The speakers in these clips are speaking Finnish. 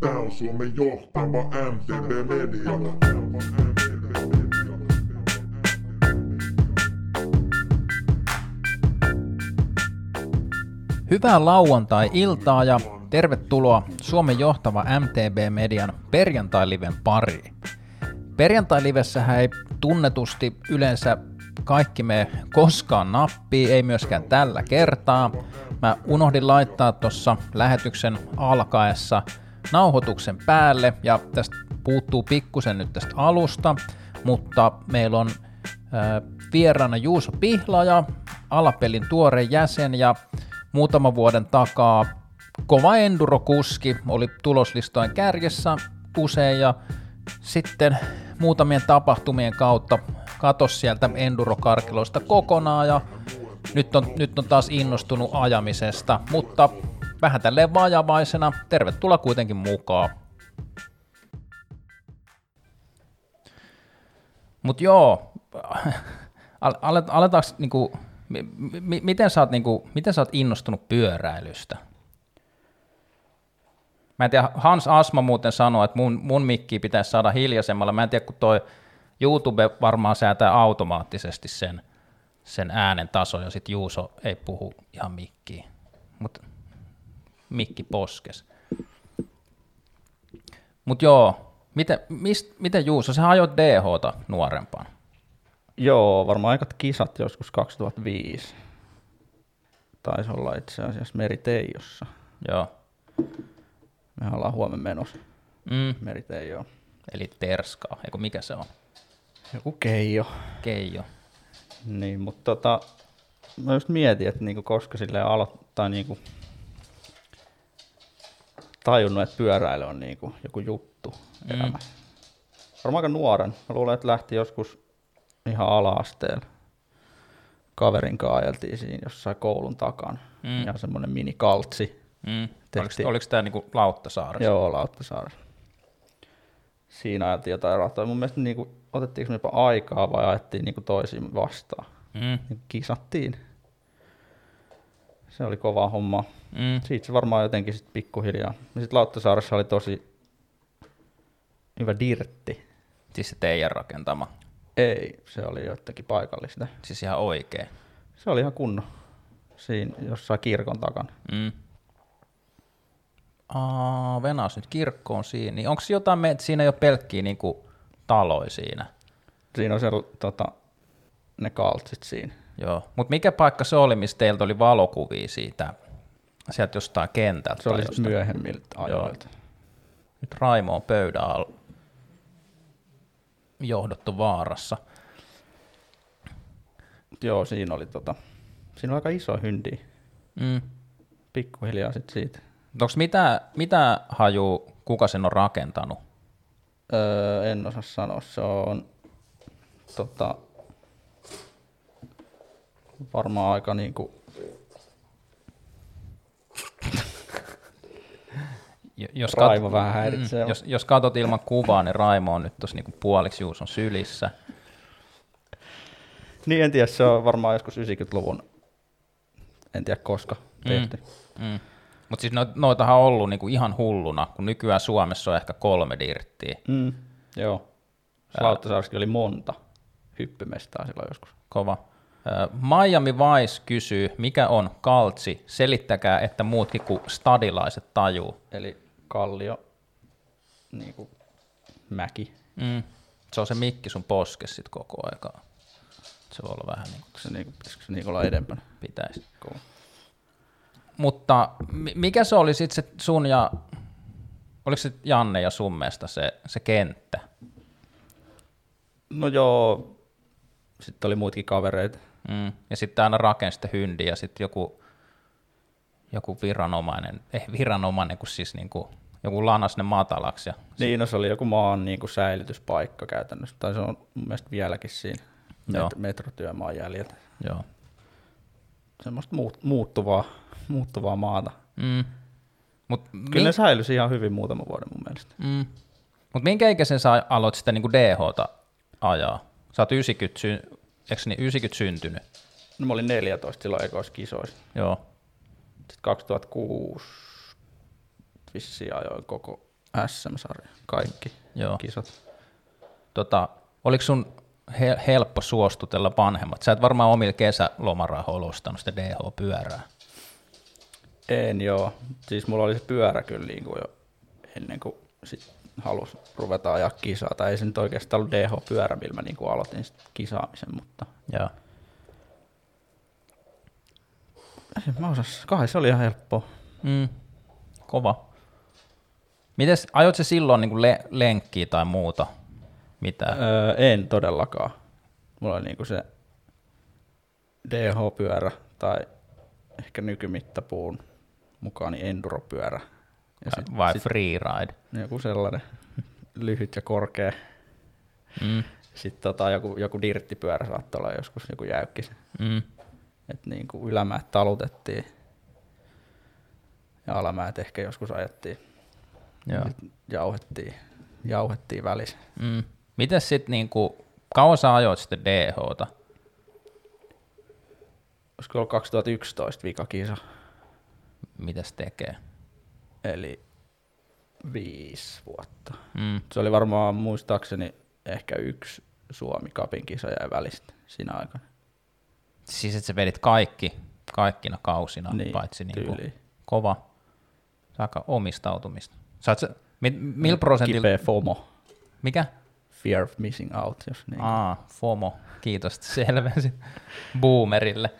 Tää on Suomen johtava MTV Media. Hyvää lauantai-iltaa ja tervetuloa Suomen johtava MTB-median perjantai-liven pariin. Perjantai-livessähän ei tunnetusti yleensä kaikki me koskaan nappiin, ei myöskään tällä kertaa. Mä unohdin laittaa tuossa lähetyksen alkaessa nauhoituksen päälle ja tästä puuttuu pikkusen nyt tästä alusta, mutta meillä on vieraana Juuso Pihlaja, alapelin tuore jäsen ja muutaman vuoden takaa kova endurokuski, oli tuloslistojen kärjessä usein ja sitten muutamien tapahtumien kautta katos sieltä endurokarkeloista kokonaan ja nyt on, nyt on taas innostunut ajamisesta, mutta vähän tälleen vajavaisena. Tervetuloa kuitenkin mukaan. Mut joo, aletaanko niinku, m- miten, sä oot, niinku, miten sä oot innostunut pyöräilystä? Mä en tiedä, Hans Asma muuten sanoi, että mun, mun mikki pitäisi saada hiljaisemmalla. Mä en tiedä, kun toi YouTube varmaan säätää automaattisesti sen, sen äänen taso, ja sitten Juuso ei puhu ihan mikkiin. Mutta mikki poskes. Mutta joo, miten, mist, miten Juuso, sä ajoit DHta nuorempaan? Joo, varmaan aikat kisat joskus 2005. Taisi olla itse asiassa Meriteijossa. Joo. Me ollaan huomenna menossa Mm. Meriteijoon. Eli Terskaa, eikö mikä se on? Joku Keijo. Keijo. Niin, mutta tota, mä just mietin, että niinku koska sille aloittaa niinku tajunnut, että pyöräily on niinku joku juttu Mm. elämässä. Varmaan aika nuoren. Mä luulen, että lähti joskus ihan ala-asteella. Kaverin kanssa ajeltiin siinä jossain koulun takana. Mm. Ja semmoinen minikaltsi. Mm. Oliko, oliko tämä niinku Lauttasaaressa? Joo, Lauttasaaressa. Siinä ajeltiin jotain ratoja. Mun mielestä niinku, otettiinko me jopa aikaa vai ajettiin niinku toisiin vastaan. Mm. Niin kisattiin. Se oli kova homma. Mm. Siitä se varmaan jotenkin sitten pikkuhiljaa. Ja sitten Lauttasaaressa oli tosi hyvä dirtti. Siis se teidän rakentama. Ei, se oli jotenkin paikallista. Siis ihan oikein. Se oli ihan kunno. Siinä jossain kirkon takana. Mm. Aa, Venas nyt kirkko on siinä. Niin onko jotain, me, että siinä ei ole pelkkiä niinku taloja siinä? Siinä on se, tota, ne kaltsit siinä. Joo. Mutta mikä paikka se oli, missä teiltä oli valokuvia siitä, sieltä jostain kentältä? Se oli jostain? myöhemmiltä ajoilta. Nyt Raimo on pöydän alla johdottu vaarassa. Joo, siinä oli tota, siinä oli aika iso hyndi. Mm. Pikkuhiljaa sitten siitä. Onko mitä, mitä haju, kuka sen on rakentanut? Öö, en osaa sanoa, se on tota, varmaan aika niinku, Jo- Jos, Raimo vähän häiritsee. Mm, jos, jos katot ilman kuvaa, niin Raimo on nyt tuossa niinku puoliksi Juuson sylissä. niin en tiedä, se on varmaan joskus 90-luvun, en tiedä koska tehty. Mm. Mm. Mutta siis noit, noitahan on ollut niinku ihan hulluna, kun nykyään Suomessa on ehkä kolme dirttiä. Mm. Joo. Lauttasaaressakin oli monta hyppymestaa silloin joskus. Kova. Miami Vice kysyy, mikä on kaltsi? Selittäkää, että muutkin kuin stadilaiset tajuu. Eli kallio, niin kuin mäki. Mm. Se on se mikki sun poskes sit koko aikaa. Se voi olla vähän niin kuin Se, niin kuin, pitäisikö se niin olla edempänä? pitäisi. Cool. Mutta mi- mikä se oli sitten se sun ja, oliko se Janne ja sun mielestä se, se kenttä? No joo, sitten oli muitakin kavereita. Mm. Ja sitten aina rakensi hyndi ja sitten joku, joku viranomainen, ei viranomainen, kun siis niinku, joku lanas ne matalaksi. Ja Niin, no se oli joku maan niin kuin säilytyspaikka käytännössä, tai se on mun mielestä vieläkin siinä Joo. met- metrotyömaan jäljiltä. joo. Semmoista muut, muuttuvaa, muuttuvaa maata. Mm. Mut, Kyllä ne säilyisi ihan hyvin muutaman vuoden mun mielestä. mm. Mut minkä ikäisen sä aloit sitten niinku DHta ajaa? Sä oot 90, sy- eikö niin, 90 syntynyt? No mä olin 14 silloin ekoissa kisoissa. Joo. Sitten 2006 vissiin ajoin koko SM-sarja, kaikki Joo. kisat. Tota, oliko sun he- helppo suostutella vanhemmat? Sä et varmaan omilla kesälomarahoilla ostanut sitä DH-pyörää. En joo. Siis mulla oli se pyörä kyllä niin kuin jo ennen kuin sit halusi ruveta ajaa kisaa. Tai ei se nyt oikeastaan ollut DH-pyörä, millä mä niin kuin aloitin sit kisaamisen, mutta Joo. en mä osas, kai se oli ihan helppoa. Mm. Kova. Mites, ajoit se silloin niin le- lenkkiä tai muuta? Mitä? Öö, en todellakaan. Mulla oli niinku se DH-pyörä tai ehkä nykymittapuun mukaan niin enduropyörä. Ja sit, Vai sit freeride? joku sellainen lyhyt ja korkea. Mm. Sitten tota, joku, joku dirttipyörä saattoi olla joskus joku jäykkis. Mm. Että niin kuin ylämäät talutettiin ja alamäät ehkä joskus ajettiin. Joo. Jauhettiin, jauhettiin välissä. Mm. Mites sit niinku, kauan sä ajoit sitten DHta? Olisiko ollut 2011 vika kisa, Mitäs tekee? eli viisi vuotta. Mm. Se oli varmaan muistaakseni ehkä yksi Suomi Cupin kisa jäi välistä siinä aikana. Siis että sä vedit kaikki, kaikkina kausina, Niin, paitsi niinku tyyliin. kova. Aika omistautumista. Saat sä, mi, millä prosentilla? Kipeä FOMO, Mikä? Fear of Missing Out, jos niin. Aa, FOMO. Kiitos, että selvensit boomerille.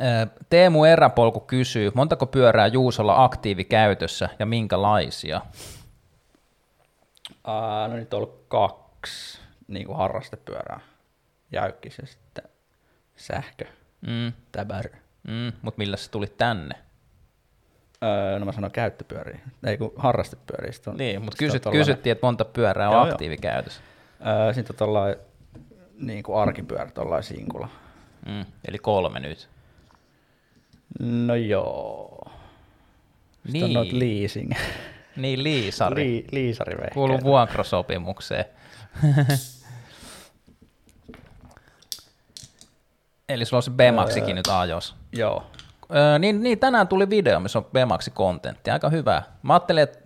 Ö, Teemu Eräpolku kysyy, montako pyörää Juusolla aktiivikäytössä ja minkälaisia? Aa, no nyt on ollut kaksi niin kuin harrastepyörää. Jäykkis ja sitten sähkö, Mm, täbär. mm, Mutta millä sä tulit tänne? Öö, no mä sanon käyttöpyöriä, ei kun harrastepyöriä. on- Niin, mutta on kysyt, tollanen- kysyttiin, että monta pyörää on Joo, joo. aktiivikäytössä. Öö, sitten on tollain, niin kuin arkipyörä, tollain sinkula. Mm, eli kolme nyt. No joo. Sitten Niin. on leasing. Niin, liisari. Li, liisarivehkeitä. Kuuluu vuokrasopimukseen. Eli sulla on se Bemaxikin nyt ajos. Joo. Öö, niin, niin, tänään tuli video, missä on Bemaxi kontentti. Aika hyvä. Mä ajattelin, että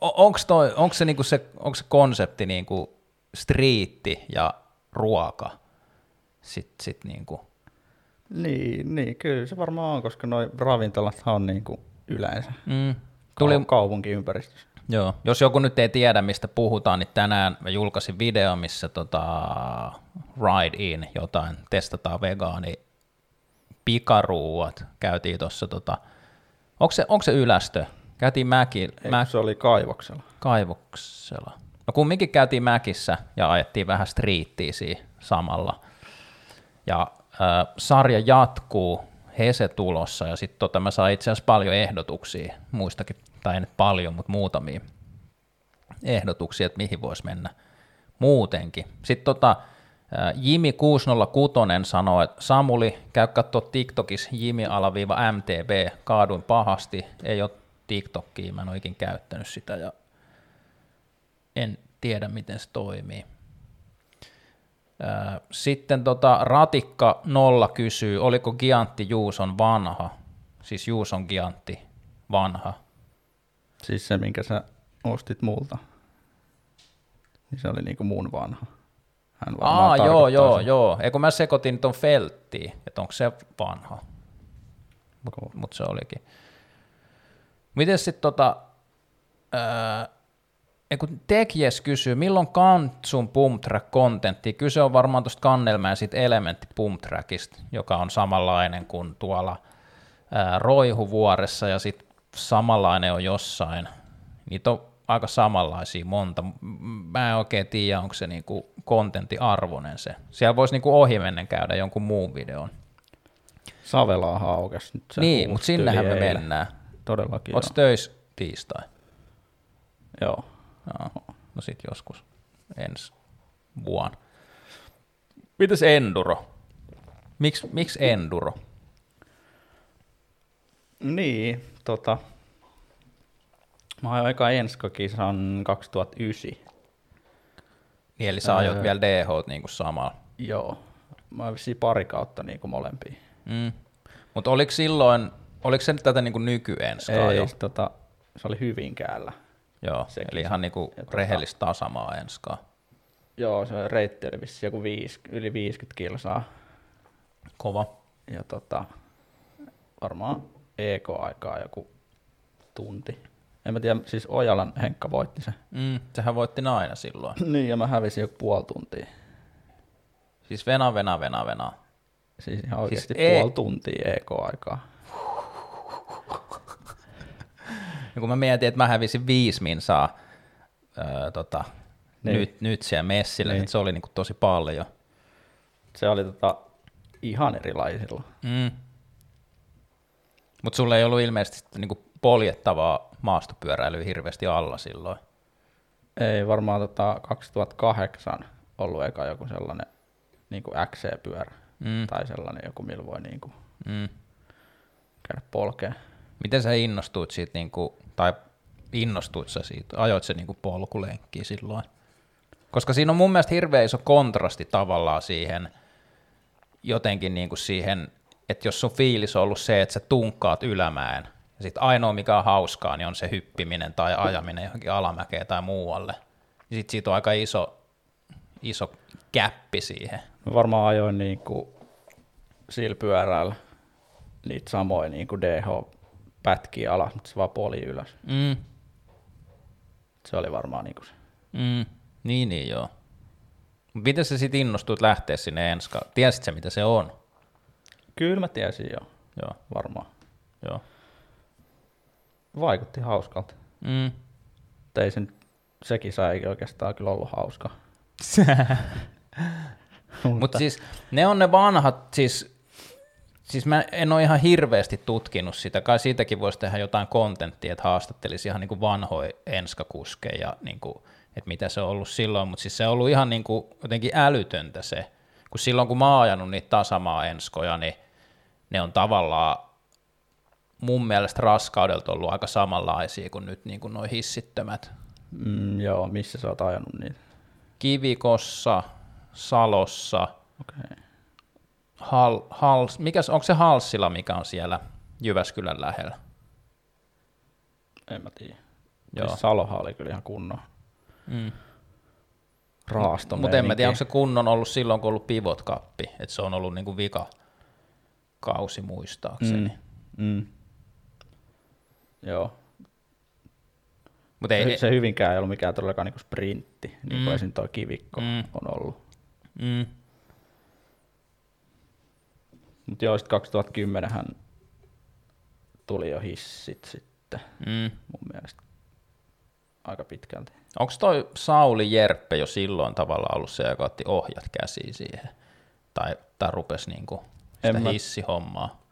onko se, niinku se, onko se konsepti niinku striitti ja ruoka? Sitten sit niinku, Niin, niin, kyllä se varmaan on, koska noi ravintolathan on niin kuin yleensä mm, tuli... kaupunkiympäristössä. Joo, jos joku nyt ei tiedä, mistä puhutaan, niin tänään mä julkaisin video, missä tota Ride In jotain, testataan vegaani pikaruuat. Käytiin tuossa, tota, onko se, onko se ylästö? Käytiin mäki, Eikö mä, se oli kaivoksella? kaivoksella. No kumminkin käytiin mäkissä ja ajettiin vähän striittiä siinä samalla. Ja äh, sarja jatkuu, Hese tulossa ja sitten tota, mä sain itse asiassa paljon ehdotuksia, muistakin, tai ei nyt paljon, mutta muutamia ehdotuksia, että mihin voisi mennä muutenkin. Sitten tota, Jimi 606 sanoi, että Samuli, käy katsoa TikTokissa Jimi-MTB, kaaduin pahasti, ei ole TikTokia, mä en ole ikin käyttänyt sitä ja en tiedä, miten se toimii. Sitten tota, Ratikka nolla kysyy, oliko Giantti Juuson vanha? Siis Juuson Giantti vanha. Siis se, minkä sä ostit multa. Niin se oli niinku mun vanha. Hän Aa, joo, joo, sen. joo. Eikö mä sekoitin ton Felttiin, että onko se vanha, Cool. mutta se olikin. Miten sitten tota, ää, ei kun Tekjes kysyy, milloin Kantsun Pumptrack kontentti? Kyse on varmaan tuosta Kannelmäen sit elementti Pumptrackista, joka on samanlainen kuin tuolla ää, Roihuvuoressa ja sitten samanlainen on jossain. Niitä on aika samanlaisia monta. Mä en oikein tiedä, onko se niinku kontentti arvoinen se. Siellä voisi niinku ohimennen käydä jonkun muun videon. Savelaa aukesi nyt se niin, mutta sinnehän me eilen. mennään. Todellakin Oletko töissä tiistai? joo. Joo. No sit joskus ensi vuonna. Mitäs enduro? Miks, miksi enduro? Niin, tota. Mä ajoin aika enskakisan 2009. Niin, eli sä ajoit Öö. vielä DH niinku samalla. Joo. Mä oon vissiin pari kautta niin kuin molempia. Mm. Mutta oliko silloin, oliko se nyt tätä niin kuin nykyenskaa Ei, jo? tota, se oli Hyvinkäällä. Joo, sekin eli ihan niin kuin Ja tota- rehellistä tasamaa enskaa. Joo, se reitti oli vissiin joku viis, yli 50 kilsaa. Kova. Ja tota, varmaan EK-aikaa joku tunti. En mä tiedä, siis Ojalan Henkka voitti se. Mm, sehän voitti aina silloin. Niin, ja mä hävisin joku puoli tuntia. Siis vena, vena, vena, vena. Siis ihan oikeasti ei- puoli tuntia EK-aikaa. Ja kun mä mietin, että mä hävisin viisi minsaa öö, tota, Niin. nyt, nyt siellä messillä, Niin. niin. se oli niin kuin tosi paljon. Se oli tota, ihan erilaisilla. Mm. Mutta sulla ei ollut ilmeisesti niin kuin poljettavaa maastopyöräilyä hirveästi alla silloin. Ei varmaan tota 2008 ollut eka joku sellainen niin kuin XC-pyörä. Mm. Tai sellainen joku, millä voi niin kuin Mm. käydä polkeen. Miten sä innostuit siitä, niin kuin, tai innostuit sä siitä, ajoit se niin polkulenkkiä silloin? Koska siinä on mun mielestä hirveän iso kontrasti tavallaan siihen, jotenkin niin kuin siihen, että jos sun fiilis on ollut se, että sä tunkkaat ylämäen, ja sitten ainoa mikä on hauskaa, niin on se hyppiminen tai ajaminen johonkin alamäkeen tai muualle. Niin sitten siitä on aika iso, iso käppi siihen. Mä varmaan ajoin niin kuin sillä pyörällä niitä samoja niin kuin DH-pätkiä alas, mutta se vaan poli ylös. Mm, Se oli varmaan niin kuin se. mm, niin, niin joo. Mut Miten sä sitten innostuit lähteä sinne Enskaan? Tiesit sä, mitä se on? Kyllä mä tiesin jo, Joo, varmaan. joo. Vaikutti hauskalta. Mm. Ei sen, sekin sai oikeastaan kyllä ollut hauska. Mutta siis ne on ne vanhat, siis, siis mä en ole ihan hirveästi tutkinut sitä, kai siitäkin voisi tehdä jotain kontenttia, että haastattelisi ihan niinku vanhoja enskakuskeja, niinku, että mitä se on ollut silloin, mutta siis se on ollut ihan niinku jotenkin älytöntä se, kun silloin kun mä oon ajanut niitä tasamaa enskoja, niin ne on tavallaan mun mielestä raskaudelta ollut aika samanlaisia kuin nyt niin kuin nuo hissittömät. Mm, joo, missä sä oot ajanut niitä? Kivikossa, Salossa, Okei. Hal, Hals, mikäs, onko se Halssila, mikä on siellä Jyväskylän lähellä? En mä tiedä. Joo. Siis Salohan oli kyllä ihan kunnon Mm. raasto Mutta en mä tiedä, onko se kunnon ollut silloin, kun on ollut pivot kappi, että se on ollut niinku vika kausi muistaakseni. Mm. Mm. Joo. Mutta ei, Se, se hyvinkään ei ollut mikään todellakaan niinku sprintti, niin kuin Mm. esim. toi kivikko Mm. on ollut. mm, Mutta joo, sitten 2010 hän tuli jo hissit sitten mm. mun mielestä aika pitkälti. Onko toi Sauli Jerppe jo silloin tavallaan ollut se, joka otti ohjat käsiin siihen? Tai, tai rupesi niinku sitä En mä- hissihommaa?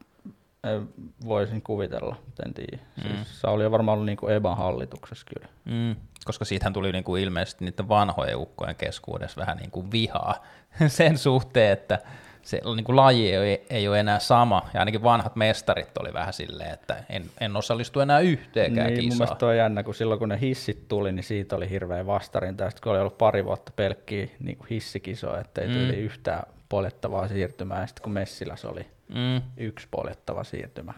Ei, Voisin kuvitella, en tiedä. Mm. Siis oli jo varmaan ollut niinku EBAn hallituksessa kyllä. Mm, koska siitähän tuli niinku ilmeisesti niiden vanhojen ukkojen keskuudessa vähän niinku vihaa sen suhteen, että se niinku laji ei, ei ole enää sama, ja ainakin vanhat mestarit oli vähän silleen, että en, en osallistu enää yhteenkään Niin, mun kisaan. toi on jännä, kun silloin kun ne hissit tuli, niin siitä oli hirveä vastarinta. Sitten kun oli ollut pari vuotta pelkkiä niin kuin hissikisoja, ettei mm. tuli yhtään poljettavaa siirtymää. Ja sitten kun Messiläs oli Mm. yksi poljettava siirtymä,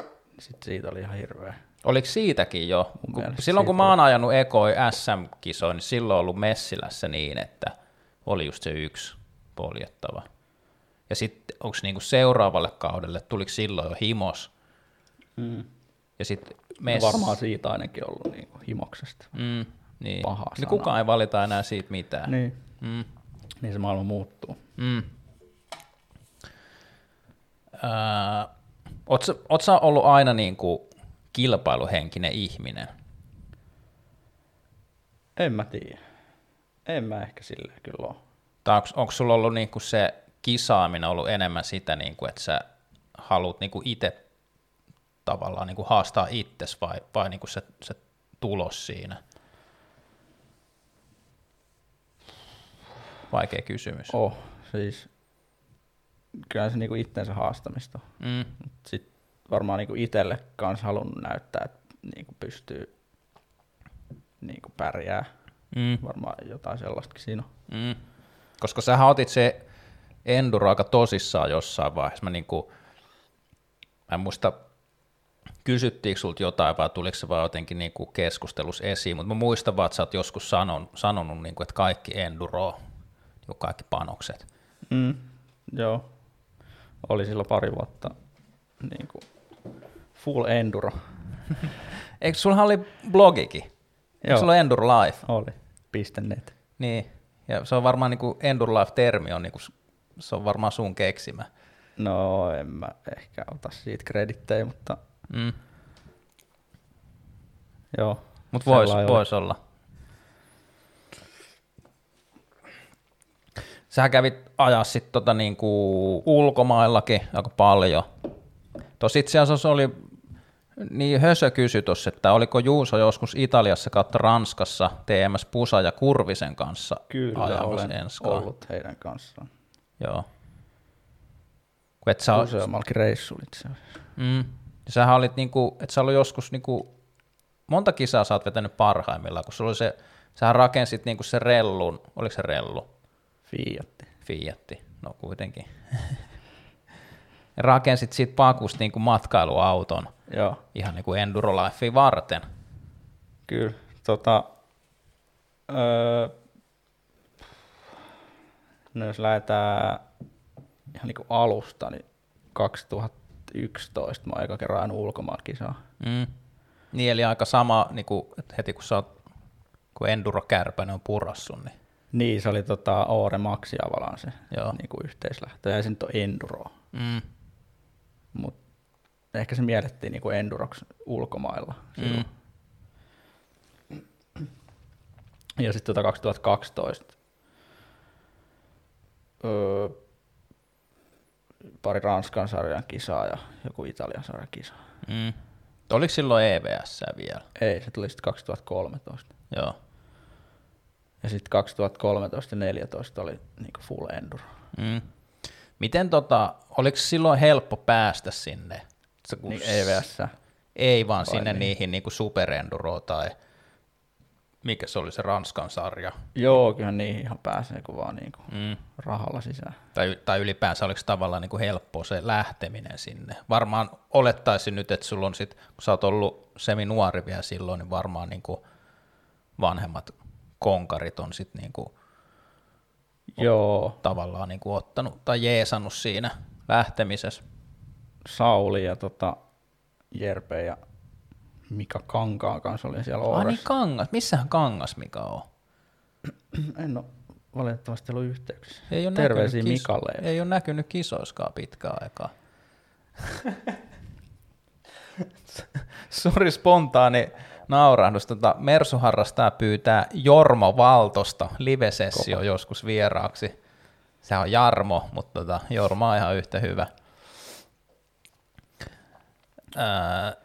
niin sitten siitä oli ihan hirveä. Oliko siitäkin jo? Mun Kun, silloin kun mä oon ajanut Ekoi SM-kisoin, niin silloin on ollut Messilässä niin, että oli just se yksi poljettava. Ja sitten onko niinku seuraavalle kaudelle, tuliko silloin jo himos? Mm. Ja sitten mess... varmaan siitä ainakin ollut niin kuin himoksesta. Mm, niin. Paha niin kukaan ei valita enää siitä mitään. Niin. Mm. niin se maailma muuttuu. Mm. Öö, oot, sä, oot sä ollut aina niin kuin kilpailuhenkinen ihminen? En mä tiedä. En mä ehkä silleen kyllä ole. Tai onko, onko sulla ollut niin kuin se kisaaminen ollut enemmän sitä, niin kuin, että sä haluat niin kuin itse tavallaan niin kuin haastaa itses vai, vai niin kuin se, se tulos siinä? Vaikea kysymys. Oh, siis kyllä se niinku itsensä haastamista. on. Mm, Sitten varmaan niinku itselle kanssa halunnut näyttää, että niinku pystyy niinku pärjää. mm, Varmaan jotain sellaistakin siinä on. mm. Koska sä otit se enduro aika tosissaan jossain vaiheessa. Mä, niin kuin, mä en muista kysyttiinkö sulta jotain vai tuliko se vaan jotenkin niin kuin keskustelussa esiin, mutta mä muistan vaan, että sä oot joskus sanon, sanonut, niin kuin, että kaikki enduro, niin kaikki panokset. Mm, joo. Oli silloin pari vuotta niin kuin full enduro. Eikö sulla oli blogikin? Eikö Joo. sulla Enduro Life? Oli. Net. Niin, ja se on varmaan niin kuin Enduro Life-termi on, niin kuin, se on varmaan sun keksimä. No en mä ehkä ota siitä kredittejä, mutta Mm. joo. Mutta vois, oli. vois olla. Sähän kävit ajaa sitten tota niinku ulkomaillakin aika paljon. Tuossa itse asiassa oli, niin Hösö kysyi tuossa, että oliko Juuso joskus Italiassa kautta Ranskassa TMS Pusa ja Kurvisen kanssa Kyllä ajamassa olen ollut heidän kanssaan. Joo. Kun et sä, Useammallakin reissulla itse asiassa. Mm. Ja sähän olit niinku, että sä ollut joskus niinku, monta kisaa sä oot vetänyt parhaimmillaan, kun sulla oli se, sähän rakensit niinku se rellun, oliko se rellu? Fiatti. Fiatti, no kuitenkin. rakensit siitä pakusta niinku matkailuauton Joo, ihan niinku Enduro Lifea varten. kyllä. Tota, öö, no jos lähdetään ihan niin kuin alusta, niin 2011 mä oon eka kerran ulkomaan kisaa. Mm. Niin, eli aika sama, niinku, että heti kun sä oot, kun Enduro Kärpänen on purassu, niin Niin, se oli tota Oore Maxi Avalan se Joo. niin kuin yhteislähtö, ja se nyt on Enduro. mm. Mutta ehkä se miellettiin niin kuin Enduroksi ulkomailla silloin. Mm. Ja sitten tota 2012 öö, pari Ranskan sarjan kisaa ja joku Italian sarjan kisa. Mm. Oliko silloin EVS vielä? Ei, se tuli sitten 2013. Joo. Ja sitten 2013 ja 2014 oli niinku full enduro. Mm. Miten tota, oliko silloin helppo päästä sinne? Se, kun Niin EVS. Ei vaan sinne niin? niihin niinku superenduro tai mikä se oli se Ranskan sarja. Joo, kyllähän niihin ihan pääsee, kun vaan niinku Mm. rahalla sisään. Tai, tai ylipäänsä oliko tavallaan niinku helppo se lähteminen sinne. Varmaan olettaisin nyt, että sulla on sit, kun sä oot ollut semi-nuori vielä silloin, niin varmaan niinku vanhemmat konkarit on sit niinku Joo, tavallaan niinku ottanut tai jeesannut siinä lähtemisessä. Sauli ja tota Jerpe ja Mika Kankaan kanssa oli siellä Ai niin Ooressa. kangas, missähän kangas mikä on? En ole valitettavasti ollut yhteyksissä. Ei ole Terveisiä näkynyt Mikalle. Ei ole näkynyt kisoiskaan pitkään aikaa. Suuri spontaani naurahdus. Tota, Mersu harrastaa pyytää Jormo Valtosta live-sessio joskus vieraaksi. Se on Jarmo, mutta tota, Jormo on ihan yhtä hyvä. Ää,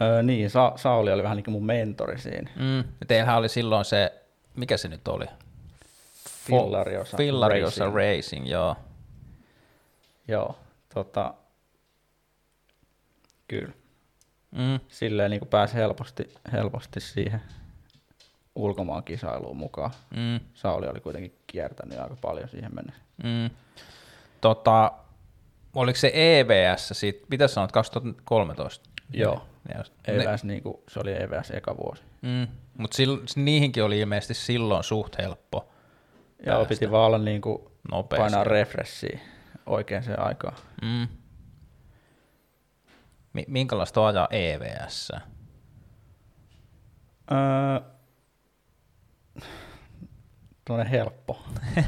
Öö, niin, Sa- Sauli oli vähän niin kuin mun mentori siinä. mm, teillähän oli silloin se, mikä se nyt oli? Fillariosa Fillariosa Racing. Racing, joo. Joo, tota, kyllä. Mm, Silleen niin pääsi helposti, helposti siihen ulkomaan kisailuun mukaan. mm. Sauli oli kuitenkin kiertänyt aika paljon siihen mennessä. Mm. Tota, oliko se EVS siitä, mitä sanoit, 2013? Joo. EVS, niin kuin, se oli EVS eka vuosi. mm, mutta niihinkin oli ilmeisesti silloin suht helppo Ja Päästä. piti vaan olla niin kuin nopeasti. painaa refreshia oikein se aikaan. Mm. Mi- minkälaista on ajaa EVS? Öö, tuonne helppo.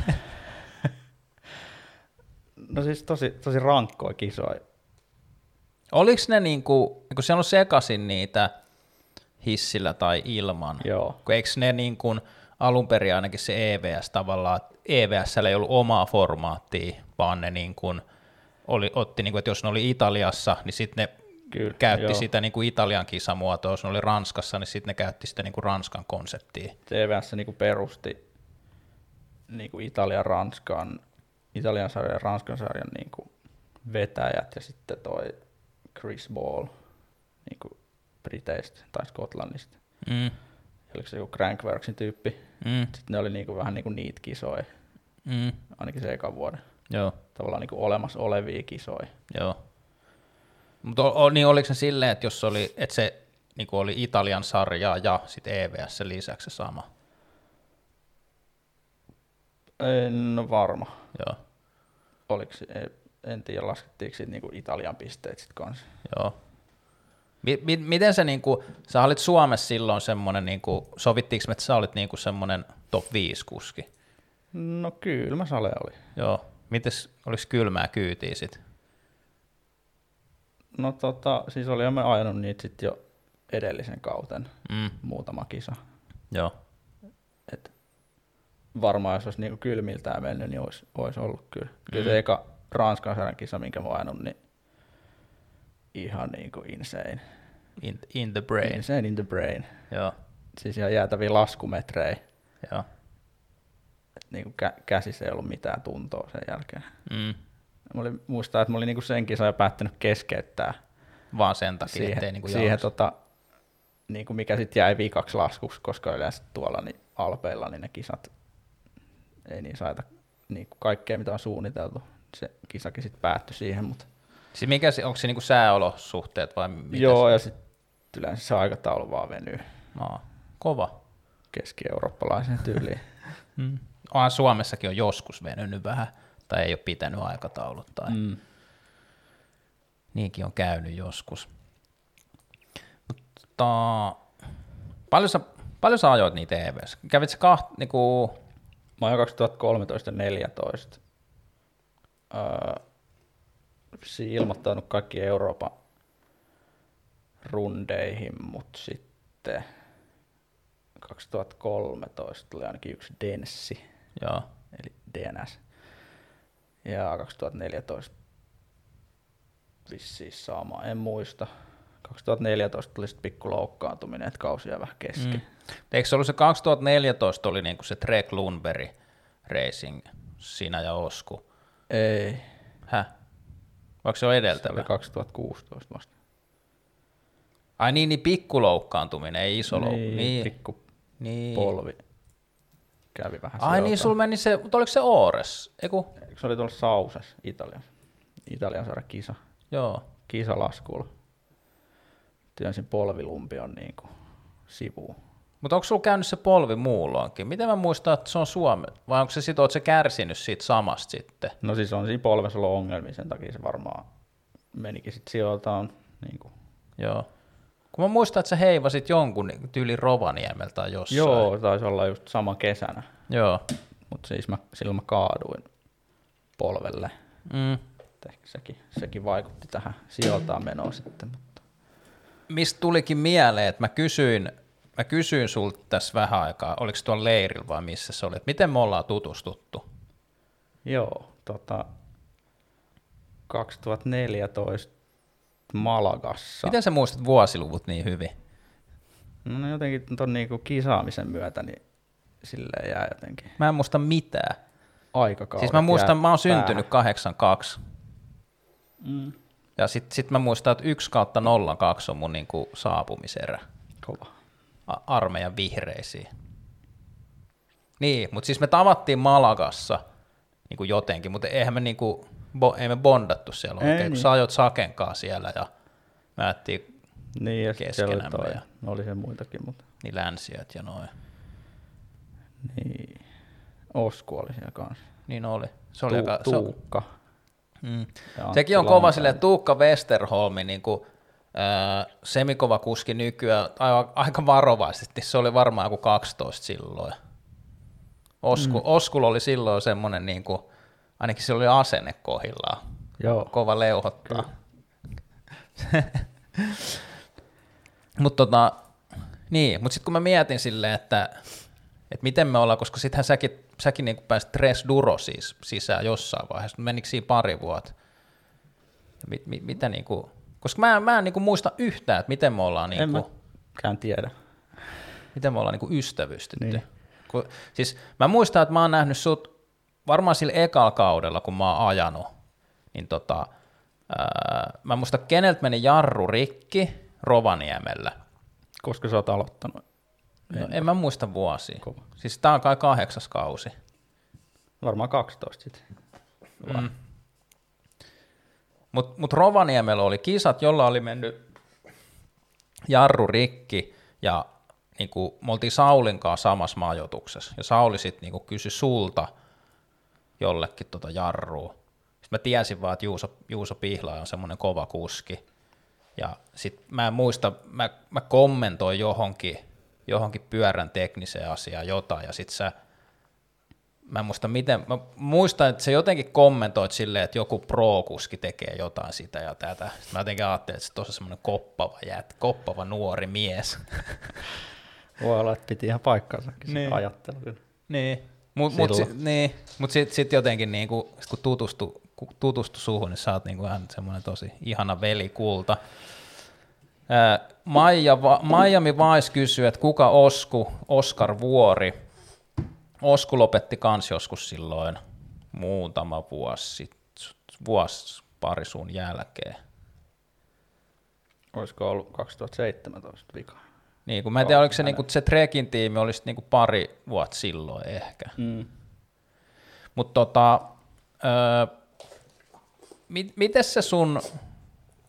no siis tosi, tosi rankkoja kisoja. Oliko ne niinku, kun siellä on sekaisin niitä hissillä tai ilman, Joo. kun eikö ne niin kuin alun perin ainakin se EVS tavallaan, EVS ei ollut omaa formaattia, vaan ne niin kuin oli, otti, niin kuin, että jos ne oli Italiassa, niin sitten ne Kyllä, käytti joo. sitä niin kuin Italian kisamuotoa, jos ne oli Ranskassa, niin sitten ne käytti sitä niin kuin Ranskan konseptia. TVS niinku perusti niinku Italian, Ranskan, Italian sarjan ja Ranskan sarjan niinku vetäjät ja sitten toi Chris Ball niinku Briteistä tai Skotlannista. Mm, Oliko se joku Crankworksin tyyppi? mm, Sitten ne oli niinku vähän niinku niitä kisoja, mm, ainakin se ekan vuoden. joo, Tavallaan niinku olemassa olevia kisoja. joo. Mutta niin oliko se silleen, että jos oli, että se niin oli Italian sarja ja sitten EVS lisäksi se sama? En ole varma. Joo, Oliko se, en- tiedä, laskettiinko siitä niinku Italian pisteet sitten kanssa. joo. Mi- mi- miten se, niin kuin, sä olit Suomessa silloin semmoinen, niin kuin, sovittiinko me, että sä olit niin kuin semmoinen top 5 kuski? No kylmä sale oli. Joo. Mites, oliko kylmää kyytiä sit? No tota, siis oli me ajanut niitä sitten jo edellisen kauten Mm. muutama kisa. Joo. Et varmaan jos olisi niinku kylmiltään mennyt, niin olisi, olisi ollut kyllä. Kyllä Mm. se eka Ranskan sarjan kisa, minkä mä oon niin ihan niinku insane. In, in the brain. Insane in the brain. Joo. Siis ihan jäätäviä laskumetrejä. Joo. Et niinku kä- käsissä ei ollut mitään tuntoa sen jälkeen. Mm. Mä olin, muistaa, että mä olin niinku sen kisan jo päättänyt keskeyttää Vaan sen takia, siihen, ettei niinku siihen jauhas. tota, niinku mikä sitten jäi viikaksi laskuksi, koska yleensä tuolla niin Alpeilla niin ne kisat ei niin saita niinku kaikkea, mitä on suunniteltu. Se kisakin sitten päättyi siihen, mutta Siis mikä se, onko se niinku sääolosuhteet vai mitä joo, se? ja sitten yleensä se aikataulu vaan venyy Aa, kova. keski-eurooppalaiseen tyyliin. Mm. Onhan Suomessakin on joskus venynyt vähän, tai ei ole pitänyt aikataulut, tai mm. niinkin on käynyt joskus. Mutta paljon sä, paljon sä ajoit niitä EVS? Kävit sä kaht, niinku, Mä oon 2013 14 öö, ilmoittanut kaikki Euroopan rundeihin, mutta sitten 2013 tuli ainakin yksi Denssi, joo, eli DNS. Ja 2014 vissiin sama, en muista. 2014 tuli sitten pikku loukkaantuminen, että kausi jäi vähän kesken. Mm. Eikö se ollut se 2014 oli niinku se Trek Lundberg Racing, sinä ja Osku? Ei, Häh? Vaikka se on se edeltävä? oli 2016 vasta. Ai niin, niin pikkuloukkaantuminen, ei iso loukkaantuminen. Niin, Niin, pikku niin. polvi kävi vähän Ai niin, sulla meni se, mutta oliko se Ores? Eiku? Se oli tuolla Sausessa, Italiassa. Italian saada kisa, Joo. kisalaskulla. Työnsin polvilumpion niin kuin sivuun. Mutta onko sulla käynyt se polvi muulloinkin? Miten mä muistan, että se on Suomi? Vai onko se sit, oot se kärsinyt siitä samasta sitten? No siis on siinä polvessa ollut ongelmia, sen takia se varmaan menikin sitten sijoiltaan. Niin kuin. Joo. Kun mä muistan, että sä heivasit jonkun niin tyyli Rovaniemeltä tai jossain. Joo, taisi olla just sama kesänä, Joo. mutta siis mä, silloin mä kaaduin polvelle. Mm. Ehkä sekin, sekin vaikutti tähän sijoiltaan menoon sitten. Mutta. Mistä tulikin mieleen, että mä kysyin, mä kysyin sulta tässä vähän aikaa, oliko tuolla leirillä vai missä se oli, että miten me ollaan tutustuttu? Joo, tota, 2014 Malagassa. Miten sä muistat vuosiluvut niin hyvin? No jotenkin ton niinku kisaamisen myötä, niin silleen jää jotenkin Mä en muista mitään. aikakaudet Siis mä muistan, mä oon syntynyt päähän. 82. Mm. Ja sit, sit mä muistan, että 1 kautta 02 on mun niinku saapumiserä Kova. Armeijan vihreisiin. Niin, mutta siis me tavattiin Malagassa niinku jotenkin, mutta eihän me, niinku, bo, ei me bondattu siellä Ei oikein, kun niin. sä ajoit Sakenkaa siellä ja mä ajattiin Niin, ja siellä oli Keskenämme toi. ja- No oli se muitakin, mutta niin länsiöt ja noin. niin. Osku oli siellä kanssa. Niin oli. Se oli Tu- aika, se, Tuukka. mm. ja Antti Sekin on kova silleen, Tuukka Westerholmi, niin kuin, semikova kuski nykyään, aika, aika varovaisesti, se oli varmaan joku 12 silloin. Osku, mm. Oskulla oli silloin semmoinen, niin kuin, ainakin sillä oli asenne kohillaan, Joo. kova leuhottaa. mutta tota, niin, mutta sitten kun mä mietin silleen, että, että miten me ollaan, koska sittenhän säkin, säkin niin pääsit Tres Duro siis sisään jossain vaiheessa, menikö siinä pari vuotta? Mit, mit, mitä niin kuin, koska mä, en- mä en niin kuin muista yhtään, että miten me ollaan, niin en kuin, mäkään tiedä. miten me ollaan niin kuin ystävystytty. Niin. Kun, siis mä muistan, että mä oon nähnyt sut varmaan sillä ekalla kaudella, kun mä oon ajanut, niin tota, ää, mä muistan, keneltä meni jarru rikki Rovaniemellä. Koska sä oot aloittanut. No, en mä muista vuosia. Kova. Siis tää on kai kahdeksas kausi. Varmaan 12 sitten. Mm. Mutta mut Rovaniemellä oli kisat, jolla oli mennyt jarru rikki ja niin kuin, me oltiin Saulin kanssa samassa majoituksessa. Ja Sauli sitten niin kysyi sulta jollekin tota jarrua. Sitten mä tiesin vaan, että Juuso, Juuso Pihla on semmoinen kova kuski. Ja sit mä en muista, mä, mä kommentoin johonkin, johonkin pyörän tekniseen asiaan jotain, ja sit sä, mä en muista miten, mä muistan, että se jotenkin kommentoit silleen, että joku pro-kuski tekee jotain sitä ja tätä. Sitten mä jotenkin ajattelin, että se on semmoinen koppava jät, koppava nuori mies. Voi olla, että piti ihan paikkaansakin se Niin. ajattelu. kyllä. Niin. Mutta mut, Silloin. sit, niin, mut sit, sit jotenkin niinku, sit kun tutustu, kun tutustu suhun, niin sä oot niinku vähän semmoinen tosi ihana velikulta. Ää, Maija, Va- Miami Vice kysyy, että kuka Osku, Oskar Vuori. Osku lopetti kans joskus silloin muutama vuosi, sit, vuosi pari sun jälkeen. Olisiko ollut 2017 vika? Niin, kun mä en tiedä, oliko se, niinku, se Trekin tiimi olisi niinku pari vuotta silloin ehkä. Mm. Mutta tota, öö, mit, miten se sun,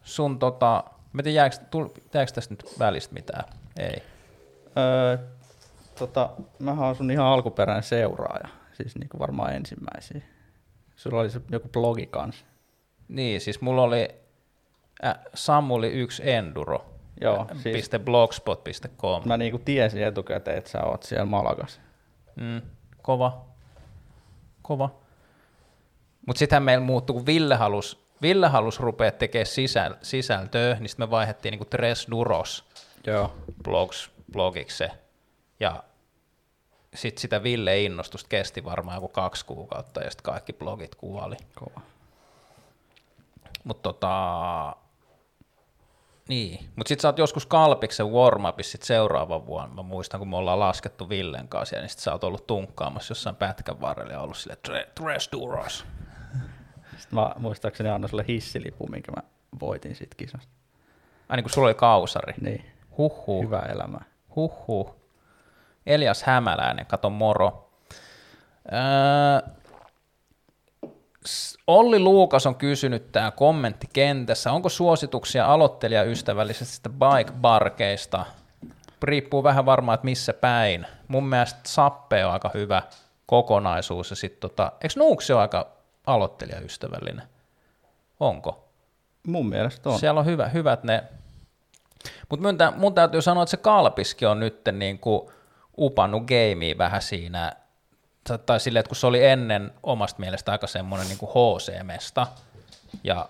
sun tota, mä en tiedä, jääkö, jääkö tästä nyt välistä mitään? Ei. Öö, tota, mähän on sun ihan alkuperäinen seuraaja, siis niinku varmaan ensimmäisiä. Sulla oli se joku blogi kanssa. Niin, siis mulla oli äh, Samuli yksi enduro. Joo, Siis... siis .blogspot.com. mä niinku tiesin etukäteen, että sä oot siellä Malagas. Mm, kova. Kova. Mutta sittenhän meillä muuttui, kun Ville halus, Ville halus rupea tekemään sisäl, sisältöä, niin sitten me vaihdettiin niinku Tres Duros Joo. blogs, blogiksi se. Ja sitten sitä Ville innostusta kesti varmaan joku kaksi kuukautta ja sitten kaikki blogit kuoli. Kova. Mutta tota, niin. Mut sitten sä oot joskus Kalpiksen warm sit seuraavan vuonna. Mä muistan, kun me ollaan laskettu Villen kanssa, ja niin sit sä oot ollut tunkkaamassa jossain pätkän varrella ja ollut sille Tres Duros. Sitten mä muistaakseni annoin sulle hissilipun, minkä mä voitin siitä kisasta. Ai niin kuin sulla oli kausari. Niin, Huhhuh. hyvää elämää. Huhhuh. Elias Hämäläinen, kato moro. Öö, Olli Luukas on kysynyt tämä kommentti kentässä. Onko suosituksia aloittelijaystävällisistä bike-barkeista? Riippuu vähän varmaan, että missä päin. Mun mielestä Sappe on aika hyvä kokonaisuus. Ja sit tota, eikö Nuuksi ole aika aloittelijaystävällinen? Onko? Mun mielestä on. Siellä on hyvä, hyvät ne. Mutta mun, mun täytyy sanoa, että se Kalpiski on nyt niin kuin upannut gamea vähän siinä, tai- silleen, että kun se oli ennen omasta mielestä aika semmoinen niin HC-mesta, ja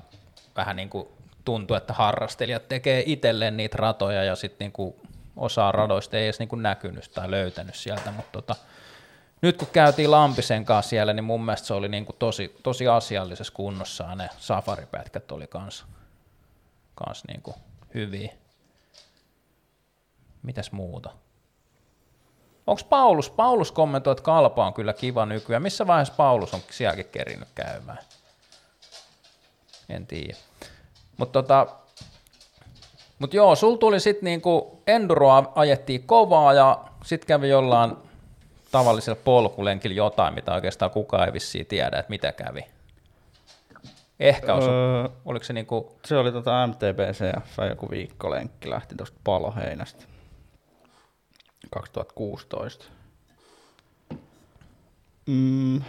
vähän niin kuin tuntui, että harrastelijat tekee itselleen niitä ratoja, ja sitten niin kuin osa radoista ei edes niin kuin näkynyt tai löytänyt sieltä, mutta tota, nyt kun käytiin Lampisen kanssa siellä, niin mun mielestä se oli niin kuin tosi, tosi asiallisessa kunnossa, ja ne safaripätkät oli kans, kans niin kuin hyviä. Mitäs muuta? Onko Paulus? Paulus kommentoi, että kalpa on kyllä kiva nykyään. Missä vaiheessa Paulus on sielläkin kerinyt käymään? En tiedä. Mutta tota, mut joo, sul tuli sitten niinku, enduroa ajettiin kovaa ja sitten kävi jollain tavallisella polkulenkillä jotain, mitä oikeastaan kukaan ei vissiin tiedä, että mitä kävi. Ehkä osu, Öö, oliko se niinku, se oli tota MTBCF joku viikkolenkki, lähti tuosta paloheinästä 2016. Mm,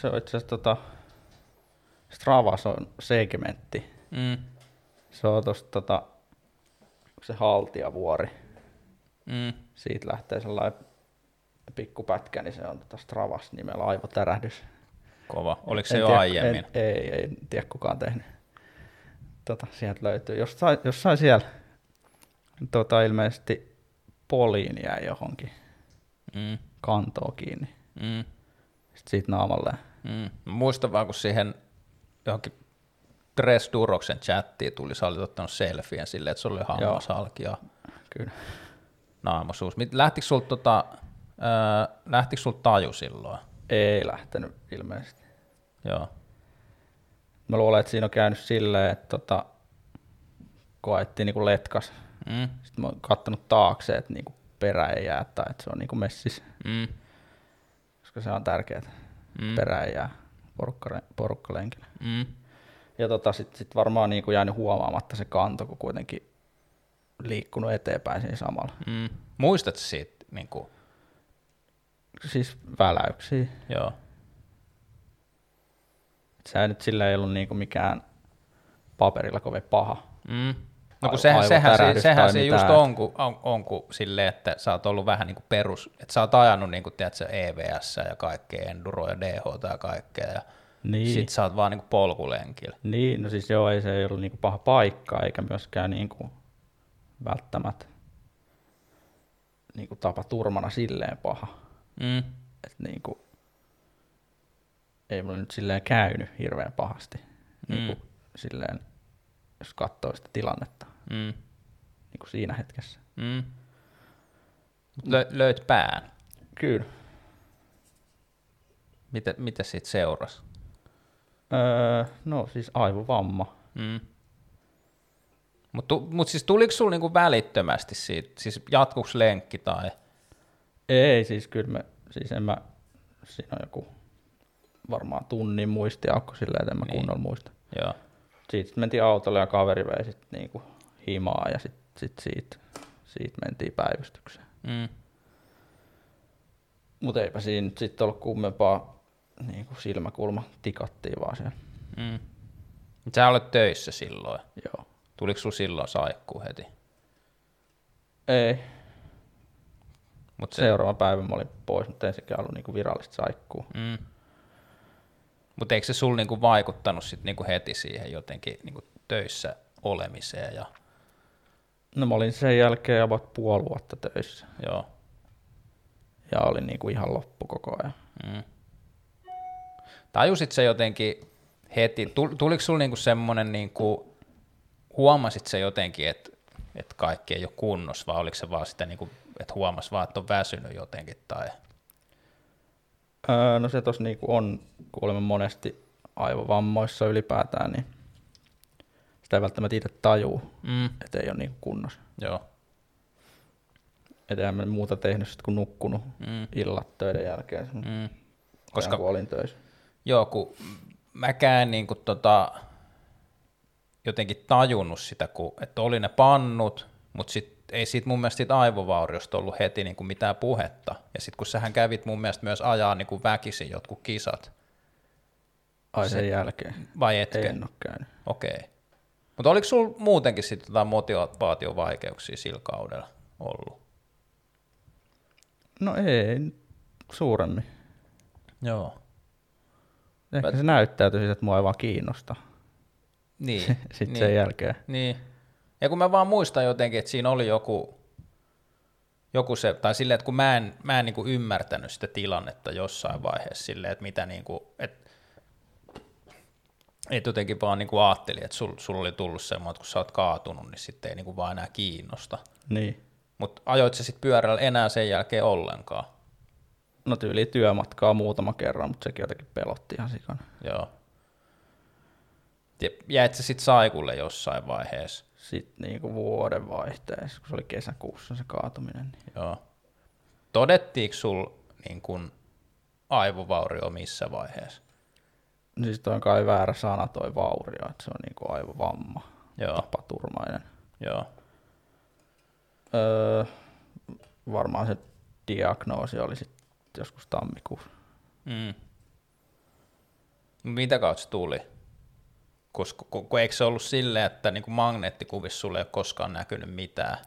se on itse asiassa tota, Stravas on segmentti. mm, Se on tuosta tota, se haltijavuori. mm, Siitä lähtee sellainen pikku pätkä, niin se on tota Stravas nimellä aivotärähdys. kova. Oliko se En jo tiedä- aiemmin? En, ei, ei tiedä kukaan tehnyt. Tota, sieltä löytyy. Jossain, jossain siellä tota, ilmeisesti poliin jäi johonkin Mm, kantoon kiinni. mm. Sitten siitä naamalle. Mm. Muistan vaan, kun siihen johonkin Tres Duroksen chattiin tuli, sä olit ottanut selfien silleen, että sulla oli hammas halki ja Kyllä. naamasuus. Lähtikö sulta tota, öö, lähtikö sulta taju silloin? Ei lähtenyt ilmeisesti. Joo. Mä luulen, että siinä on käynyt silleen, että tota, kun ajettiin niinku letkas, Mm. sitten mä oon kattonut taakse, että niinku perä ei jää tai että se on niinku messis, Mm. koska se on tärkeää. Mm. Mm. Perä ei jää porukkale- porukkalenkillä. Mm. Ja tota, sitten sit varmaan niin kuin jäänyt huomaamatta se kanto, kun kuitenkin liikkunut eteenpäin siinä samalla. Mm. Muistatko siitä, niin kuin, Siis väläyksiä. joo, Se nyt sillä ei ollut niin kuin mikään paperilla kovin paha. Mm. No kun sehän, sehän, se, sehän se mitään. just on, kun, on, on kun silleen, että sä oot ollut vähän niin kuin perus, että sä oot ajanut niin kuin, tiedätkö, EVS ja kaikkea, Enduro ja DH ja kaikkea, ja Niin. sit sä oot vaan niin kuin polkulenkillä. Niin, no siis joo, ei se ei ollut niinku paha paikka, eikä myöskään niinku välttämättä niinku tapa turmana silleen paha. Mm. Et niinku, ei mulla nyt silleen käynyt hirveän pahasti. Niinku, silleen, jos katsoo sitä tilannetta Mm. niinku siinä hetkessä. Mm. Lö, löit pään. Kyllä. Mitä, mitä siitä seurasi? Öö, no siis aivovamma. Mm. Mutta mut siis tuliko sulla niinku välittömästi siitä, siis jatkuks lenkki tai? Ei, siis kyllä me, siis en mä, siinä on joku varmaan tunnin muistiaukko silleen, että en mä Niin. niin. kunnolla muista. Joo. Siitä mentiin autolle ja kaveri vei sit niinku himaa ja sit, sit siitä, siitä mentiin päivystykseen. Mm. Mutta eipä siinä nyt sitten ollut kummempaa niinku silmäkulma tikattiin vaan siellä. Mm. Sä olet töissä silloin. Joo. Tuliko sulla silloin saikku heti? Ei, Mut se, seuraava päivä mä olin pois, mutta ei sekään ollut niinku virallista saikkuu. mm. Mut eikö se sulla niinku vaikuttanut sit niinku heti siihen jotenkin niinku töissä olemiseen? Ja, No mä olin sen jälkeen about puoli vuotta töissä joo. ja olin niinku ihan loppu koko ajan. Mm. Tajusit se jotenkin heti, tul- tuliko sulla niinku semmoinen, niinku, huomasit se jotenkin, että et kaikki ei ole kunnossa, vai oliko se vaan sitä, niinku, että huomas vaan, että on väsynyt jotenkin, tai Öö, no se tos niinku on kuulemma monesti aivovammoissa ylipäätään, niin sitä ei välttämättä itse tajuu, mm. että ei ole niinku kunnossa. joo. Et eihän mä muuta tehnyt sit kuin nukkunut Mm. illat töiden jälkeen, mm. Koska kun olin töissä. Joo, kun mäkään niin kuin tota, jotenkin tajunnut sitä, kun, että oli ne pannut, mutta sit, ei siitä mun mielestä siitä aivovauriosta ollut heti niin kuin mitään puhetta. Ja sitten kun sähän kävit mun mielestä myös ajaa niin kuin väkisin jotkut kisat, Ai Se- sen jälkeen. vai etkö? En ole käynyt. Okei. Mutta oliko sulla muutenkin sitten jotain motivaatiovaikeuksia sillä kaudella ollut? No ei suuremmin. Joo. Ehkä Mä- se näyttäytyi siitä, että mua ei vaan kiinnosta. Niin. Sitten niin. sen jälkeen. Niin. Ja kun mä vaan muistan jotenkin, että siinä oli joku, joku se, tai silleen, että kun mä en, mä en niin kuin ymmärtänyt sitä tilannetta jossain vaiheessa silleen, että mitä niin kuin, että et jotenkin vaan niin kuin ajattelin, että sul, sulla oli tullut semmoinen, että kun sä oot kaatunut, niin sitten ei niin kuin vaan enää kiinnosta. Niin. Mutta ajoit sä sitten pyörällä enää sen jälkeen ollenkaan? No tyyli työmatkaa muutama kerran, mutta sekin jotenkin pelotti ihan sikana. Joo. Ja jäit sä sitten saikulle jossain vaiheessa? Sitten niinku vuoden vaihteessa, kun se oli kesäkuussa se kaatuminen. Niin. Joo. Todettiinko sul niin kun aivovaurio missä vaiheessa? No siis toi on kai väärä sana toi vaurio, että se on niinku aivovamma, Joo, tapaturmainen. joo. Öö, varmaan se diagnoosi oli sitten joskus tammikuussa. Mm. Mitä kautta se tuli? Koska kun, kun eikö se ollut silleen, että niin kuin magneettikuvissa sulle ei ole koskaan näkynyt mitään?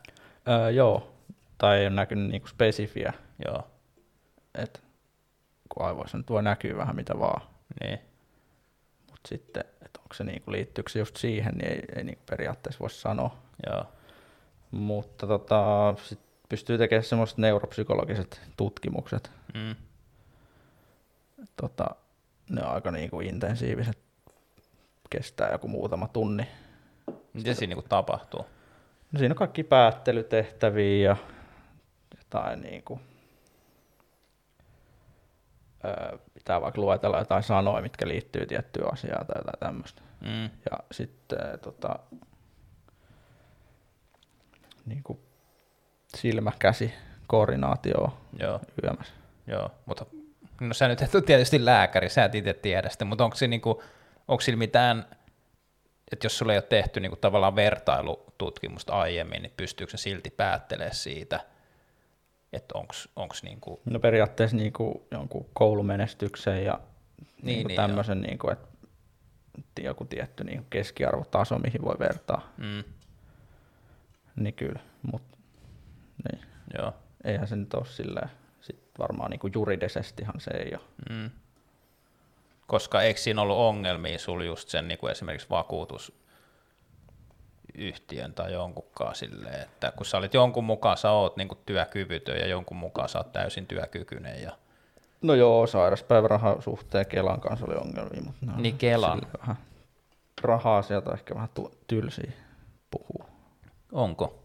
Öö, joo, tai ei ole näkynyt niinku spesifiä, Joo, että kun aivoissa nyt voi näkyä vähän mitä vaan, niin. Mutta sitten, että onko se niinku, liittyykö se just siihen, niin ei, ei niinku periaatteessa voi sanoa. Joo, Mutta tota, sit pystyy tekemään semmoiset neuropsykologiset tutkimukset. mm. Tota, ne on aika niinku intensiiviset, kestää joku muutama tunni. Mitä siinä niin kuin tapahtuu? No siinä on kaikki päättelytehtäviä ja jotain niinku, öö, pitää vaikka luetella jotain sanoja, mitkä liittyy tiettyyn asiaan tai jotain tämmöistä. Mm. Ja sitten tota, niinku silmä, käsi, koordinaatio Joo, yömässä. joo. Mutta no sä nyt et ole tietysti lääkäri, sä et itse tiedä sitä, mutta onko, se niinku, onko sillä mitään että jos sulla ei ole tehty niin kuin tavallaan vertailututkimusta aiemmin, niin pystyykö se silti päättelemään siitä, että onko niin kuin, No periaatteessa niin kuin jonkun koulumenestyksen ja niin, Niin, niin niin, tämmöisen, niin kuin, että joku tietty niin keskiarvotaso, mihin voi vertaa, mm, niin kyllä, mutta niin. joo, eihän se nyt ole silleen, sit varmaan niin kuin juridisestihan se ei ole. mm. koska eikö siinä ollut ongelmia sul just sen niin kuin esimerkiksi vakuutusyhtiön tai jonkunkaan silleen, että kun sä olit jonkun mukaan, sä oot niin kuin työkyvytön ja jonkun mukaan sä oot täysin työkykyinen ja No joo, sairauspäivärahan suhteen Kelan kanssa oli ongelmia, mutta ne on Niin Kelan. vähän rahaa sieltä ehkä vähän tylsiä puhuu. onko?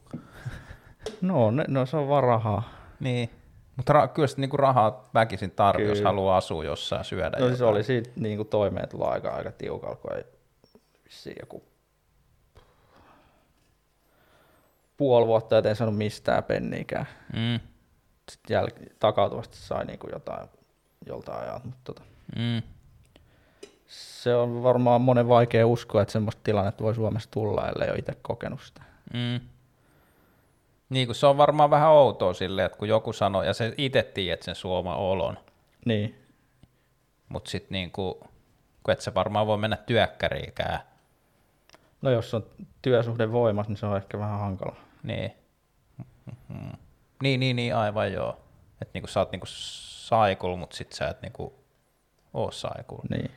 No, ne, no se on vaan rahaa. Niin. Mutta ra- kyllä sitä niinku rahaa väkisin tarvii, jos haluaa asua jossain syödä No siis jotain. oli siitä niin kuin toimeentulo aika, aika tiukalla, kun ei vissiin joku puoli vuotta et en saanut mistään penniikään. Mm, Sitten jäl- takautuvasti sai niin kuin jotain joltain ajalta, mutta tota, mm, se on varmaan monen vaikea uskoa, että semmoista tilannetta voi Suomessa tulla, ellei ole itse kokenut sitä. mm. Niin kuin se on varmaan vähän outoa silleen, että kun joku sanoo, ja se itse tiedät sen suoma olon, Niin, mutta sitten niin kuin, kun et sä varmaan voi mennä työkkäriikään, no jos on työsuhde voimassa, niin se on ehkä vähän hankala. niin. Mm. Niin, niin, niin, aivan joo. Että niin kuin sä oot niin kuin saikul, mutta sit sä et niin kuin oo saikul. Niin,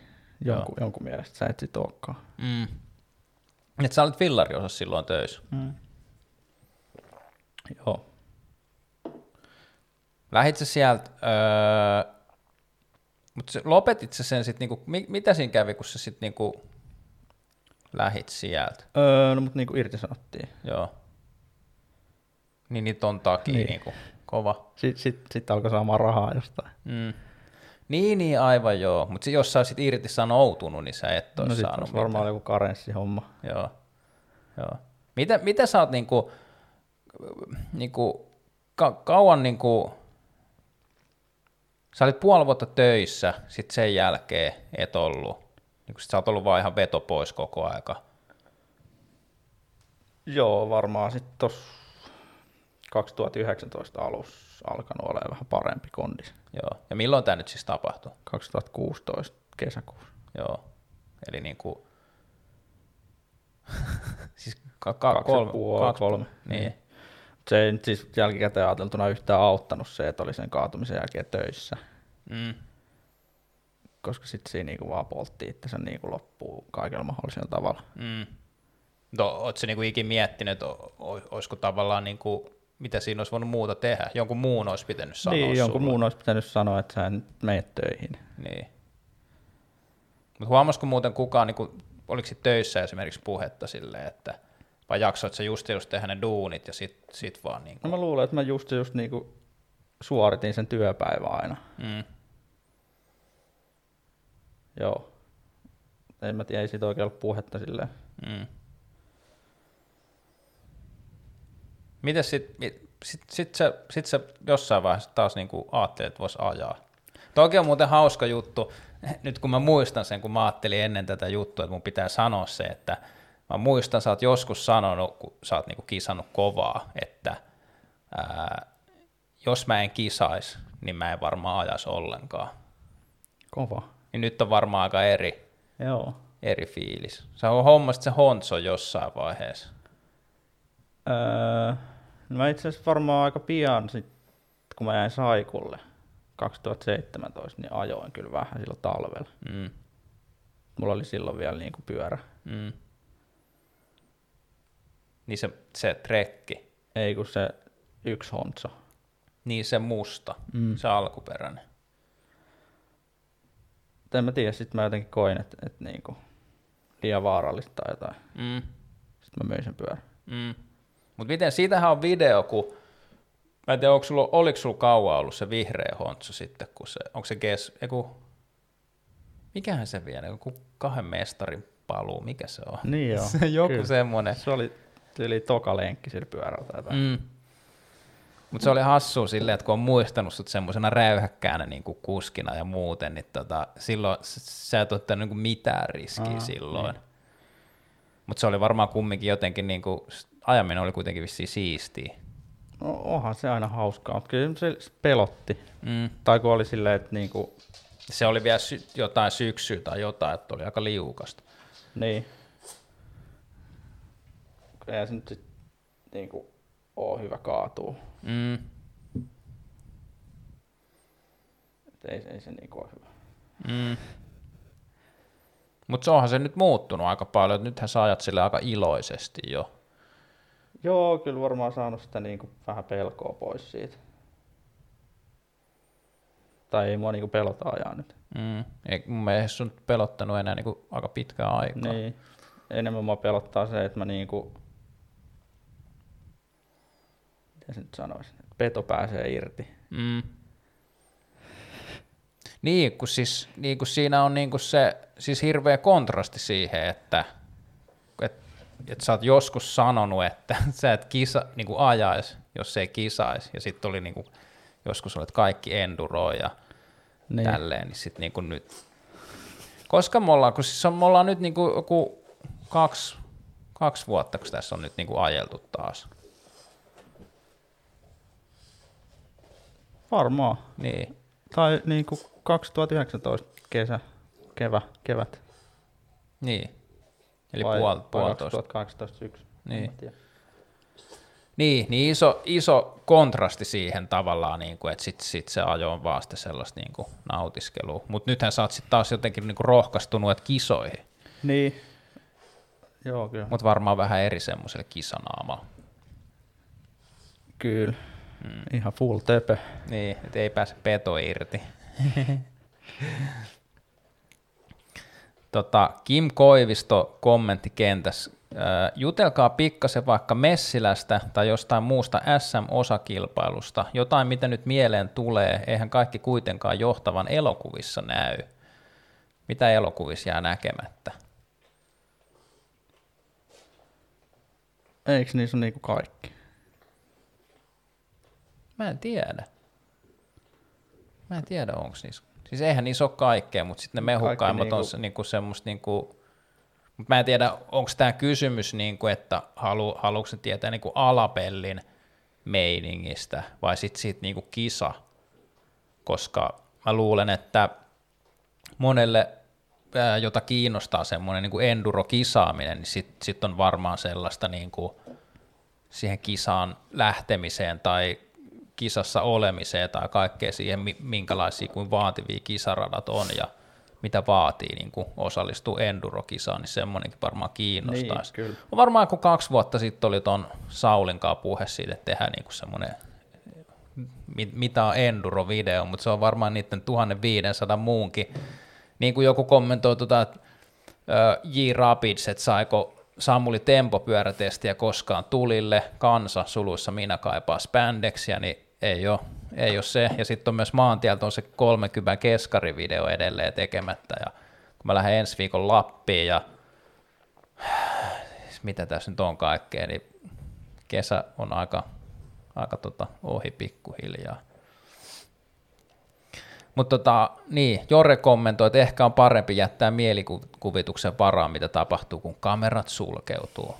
jonkun, jonkun mielestä sä et sit olekaan. Mm. Et sä olit fillariosassa silloin töissä. Mm. Joo. Lähit sä sieltä, öö, mutta lopetit sä sen sitten, niinku, mi, mitä siinä kävi, kun sä sitten niinku lähit sieltä? Öö, no mutta niinku irtisanottiin. Joo. Niin niitä on takia niin. Niin. niinku, kova. Sitten sit, sit alkoi saamaan rahaa jostain. Mm. Niin, niin, aivan joo. Mutta jos sä olisit irti sanoutunut, niin sä et olisi No saanut olisi varmaan mitään. joku karenssihomma. Joo. joo. Mitä, mitä sä oot niinku, niinku, ka, kauan niinku, sä olit puoli vuotta töissä, sit sen jälkeen et ollut. Niinku sit sä oot ollut vaan ihan veto pois koko aika. Joo, varmaan sitten tuossa 2019 alussa alkanut olemaan vähän parempi kondis. Joo. Ja milloin tämä nyt siis tapahtui? 2016 kesäkuussa. Joo. Eli niinku, siis ka, ka, Kaksi ja puoli, kolme. Niin. Niin. Se ei nyt siis jälkikäteen ajateltuna yhtään auttanut se, että oli sen kaatumisen jälkeen töissä, Mm. Koska sitten siinä niinku vaan poltti itsensä niinku loppuun kaikella mahdollisella tavalla. Mm. No, ootko se niinku ikin miettinyt, että olisiko tavallaan, niinku, mitä siinä olisi voinut muuta tehdä? Jonkun muun olisi pitänyt sanoa niin, jonkun sulle. muun olisi pitänyt sanoa, että sä nyt meet töihin. Niin. Mutta huomasiko muuten kukaan, niinku, oliko sit töissä esimerkiksi puhetta silleen, että vai jaksoit sä just just tehdä ne duunit ja sit, sit vaan niinku, No mä luulen, että mä just, just niinku suoritin sen työpäivän aina. mm, Joo. En mä tiedä, ei siitä oikein ollut puhetta silleen. mm. Miten sit, sit, sit, sä, sit sä jossain vaiheessa taas niinku ajattelit, että voisi ajaa? Toki on muuten hauska juttu, nyt kun mä muistan sen, kun mä ajattelin ennen tätä juttua, että mun pitää sanoa se, että mä muistan, sä oot joskus sanonut, kun sä oot niinku kisannut kovaa, että ää, jos mä en kisais, niin mä en varmaan ajas ollenkaan. Kova. Niin nyt on varmaan aika eri, Joo. eri fiilis. Sä hommasit se Honso jossain vaiheessa. Öö, no mä itse asiassa varmaan aika pian, sit, kun mä jäin Saikulle 2017, niin ajoin kyllä vähän silloin talvella. Mm, Mulla oli silloin vielä niinku pyörä. mm. Niin se, se trekki, Ei kun se yksi Honsa. niin se musta, Mm. se alkuperäinen. En mä tiedä, sit mä jotenkin koin, että, että niinku liian vaarallista tai jotain. Mm, Sitten mä möin sen pyörän. mm. Mutta miten, siitähän on video, kun, mä en tiedä, onko sulla, oliko sulla kauan ollut se vihreä Honsu sitten, kun se, onko se Ges, eiku, mikähän se vielä, joku kahden mestarin paluu, mikä se on? Niin joo. Se joku kyllä. semmoinen. Se oli tyyli toka lenkki sillä pyörällä tai jotain. Mm. Mutta se oli hassu silleen, että kun on muistanut sut semmoisena räyhäkkäänä niin kuin kuskina ja muuten, niin tota, silloin sä et ottanut niin mitään riskiä Aa, silloin. niin. Mutta se oli varmaan kumminkin jotenkin, niin kuin, ajaminen oli kuitenkin vissiin siistiä. No, onhan se aina hauskaa, mutta kyllä se pelotti. Mm. Tai kun oli silleen, että niinku, Se oli vielä sy- jotain syksyä tai jotain, että oli aika liukasta. niin. Eihän se nyt sit niinku oo hyvä kaatuu. Mm. Et ei, ei se niinku ole hyvä. Mm. Mutta se onhan se nyt muuttunut aika paljon, että nythän sä ajat sille aika iloisesti jo. Joo, kyllä varmaan saanut sitä niinku vähän pelkoa pois siitä. Tai ei mua niinku pelota ajaa nyt. Mm. Ei, mun mielestä se on pelottanut enää niinku aika pitkään aikaa. Niin. Enemmän mua pelottaa se, että mä niinku... Miten se nyt sanoisi? Että peto pääsee irti. Mm. Niin, kun, siis, niin kun siinä on niin kun se siis hirveä kontrasti siihen, että et, et sä oot joskus sanonut, että sä et kisa, niin kuin ajais, jos se ei kisaisi, ja sitten oli niin kuin, joskus olet kaikki enduro ja Niin. niin. tälleen, niin sitten niin kuin nyt, koska me ollaan, kun siis on, me ollaan nyt niin kuin joku kaksi, kaksi vuotta, kun tässä on nyt niin kuin ajeltu taas. Varmaan. Niin, Tai niinku 2019 kesä, kevä, kevät. niin. Eli vai, puol, puolitoista. 2018 syksy. Niin. Niin, niin iso, iso kontrasti siihen tavallaan, niin kuin, että sit, sit se ajo on vaan sitten sellaista niin kuin, nautiskelua. Mutta nythän sä oot sit taas jotenkin niin kuin, rohkaistunut että kisoihin, Niin. Joo, kyllä. mutta varmaan vähän eri semmoiselle kisanaamalla. Kyllä. Mm. Ihan full töpö. Niin, että ei pääse peto irti. tota, Kim Koivisto kommentti kentässä. Äh, Jutelkaa pikkasen vaikka Messilästä tai jostain muusta SM-osakilpailusta, jotain mitä nyt mieleen tulee, eihän kaikki kuitenkaan johtavan elokuvissa näy. Mitä elokuvissa jää näkemättä? Eikö niissä ole niinku kaikki? Mä en tiedä. Mä en tiedä, onko niissä. Siis eihän niissä ole kaikkea, mutta sitten ne mehukkaimmat niinku- on se, niinku semmoista niinku, mutta mä en tiedä, onko tämä kysymys, niinku, että halu, haluatko se tietää niinku alapellin meiningistä vai sitten siitä niinku kisa, koska mä luulen, että monelle, ää, jota kiinnostaa semmoinen niinku enduro-kisaaminen, niin sitten sit on varmaan sellaista niinku, siihen kisaan lähtemiseen tai kisassa olemiseen tai kaikkea siihen, mi- minkälaisia kuin vaativia kisaradat on ja mitä vaatii niin kuin osallistua endurokisaan, niin semmoinenkin varmaan kiinnostaisi. Niin, kyllä. On varmaan kun kaksi vuotta sitten oli tuon Saulin kanssa puhe siitä, että tehdään niin kuin semmoinen, mi- mitä on enduro-video, mutta se on varmaan niiden 1500 muunkin. Niin kuin joku kommentoi tuota, J. Rapids, että saiko Samuli tempopyörätestiä koskaan tulille, kansa suluissa minä kaipaa spandexiä, niin ei ole, ei ole se. Ja sitten on myös maantieltä on se 30 keskarivideo edelleen tekemättä. Ja kun mä lähden ensi viikon Lappiin ja mitä tässä nyt on kaikkea, niin kesä on aika, aika tota ohi pikkuhiljaa. Mutta tota, niin, Jore kommentoi, että ehkä on parempi jättää mielikuvituksen varaan, mitä tapahtuu, kun kamerat sulkeutuu.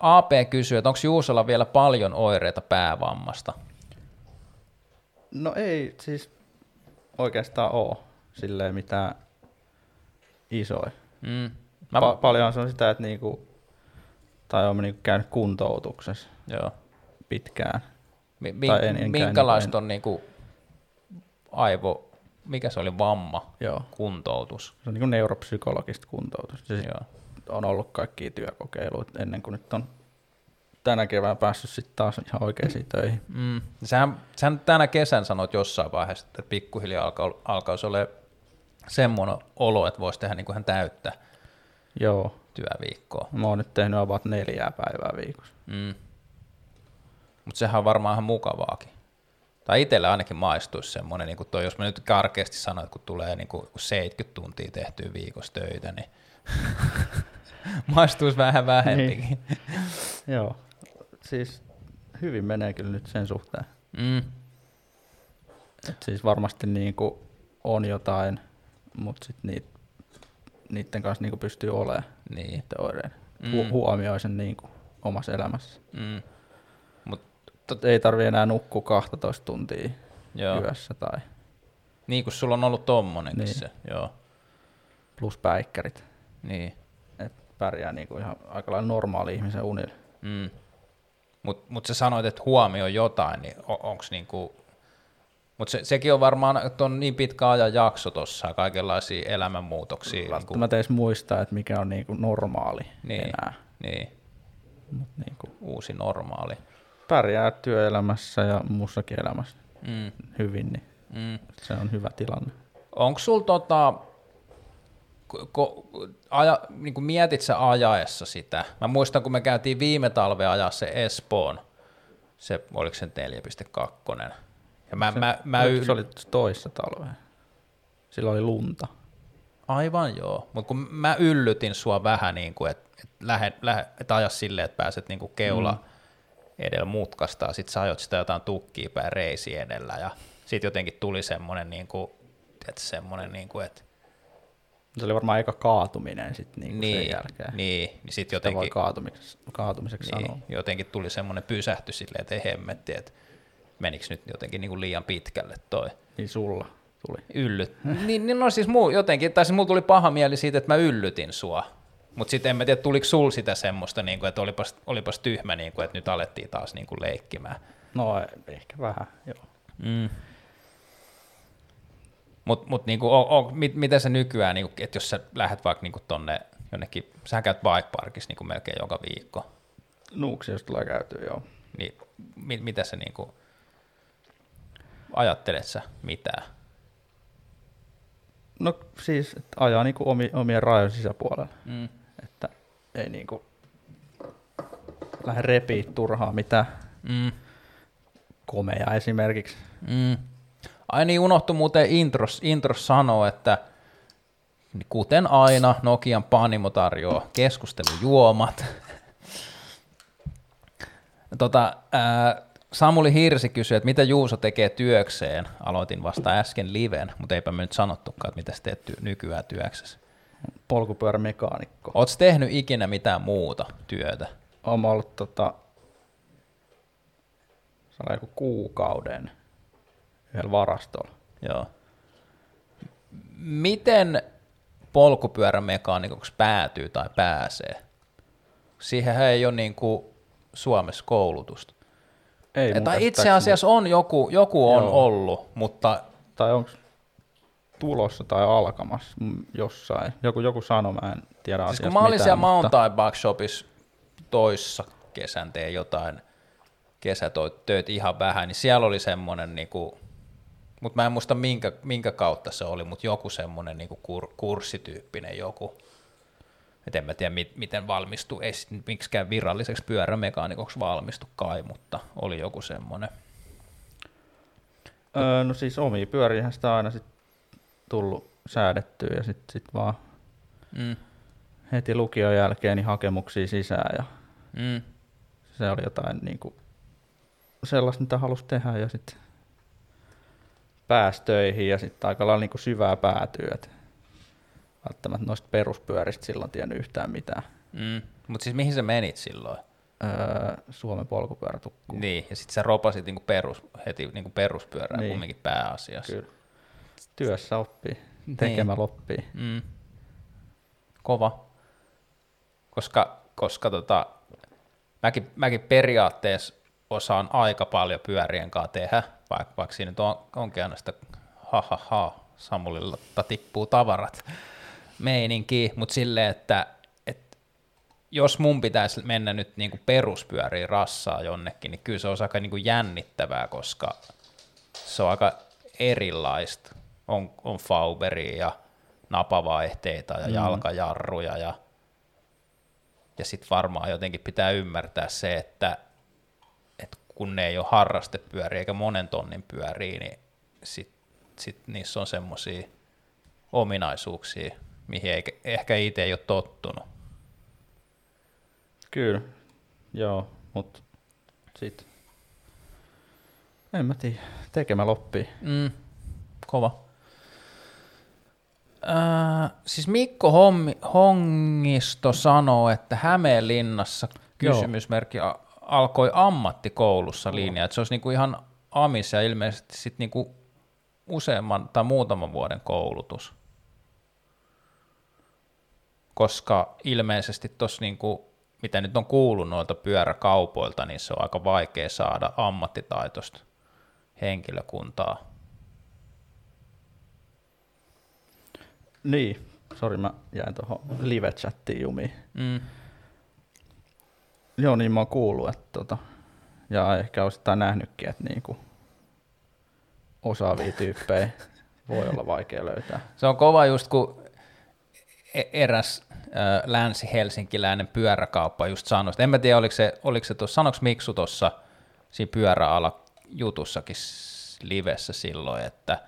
AP kysyy, että onko Juusolla vielä paljon oireita päävammasta? No ei siis oikeastaan oo silleen mitään isoja. Mm. Mä, Pa- paljon se on sitä, että niinku, tai on niinku käynyt kuntoutuksessa joo. pitkään. Mi- Tai en- en minkälaista käynyt, on niinku aivo, mikä se oli vamma, Joo. kuntoutus? Se on niinku neuropsykologista kuntoutusta. Se Joo. On ollut kaikkia työkokeiluita ennen kuin nyt on tänä kevään päässyt sitten taas ihan oikeisiin töihin. Mm. Sähän, sähän tänä kesän sanoit jossain vaiheessa, että pikkuhiljaa alkaa, alkaisi olla semmoinen olo, että voisi tehdä niin kuin ihan täyttä Joo. työviikkoa. Mä oon nyt tehnyt about neljää päivää viikossa. Mm. Mutta sehän on varmaan ihan mukavaakin. Tai itselle ainakin maistuisi semmoinen, niin kuin toi, jos mä nyt karkeasti sanon, että kun tulee niin kuin 70 tuntia tehtyä viikossa töitä, niin maistuisi vähän vähempikin. Niin. Joo. Siis hyvin menee kyllä nyt sen suhteen. Mm. Et siis varmasti niinku on jotain, mutta sitten niitä niiden kanssa niinku pystyy olemaan Niin. niiden oireiden. Mm. Hu- huomioi sen niinku omassa elämässä. Mm. Mut, Tot ei tarvi enää nukkua 12 tuntia joo. yössä tai Niin kun sulla on ollut tommonenkin Niin. se. Joo. plus päikkärit. Niin. Pärjää niinku ihan aika lailla normaali ihmisen unilla. Mm. Mut, mut sä sanoit, että huomioi jotain, niin on, onks niinku... Mut se, sekin on varmaan, että on niin pitkä ajan jakso tossa, kaikenlaisia elämänmuutoksia. Niinku, Välttämättä edes muistaa, että mikä on niinku normaali niin, enää. niin, Mut niinku uusi normaali. pärjää työelämässä ja muussakin elämässä Mm. hyvin, niin Mm. se on hyvä tilanne. Onko sul tota, ko, aja, niin kuin mietit sä ajaessa sitä? Mä muistan, kun me käytiin viime talve ajaa se Espoon, se, oliko se 4.2. Ja mä, Se, mä, mä yl... se oli toissa talvea. Silloin oli lunta. Aivan joo, mutta kun mä yllytin sua vähän niin kuin, että et lähde, lähde, et aja silleen, että pääset niin kuin keula mm. edellä mutkasta, sit sä ajoit sitä jotain tukkia päin reisi edellä, ja sit jotenkin tuli semmoinen, niin kuin, että semmoinen, niin kuin, että Se oli varmaan eka kaatuminen sitten niinku niin, sen jälkeen. niin, niin sit Sitä voi jotenkin, kaatumiseksi, kaatumiseksi niin, sanoa. jotenkin tuli semmoinen pysähty silleen, että hemmetti, että menikö nyt jotenkin niin kuin liian pitkälle toi Niin sulla tuli. yllyt. niin, niin no siis muu jotenkin, tai siis mulla tuli paha mieli siitä, että mä yllytin sua. Mutta sitten en mä tiedä, tuliko sul sitä semmoista, niin kuin, että olipas, olipas tyhmä, niin kuin, että nyt alettiin taas niin kuin leikkimään. No ehkä vähän, joo. Mm. Mutta mut, niin o, o, mit, miten se nykyään, niin kuin, että jos sä lähdet vaikka niin kuin tonne jonnekin, sä käyt bike parkissa niin kuin melkein joka viikko, Nuuksi, jos tulee käytyä, joo. niin mi, mitä sä niin kuin, ajattelet sä mitään? No siis, että ajaa niinku omi, omien rajojen sisäpuolella. Mm. Että ei niinku lähde repii turhaa mitään Mm. komea esimerkiksi. Mm. Ai niin, unohtu muuten intros, intros sanoa, että kuten aina Nokian Panimo tarjoaa keskustelujuomat. tota, ää, Samuli Hirsi kysyi, että mitä Juuso tekee työkseen. Aloitin vasta äsken liven, mutta eipä me nyt sanottukaan, että mitä sä teet ty- nykyään työksessä. Polkupyörämekaanikko. Oletko tehnyt ikinä mitään muuta työtä? Olen ollut tota, se joku kuukauden yhdellä varastolla. Joo. Miten polkupyörämekaanikoksi päätyy tai pääsee? Siihen ei ole niin kuin Suomessa koulutusta. Ei mun tai itse asiassa on joku, joku on Joo. ollut, mutta Tai onko tulossa tai alkamassa jossain. Joku, joku sanoi, mä en tiedä siis kun mä olin mitään, siellä mutta Mountain Bike Shopissa toissa kesän tein jotain kesätöitä ihan vähän, niin siellä oli semmoinen, niinku, mutta mä en muista minkä, minkä kautta se oli, mutta joku semmoinen niinku kur, kurssityyppinen joku. Et en mä tiedä, mit, miten valmistuu, ei sit miksikään viralliseksi pyörämekaanikoksi valmistu kai, mutta oli joku semmoinen. Öö, no siis omia pyöriähän sitä aina sit tullut säädettyä ja sitten sit vaan Mm, heti lukion jälkeen niin hakemuksia sisään ja mm, se oli jotain niinku sellaista, mitä halusi tehdä ja sitten pääsi töihin ja sitten aika lailla niinku syvää päätyy, että välttämättä noista peruspyöristä silloin tiennyt yhtään mitään. mm. Mutta siis mihin sä menit silloin? Öö, Suomen polkupyörätukku. Niin, ja sitten sä ropasit niinku perus, heti niinku peruspyörää Niin. kumminkin pääasiassa. Kyllä. Työssä oppii, Niin. tekemällä oppii. Mm. Kova. Koska, koska tota, mäkin, mäkin periaatteessa osaan aika paljon pyörien kanssa tehdä, vaikka, vaikka siinä nyt on, onkin aina sitä ha ha ha, Samulilta tippuu tavarat meininki, mutta silleen, että, että jos mun pitäisi mennä nyt niinku peruspyöriin rassaa jonnekin, niin kyllä se on aika niinku jännittävää, koska se on aika erilaista. On, on Fauberia ja napavaihteita ja mm. jalkajarruja ja, ja sitten varmaan jotenkin pitää ymmärtää se, että kun ne ei ole harrastepyöriä eikä monen tonnin pyöriä, niin sit, sit niissä on semmoisia ominaisuuksia, mihin ei, ehkä itse ei ole tottunut. Kyllä, joo, mutta sit en mä tiedä, tekemällä oppii. Mm, kova. Äh, siis Mikko Hommi, Hongisto sanoo, että Hämeenlinnassa kysymysmerkki alkoi ammattikoulussa linja, että se olisi niinku ihan amis ja ilmeisesti sit niinku useamman tai muutaman vuoden koulutus. Koska ilmeisesti tuossa niinku, mitä nyt on kuullut noilta pyöräkaupoilta, niin se on aika vaikea saada ammattitaitoista henkilökuntaa. Niin, sori mä jäin tuohon live-chattiin jumiin. Mm. Joo, niin mä oon kuullut, että tota, ja ehkä osittain nähnytkin, että niinku osaavia tyyppejä voi olla vaikea löytää. Se on kova just kun e- eräs länsi-helsinkiläinen pyöräkauppa just sanoi, että en mä tiedä oliko se, oliko se tuossa, sanoiko Miksu tuossa siinä pyöräala jutussakin livessä silloin, että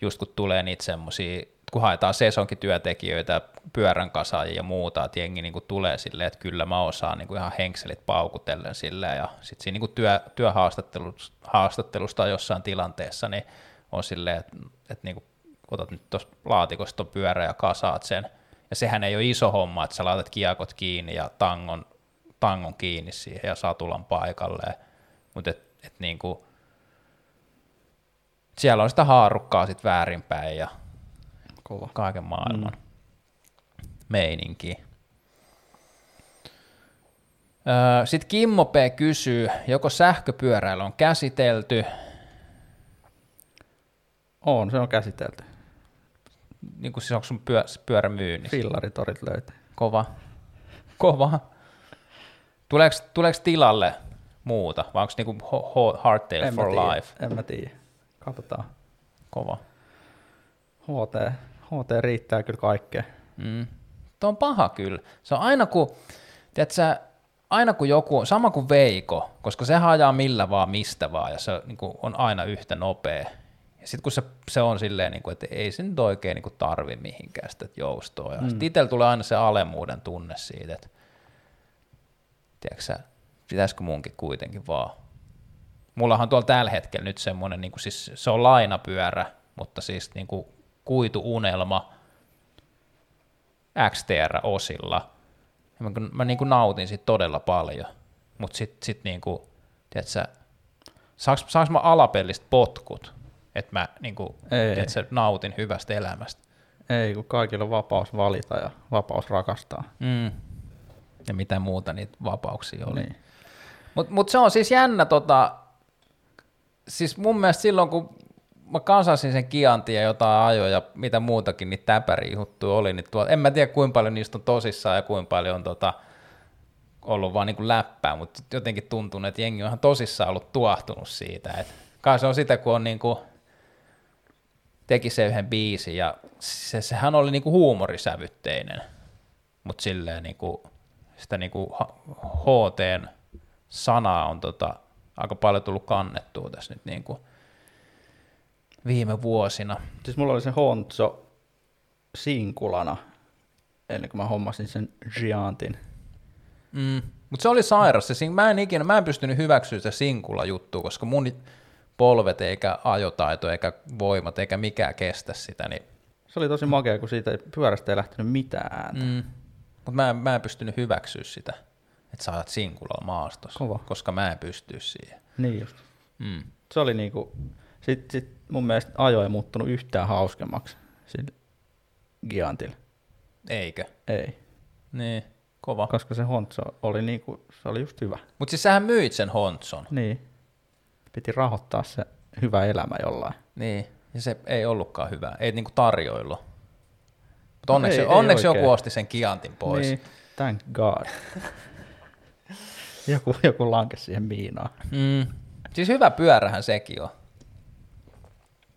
just kun tulee niitä semmoisia, kun haetaan sesonkityöntekijöitä, pyörän kasaajia ja muuta, että jengi niin tulee silleen, että kyllä mä osaan niin ihan henkselit paukutellen silleen, ja sitten siinä niin työ, työhaastattelusta haastattelusta jossain tilanteessa, niin on silleen, että, että niin otat nyt tuosta laatikosta pyörä ja kasaat sen, ja sehän ei ole iso homma, että sä laitat kiekot kiinni ja tangon, tangon kiinni siihen ja satulan paikalleen, mutta et, et niin kuin, siellä on sitä haarukkaa sitten väärinpäin ja Kova. kaiken maailman mm. meininki. Sitten Kimmo P. kysyy, joko sähköpyöräily on käsitelty, On, se on käsitelty. niin kuin siis onko sun pyö, pyörä myynnissä? Fillaritorit löytää. Kova. Kova. Tuleeko, tuleeko tilalle muuta, vai onko niinku hardtail for tiedä, life? En mä tiedä. Katsotaan. Kova. HT, HT riittää kyllä kaikkea. Mm. Tuo on paha kyllä. Se on aina kun, tiedät sä, aina kun joku, sama kuin Veiko, koska se ajaa millä vaan, mistä vaan, ja se niin kuin, on aina yhtä nopea. Ja sitten kun se, se on silleen, niin kuin, että ei se nyt oikein niin kuin, tarvi mihinkään sitä joustoa. Ja mm. sitten itsellä tulee aina se alemmuuden tunne siitä, että tiedätkö pitäisikö munkin kuitenkin vaan. Mullahan on tuolla tällä hetkellä nyt semmoinen, niin kuin, siis se on lainapyörä, mutta siis niin kuin, kuituunelma, XTR-osilla. Ja mä, mä niin kuin nautin siitä todella paljon. Mutta sitten sit niin kuin, tiedätkö, sä, saaks, saaks mä alapellistä potkut, että mä niin kuin, tiedätkö, nautin hyvästä elämästä. Ei, kun kaikilla on vapaus valita ja vapaus rakastaa. Mm. Ja mitä muuta niitä vapauksia oli. Niin. Mutta mut se on siis jännä, tota, siis mun mielestä silloin kun mä kansasin sen Kiantin ja jotain ajoja ja mitä muutakin, niin täpäriihuttu oli, niin tuolla, en mä tiedä kuinka paljon niistä on tosissaan ja kuinka paljon on tota, ollut vaan niin läppää, mutta jotenkin tuntuu, että jengi on ihan tosissaan ollut tuahtunut siitä. Et kai se on sitä, kun on niin kuin, teki se yhden biisin ja se, sehän oli niin kuin huumorisävytteinen, mutta silleen niin kuin, sitä niin kuin HTn sanaa on tota, aika paljon tullut kannettua tässä nyt niin kuin viime vuosina. Siis mulla oli se Honzo sinkulana, ennen kuin mä hommasin sen Giantin. Mm. Mutta se oli sairas. Se, mä en ikinä, mä en pystynyt hyväksyä sitä sinkula juttua, koska mun polvet eikä ajotaito eikä voimat eikä mikään kestä sitä. Niin, Se oli tosi makea, kun siitä ei- pyörästä ei lähtenyt mitään ääntä. mm. Mutta mä, en- mä en pystynyt hyväksyä sitä, että sä ajat sinkulalla maastossa, Kova. koska mä en pysty siihen. Niin just. Mm. Se oli niinku, sit, sit mun mielestä ajo ei muuttunut yhtään hauskemmaksi sillä Giantilla. Eikö? Ei, Niin, kova. koska se Honzo oli niinku, se oli just hyvä. Mutta siis sähän myit sen Honson. Niin. Piti rahoittaa se hyvä elämä jollain. Niin, ja se ei ollutkaan hyvä, ei niinku tarjoilu. Mutta onneksi, ei- ei onneksi oikein. joku osti sen Kiantin pois. Niin, thank god. joku, joku lankesi siihen miinaan. Mm. Siis hyvä pyörähän sekin on.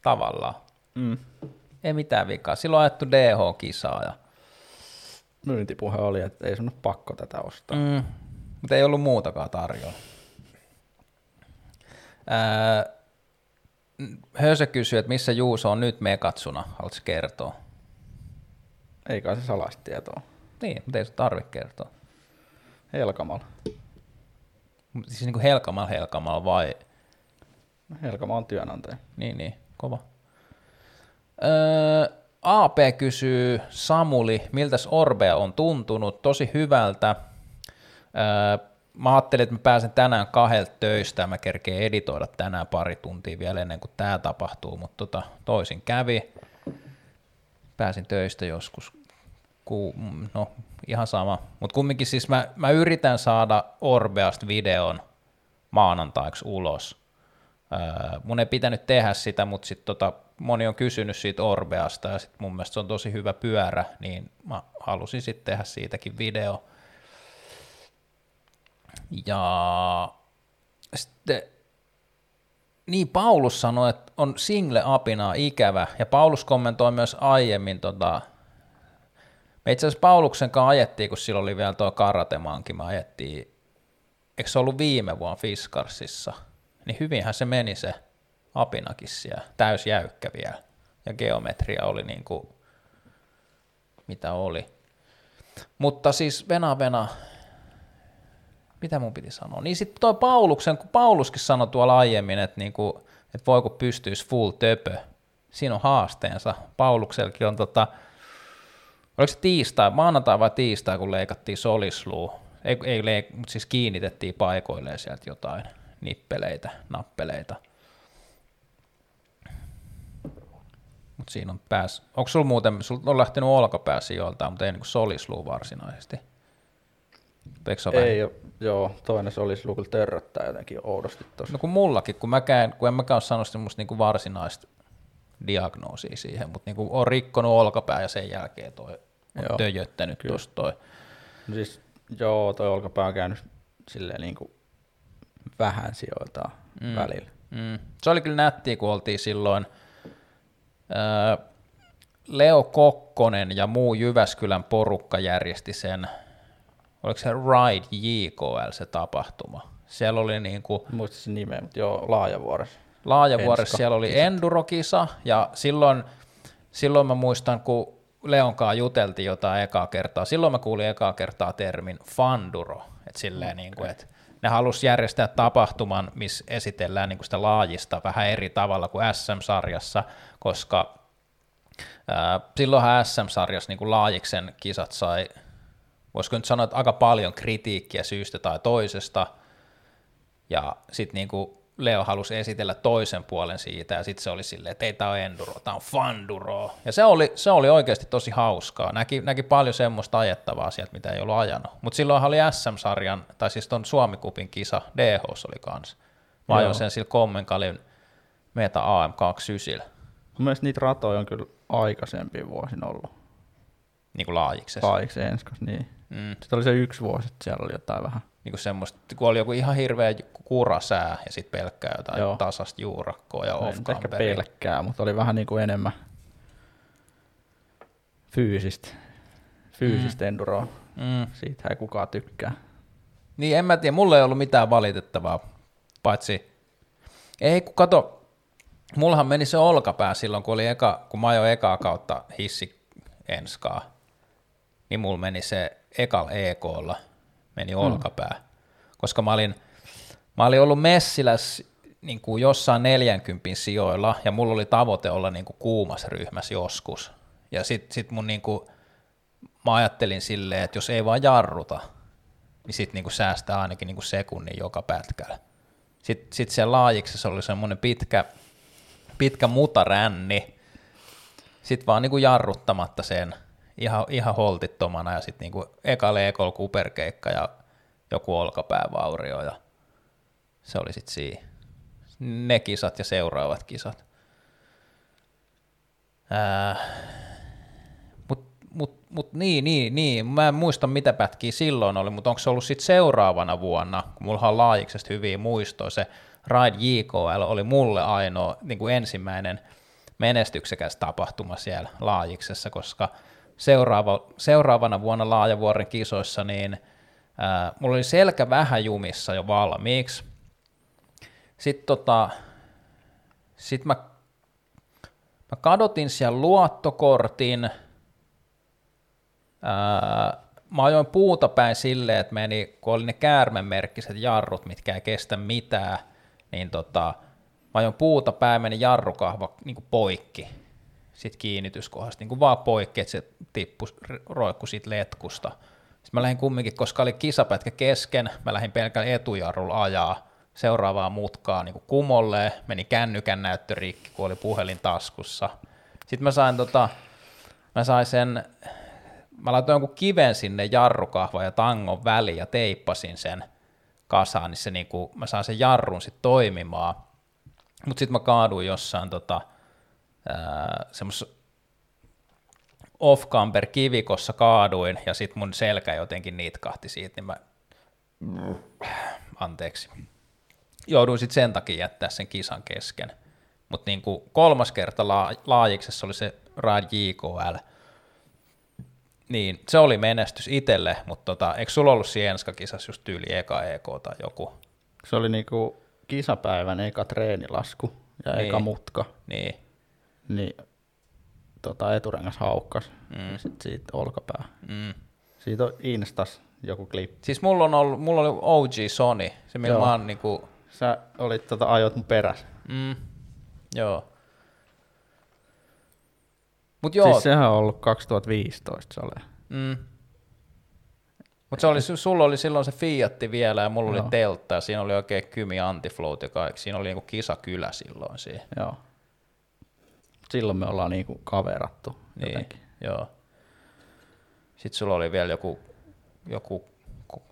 Tavallaan. Mm. Ei mitään vikaa. Silloin on ajettu DH-kisaa. Ja... Myyntipuhe oli, että ei sun ole pakko tätä ostaa. Mm. Mutta ei ollut muutakaan tarjolla. Ää, Hösö kysyy, että missä Juuso on nyt mekatsuna. Haluatko kertoa? Ei kai se salaista tietoa. Niin, mutta ei se tarvitse kertoa. Helkamalla. Mut Siis niin kuin helkamalla helkamalla vai Helkama on työnantaja. Niin, niin, kova. Öö, AP kysyy Samuli, miltäs Orbea on tuntunut? Tosi hyvältä. Öö, mä ajattelin, että mä pääsen tänään kahdelta töistä mä kerkeen editoida tänään pari tuntia vielä ennen kuin tämä tapahtuu, mutta tota, toisin kävi. Pääsin töistä joskus, ku, no ihan sama, mutta kumminkin siis mä, mä yritän saada Orbeasta videon maanantaiksi ulos. Mun ei pitänyt tehdä sitä, mutta sitten tota, moni on kysynyt siitä Orbeasta ja sit mun mielestä se on tosi hyvä pyörä, niin mä halusin sitten tehdä siitäkin video. Ja sitten niin Paulus sanoi, että on single apina ikävä, ja Paulus kommentoi myös aiemmin, tota, me itse asiassa Pauluksen kanssa ajettiin, kun silloin oli vielä tuo karatemankin, me ajettiin, eikö se ollut viime vuonna Fiskarsissa, niin hyvinhän se meni se apinakin siellä, täysjäykkä vielä, ja geometria oli niin kuin, mitä oli. Mutta siis Vena Vena, mitä mun piti sanoa? Niin sitten toi Pauluksen, kun Pauluskin sanoi tuolla aiemmin, että, niinku, että voiko pystyisi full töpö, siinä on haasteensa. Pauluksellakin on tota, oliko se tiistai, maanantai vai tiistai, kun leikattiin solisluu, ei, ei leik- siis kiinnitettiin paikoilleen sieltä jotain nippeleitä, nappeleita. Mutta siinä on pääs. Onko sulla muuten, sulla on lähtenyt olkapääsi joltain, mutta ei niin solisluu varsinaisesti? Ei ole, joo, toinen se olisi kyllä törröttää jotenkin oudosti tuossa. No kun mullakin, kun, mäkään, kun en mäkään ole saanut semmoista niinku varsinaista diagnoosia siihen, mutta niinku on rikkonut olkapää ja sen jälkeen toi on joo, töjöttänyt tuosta toi. No siis joo, toi olkapää on käynyt silleen niinku vähän sijoiltaan mm. välillä. Mm. Se oli kyllä nättiä, kun oltiin silloin öö, Leo Kokkonen ja muu Jyväskylän porukka järjesti sen oliko se Ride JKL se tapahtuma. Siellä oli niin kuin, Muista sen nimeä, mutta joo, Laajavuoressa. Laajavuoressa siellä oli endurokisa, ja silloin, silloin mä muistan, kun Leonkaan juteltiin jotain ekaa kertaa, silloin mä kuulin ekaa kertaa termin fanduro, että silleen niin kuin, että ne halusi järjestää tapahtuman, missä esitellään niin kuin sitä laajista vähän eri tavalla kuin SM-sarjassa, koska ää, silloinhan SM-sarjassa niin kuin laajiksen kisat sai voisiko nyt sanoa, että aika paljon kritiikkiä syystä tai toisesta, ja sitten niin Leo halusi esitellä toisen puolen siitä, ja sitten se oli silleen, että ei tämä ole enduro, tämä on fanduro. Ja se oli, se oli oikeasti tosi hauskaa. Näki, näki paljon semmoista ajettavaa sieltä, mitä ei ollut ajanut. Mutta silloin oli SM-sarjan, tai siis tuon Suomikupin kisa, DH oli kanssa. Mä ajoin sen sillä Kommenkalin Meta AM29. Mun mielestä niitä ratoja on kyllä aikaisempi vuosin ollut. Niin kuin laajiksessa. Laajiksessa enskos, niin. Mm. Sitten oli se yksi vuosi, että siellä oli jotain vähän. Niin kuin semmoista, kun oli joku ihan hirveä kurasää ja sitten pelkkää jotain Joo. tasasta juurakkoa ja off Ehkä pelkkää, mutta oli vähän niin kuin enemmän fyysistä, fyysistä mm. enduroa. Mm. Siitä ei kukaan tykkää. Niin, en mä tiedä, mulla ei ollut mitään valitettavaa, paitsi, ei kun kato, mullahan meni se olkapää silloin, kun, oli eka, kun mä ajoin ekaa kautta hissi enskaa, niin mulla meni se ekal EKlla meni mm. olkapää, koska mä olin, mä olin ollut Messiläs niin kuin jossain 40 sijoilla, ja mulla oli tavoite olla niin kuin kuumas ryhmässä joskus. Ja sit, sit mun niin kuin, mä ajattelin silleen, että jos ei vaan jarruta, niin sit niin kuin säästää ainakin niin kuin sekunnin joka pätkällä. Sitten sit siellä laajiksessa oli semmoinen pitkä, pitkä mutaränni, sitten vaan niin kuin jarruttamatta sen, ihan, ihan holtittomana ja sitten niinku eka leekol kuperkeikka ja joku olkapäävaurio ja se oli sitten siinä. Ne kisat ja seuraavat kisat. Ää, mut, mut, mut niin, niin, niin, mä en muista mitä pätkiä silloin oli, mutta onko se ollut sitten seuraavana vuonna, kun mulla on laajiksesta hyviä muistoja, se Ride JKL oli mulle ainoa niin kuin ensimmäinen menestyksekäs tapahtuma siellä laajiksessa, koska – seuraava, seuraavana vuonna Laajavuoren kisoissa, niin ää, mulla oli selkä vähän jumissa jo valmiiksi. Sitten tota, sit mä, mä kadotin siellä luottokortin, ää, mä ajoin puuta päin silleen, että meni, kun oli ne käärmemerkkiset jarrut, mitkä ei kestä mitään, niin tota, mä ajoin puuta päin, meni jarrukahva niin poikki sit kiinnityskohdasta, niin kuin vaan poikki, että se tippui, roikku siitä letkusta. Sitten mä lähdin kumminkin, koska oli kisapätkä kesken, mä lähdin pelkällä etujarrulla ajaa seuraavaa mutkaa niin kuin kumolle, meni kännykän näyttö rikki, kun oli puhelin taskussa. Sitten mä sain, tota, mä sain sen, mä laitoin jonkun kiven sinne jarrukahva ja tangon väliin ja teippasin sen kasaan, niin se niin kuin, mä sain sen jarrun sitten toimimaan. Mutta sitten mä kaaduin jossain tota, semmoisessa off-camper kivikossa kaaduin ja sitten mun selkä jotenkin niitkahti siitä, niin mä, anteeksi, jouduin sitten sen takia jättää sen kisan kesken. Mutta niin kolmas kerta la- laajiksessa oli se Rad JKL, niin se oli menestys itselle, mutta tota, eikö sulla ollut siinä kisassa just tyyli eka EK tai joku? Se oli niinku kisapäivän eka treenilasku ja Niin. eka mutka, Niin, niin tota, eturengas haukkas mm. ja sit siitä olkapää. mm. Siitä on Instas joku klippi. Siis mulla, on ollut, mulla oli OG Sony, se millä Joo. mä oon niinku, Sä olit tota, ajot mun perässä. mm, joo. Mut Joo. Siis sehän on ollut 2015 se oli. mm. Mut se oli, sulla oli silloin se Fiatti vielä ja mulla Joo. oli Teltta ja siinä oli oikein kymi antifloat ja kaikki. Siinä oli niinku kisakylä silloin siinä. Joo. Silloin me ollaan niinku kaverattu Niin, jotenkin. joo. Sitten sulla oli vielä joku, joku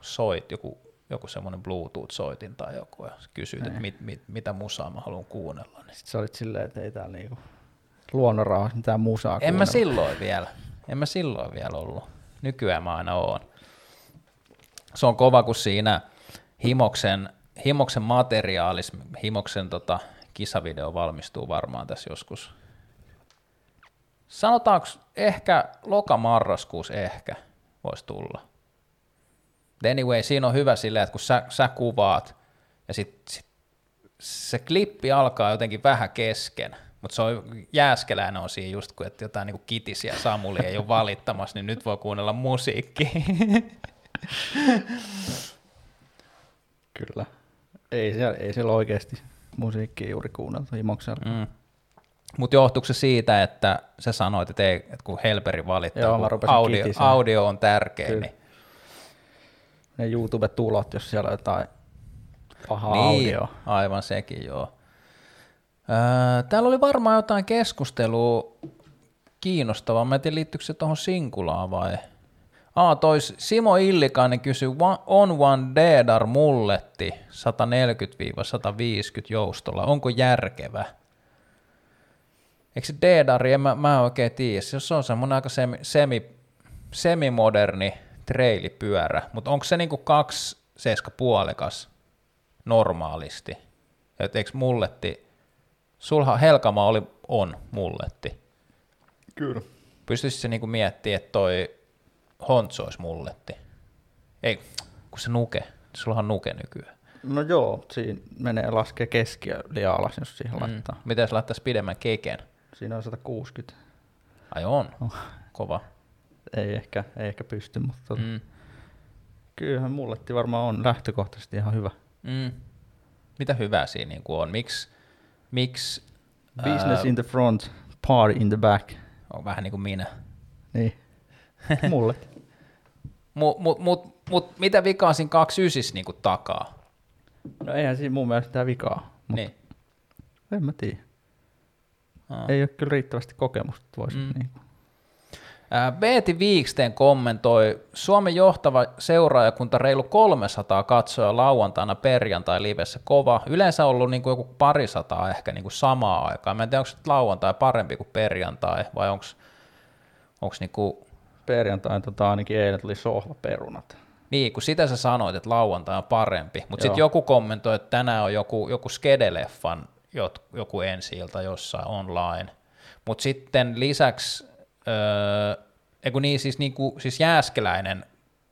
soit, joku, joku semmoinen Bluetooth-soitin tai joku, ja kysyit, että mit, mit, mitä musaa mä haluan kuunnella. Niin. Sitten sä olit silleen, että ei täällä niinku luonnonrauhassa mitään musaa En mä kuunnella. silloin vielä, en mä silloin vielä ollut. Nykyään mä aina oon. Se on kova, kun siinä Himoksen, Himoksen materiaalis, Himoksen tota, kisavideo valmistuu varmaan tässä joskus. Sanotaanko ehkä loka-marraskuussa ehkä voisi tulla. Anyway, siinä on hyvä silleen, että kun sä, sä kuvaat ja sit, sit se klippi alkaa jotenkin vähän kesken, mutta se on jääskeläinen on siinä just kun, että jotain niin kitisiä Samuli ei ole valittamassa, niin nyt voi kuunnella musiikkia. Kyllä. Ei siellä, ei siellä oikeasti musiikkia juuri kuunneltu Himoksella. Mm. Mutta johtuuko se siitä, että sä sanoit, että, ei, että kun Helperi valittaa, Joo, kun audio, audio on tärkeä, Kyllä. niin, Ne YouTube-tulot, jos siellä on jotain pahaa niin audioa. aivan sekin joo. Öö, täällä oli varmaan jotain keskustelua kiinnostavaa. Mä en tiedä, liittyykö se tuohon Singulaan vai? Aa, toi Simo Illikainen kysyi On One Dedar mulletti 140-150 joustolla. Onko järkevä? Eikö se Dedari, en mä, mä en oikein tiedä. Se on semmoinen aika semi, semi, semimoderni treilipyörä, mutta onko se niinku kaksi seiska puolikas normaalisti? Et eikö mulletti, sulha Helkama oli, on mulletti. Kyllä. Pystyisikö se niinku miettimään, että toi Hontsu olisi mulletti? Ei, kun se nuke. Sullahan on nuke nykyään. No joo, siinä menee laskee keskiä liian alas, jos siihen mm. laittaa. Miten jos laittaisi pidemmän keken? Siinä on 160. Ai on, Oh. kova. Ei ehkä, ei ehkä pysty, mutta tota, mm. Kyllähän mulletti varmaan on lähtökohtaisesti ihan hyvä. Mm. Mitä hyvää siinä niinku on? Miksi miksi Business in the front, party in the back. on vähän niin kuin minä. Niin. Mulletti. Mut, mut, mut, mut mitä vikaa siinä 29 niinku takaa? No eihän siinä mun mielestä mitään vikaa. Mut Niin. En mä tiedä. Aa. Ei ole kyllä riittävästi kokemusta, voisi Mm. niin Ää, Beeti Viiksten kommentoi, Suomen johtava seuraajakunta reilu 300 katsoja lauantaina perjantai livessä kova. Yleensä ollut niin kuin joku parisataa ehkä niin kuin samaa aikaa. Mä en tiedä, onko lauantai parempi kuin perjantai vai onko onko niin kuin, Perjantain tota, ainakin eilen tuli sohvaperunat. niin, kun sitä sä sanoit, että lauantai on parempi, mutta sitten joku kommentoi, että tänään on joku, joku Skedeleffan joku ensi jossain online. Mutta sitten lisäksi, öö, niin, siis, niinku, siis Jääskeläinen,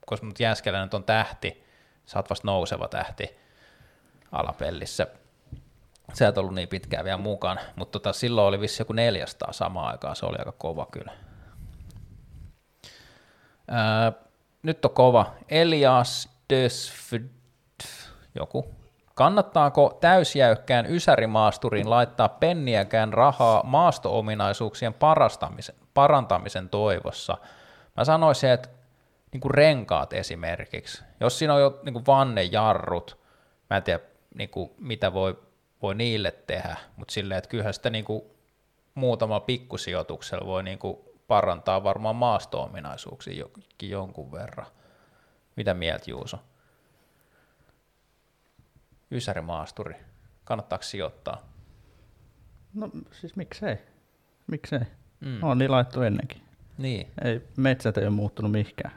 koska mut Jääskeläinen on tähti, sä oot vasta nouseva tähti alapellissä. Sä et ollut niin pitkään vielä mukaan, mutta tota, silloin oli vissi joku 400 samaan aikaan, se oli aika kova kyllä. Ää, nyt on kova. Elias Desfd, joku Kannattaako täysjäykkään ysärimaasturin laittaa penniäkään rahaa maasto-ominaisuuksien parantamisen toivossa? Mä sanoisin, että niin kuin renkaat esimerkiksi. Jos siinä on jo niin kuin vannejarrut, mä en tiedä niin kuin, mitä voi, voi niille tehdä, mutta silleen, että kyllähän sitä niin kuin, muutamalla pikkusijoituksella voi niin kuin, parantaa varmaan maasto-ominaisuuksia jonkun verran. Mitä mieltä Juuso? Ysärimaasturi, kannattaako sijoittaa? No siis miksei? Miksei? Mm. On niin laittu ennenkin. Niin. Ei, metsät ei ole muuttunut mihinkään.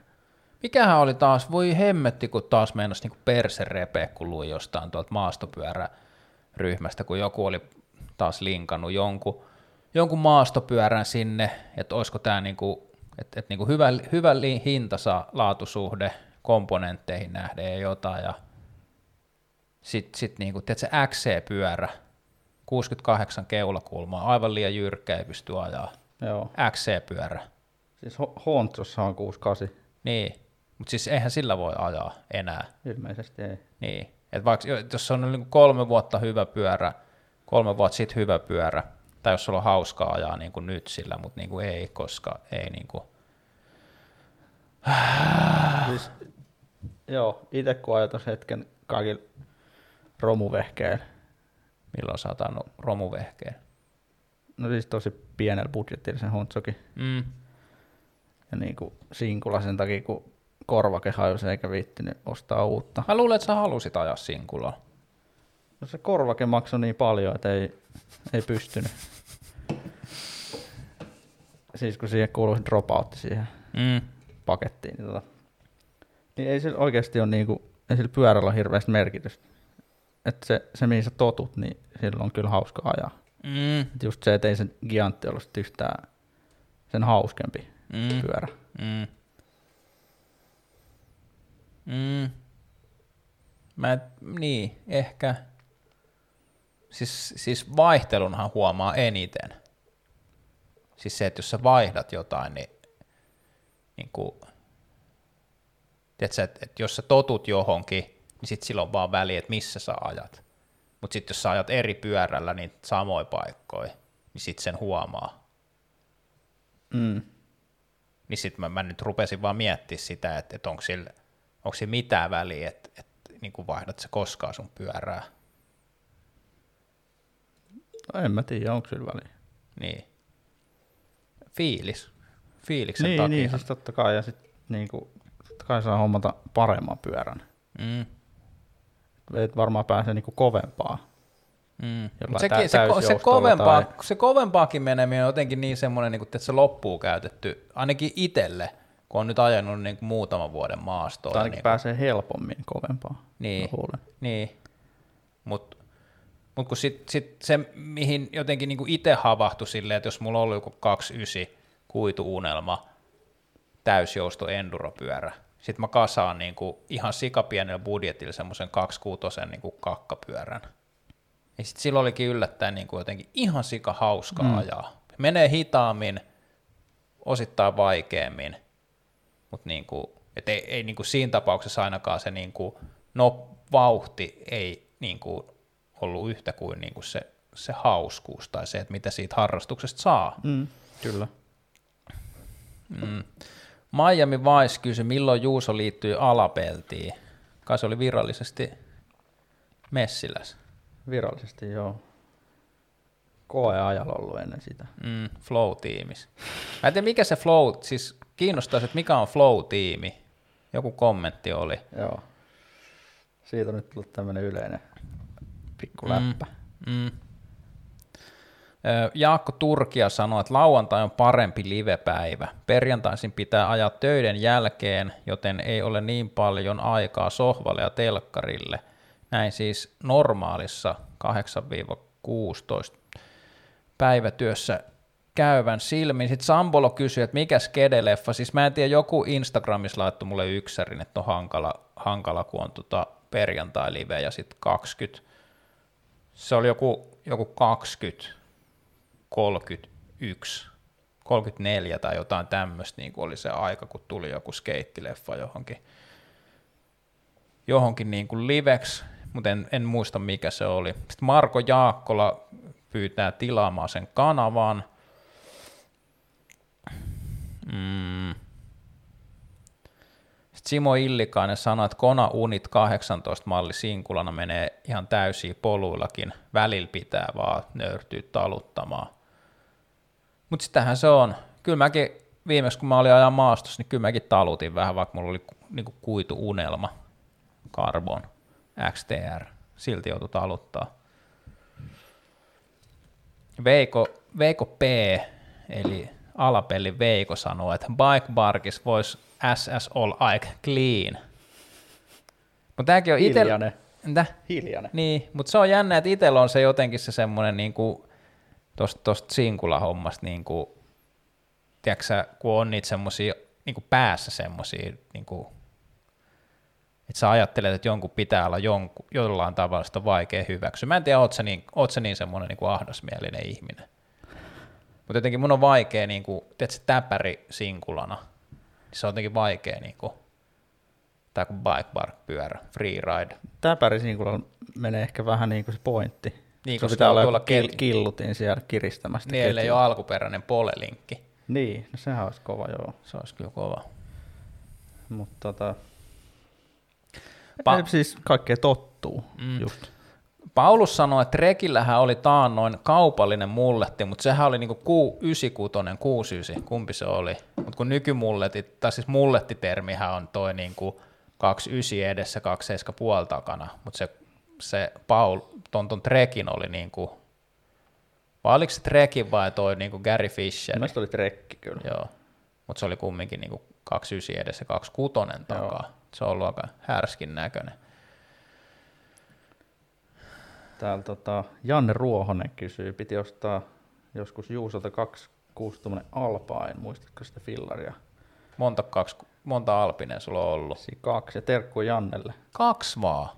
Mikähän oli taas, voi hemmetti, kun taas meinasi niin perse repeä, kun luin jostain tuolta maastopyöräryhmästä, kun joku oli taas linkannut jonkun, jonkun maastopyörän sinne, että olisiko tämä niin kuin, että, että niin kuin hyvä, hyvä hinta saa laatusuhde komponentteihin nähden ja jotain, ja sitten sit niin kuin, se XC-pyörä, 68 keulakulmaa, aivan liian jyrkkä, ei pysty ajaa. Joo. XC-pyörä. Siis Hontrossa on 68. Niin, mutta siis eihän sillä voi ajaa enää. Ilmeisesti ei. Niin, että vaikka jos on niin kolme vuotta hyvä pyörä, kolme vuotta sitten hyvä pyörä, tai jos sulla on hauskaa ajaa niin kuin nyt sillä, mutta niin kuin ei, koska ei niin kuin... siis, joo, itse kun ajatus hetken kaikilla romuvehkeen. Milloin sä oot romuvehkeen? No siis tosi pienellä budjetilla sen Hontsokin. Mm. Ja niin kuin sinkula sen takia, kun korvake hajosi eikä viittinyt ostaa uutta. Mä luulen, että sä halusit ajaa sinkulaa. No se korvake maksoi niin paljon, että ei, ei pystynyt. Siis kun siihen kuului dropoutti siihen mm. pakettiin, niin, tota, niin ei sillä oikeasti ole niinku, ei sillä pyörällä ole hirveästi merkitystä. Että se, se, mihin sä totut, niin sillä on kyllä hauska ajaa. Mm. Et just se, että ei sen giantti ollut yhtään sen hauskempi mm. pyörä. Mm. Mm. Mä, niin, ehkä. Siis, siis vaihtelunhan huomaa eniten. Siis se, että jos sä vaihdat jotain, niin, niin kuin, tiedätkö, että, että jos sä totut johonkin, niin sitten silloin vaan väliä, että missä sä ajat. Mutta sitten jos sä ajat eri pyörällä niin samoin paikkoja, niin sitten sen huomaa. Mm. Niin sitten mä, mä, nyt rupesin vaan miettimään sitä, että, että onko sillä onko se mitään väliä, että, että niin kuin vaihdat se koskaan sun pyörää? No en mä tiedä, onko sillä väliä. Niin. Fiilis. Fiiliksen niin, takia. Niin, siis totta kai, ja sitten niin kuin, totta kai saa hommata paremman pyörän. Mm. Et varmaan pääsee niin kuin kovempaa. Mm. Sekin, se, se, kovempaa, tai... se kovempaakin meneminen on jotenkin niin semmoinen, niin kuin, että se loppuu käytetty, ainakin itselle – kun on nyt ajanut niin kuin muutaman vuoden maastoon. Tai ainakin niin pääsee helpommin kovempaa. Niin, niin. mutta mut kun sit, sit se, mihin jotenkin niin itse havahtui silleen, että jos mulla oli joku 29 kuituunelma, täysjousto enduropyörä, sitten mä kasaan niin kuin ihan sikapienellä budjetilla semmoisen 26 niin kuin kakkapyörän. Ja sitten silloin olikin yllättäen niin kuin jotenkin ihan sika hauskaa mm. ajaa. Menee hitaammin, osittain vaikeammin, mutta niin kuin, et ei, ei niin kuin siinä tapauksessa ainakaan se niin kuin, no, vauhti ei niin kuin, ollut yhtä kuin, niin kuin se, se hauskuus tai se, että mitä siitä harrastuksesta saa. Mm, kyllä. Mm. Miami Vice kysyi, milloin Juuso liittyi alapeltiin. Kai se oli virallisesti Messiläs. Virallisesti, joo. Koeajalla ollut ennen sitä. Mm, Flow-tiimis. Mä en tiedä, mikä se Flow, siis kiinnostaisi, että mikä on Flow-tiimi. Joku kommentti oli. Joo. Siitä on nyt tullut tämmöinen yleinen pikku läppä. Mm, mm. Jaakko Turkia sanoi, että lauantai on parempi livepäivä. Perjantaisin pitää ajaa töiden jälkeen, joten ei ole niin paljon aikaa sohvalle ja telkkarille. Näin siis normaalissa 8-16 päivätyössä käyvän silmin. Sitten Sambolo kysyi, että mikä skedeleffa, siis mä en tiedä, joku Instagramissa laittoi mulle yksärin, että on hankala, hankala kun on tota perjantai-live ja sitten 20, se oli joku, joku 20, 31, 34 tai jotain tämmöistä, niin oli se aika, kun tuli joku skeittileffa johonkin, johonkin niin kuin liveksi. mutta en, en muista mikä se oli. Sitten Marko Jaakkola pyytää tilaamaan sen kanavan. Mm. Sitten Simo Illikainen sanoi, että Kona Unit 18 malli Sinkulana menee ihan täysiä poluillakin. Välillä pitää vaan nöyrtyä taluttamaan. Mutta sitähän se on. Kyllä mäkin viimeksi kun mä olin ajan maastossa, niin kyllä mäkin talutin vähän, vaikka mulla oli niinku kuitu unelma, Carbon, XTR, silti joutui taluttaa. Veiko, Veiko P, eli alapeli Veiko sanoo, että Bike Barkis voisi SS all aik clean. Mutta tämäkin on itse... Hiljainen. Entä? Hiljainen. Niin, mutta se on jännä, että itsellä on se jotenkin se semmoinen niinku, tosta, tosta Sinkula-hommasta, niinku, tiedätkö sä, kun on niitä semmoisia niinku päässä semmoisia, niinku, että sä ajattelet, että jonkun pitää olla jonku, jollain tavalla sitä vaikea hyväksyä. Mä en tiedä, oot sä niin, oot sä niin semmoinen niinku ahdasmielinen ihminen. Mutta jotenkin mun on vaikea, niinku, tiedätkö, täpäri sinkulana, niin se on jotenkin vaikea, niinku, tai kuin bike park pyörä, free ride. Täpäri Sinkulalla menee ehkä vähän niin kuin se pointti. Niin, se koska pitää olla kill, killutin siellä kiristämästä. Niin, ellei ole alkuperäinen polelinkki. Niin, no sehän olisi kova joo. Se olisi kyllä kova. Mutta tota, Pa- siis kaikkea tottuu Mm. just. Paulus sanoi, että Rekillähän oli taannoin kaupallinen mulletti, mutta sehän oli niinku ku, 96, 69, kumpi se oli. Mutta kun nykymulletit, tai siis mullettitermihän on toi niinku 29 edessä, 27 puoli takana, mutta se, se Paul, ton, ton Trekin oli niinku, vai oliko se Trekin vai toi niinku Gary Fisher? Mielestäni oli trekki kyllä. Joo, mutta se oli kumminkin niinku 29 edessä, 26 takaa. Se on ollut aika härskin näköinen. Täällä tota, Janne Ruohonen kysyy, piti ostaa joskus Juusolta 26 Alpain, muistatko sitä fillaria? Monta, kaksi, monta Alpinen sulla on ollut? Siinä kaksi ja terkku Jannelle. Kaksi vaan.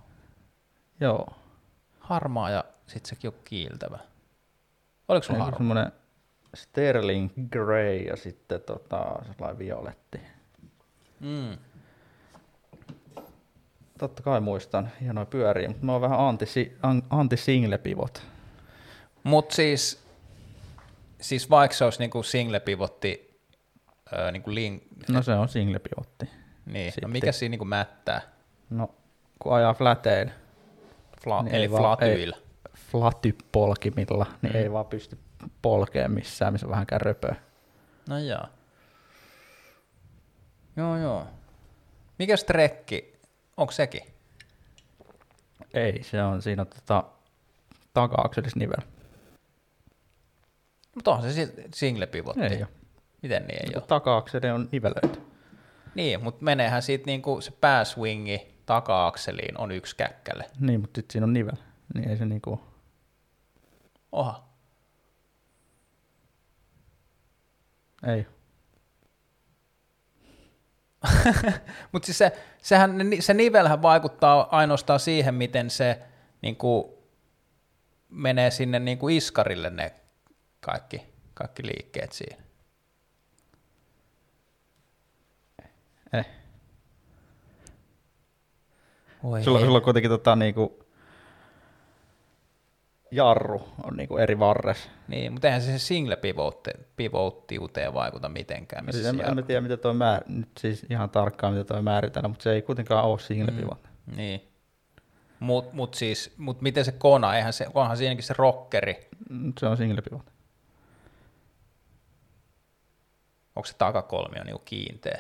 Joo. Harmaa ja sitten sekin on kiiltävä. Oliko sulla harmaa? semmoinen Sterling Grey ja sitten tota, sellainen violetti. Mm. Totta kai muistan, hienoja pyöriä, mutta mä oon vähän anti, an- anti-single pivot. Mutta siis, siis vaikka se olisi niinku single pivotti, öö, niinku link, No se on single pivotti. niin, no mikä siinä niinku mättää? No, kun ajaa flatein, Fla, Niin eli flatyillä. flaty-polkimilla, niin Mm. ei vaan pysty polkeen missään, missä vähänkään röpöä. No joo. Joo, joo. Mikä strekki? Onko sekin? Ei, se on siinä tota, taka-akselisnivel. Mutta onhan se single pivotti. Ei ole. Miten niin ei Kun ole? taka-akseli on nivelöity. Niin, mutta meneehän siitä niinku se pääswingi taka-akseliin on yksi käkkäle. Niin, mutta sitten siinä on nivel. Niin ei se niinku... Oha. Ei. Mutta siis se, sehän, se nivelhän vaikuttaa ainoastaan siihen, miten se niin kuin, menee sinne niin kuin iskarille ne kaikki, kaikki liikkeet siinä. Oi Sulla, hei. sulla on kuitenkin tota niinku... Jarru on niinku eri varres. Niin, mutta eihän se, single pivotti- pivottiuteen vaikuta mitenkään. Missä Siis en, en tiedä, mitä toi määr... Nyt siis ihan tarkkaan, mitä toi määritellään, mutta se ei kuitenkaan ole single Mm. pivot. Niin. Mut, mut siis, mut miten se kona, eihän se, onhan siinäkin se rockeri, Mm, Se on single pivot. onko se takakolmio niinku kiinteä?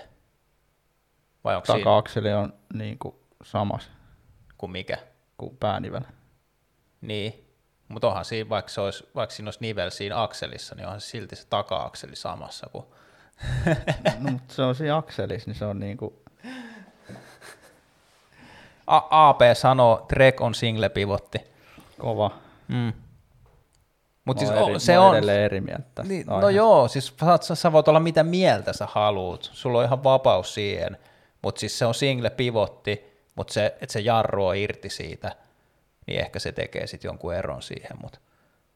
Vai onko siinä Taka-akseli on niinku samas kuin mikä? kuin päännivel. Niin, mutta onhan siinä, vaikka, se olisi, vaikka siinä olisi nivel siinä akselissa, niin onhan se silti se taka-akseli samassa kuin... no, mutta se on siinä akselissa, niin se on niinku... A- AP sanoo, Trek on single pivotti. Kova. Mm. Mutta siis eri, se on... edelleen eri mieltä. Niin, no joo, siis sä, sä voit olla mitä mieltä sä haluut, sulla on ihan vapaus siihen, mutta siis se on single pivotti, mutta se, että se jarru on irti siitä, niin ehkä se tekee sitten jonkun eron siihen, mutta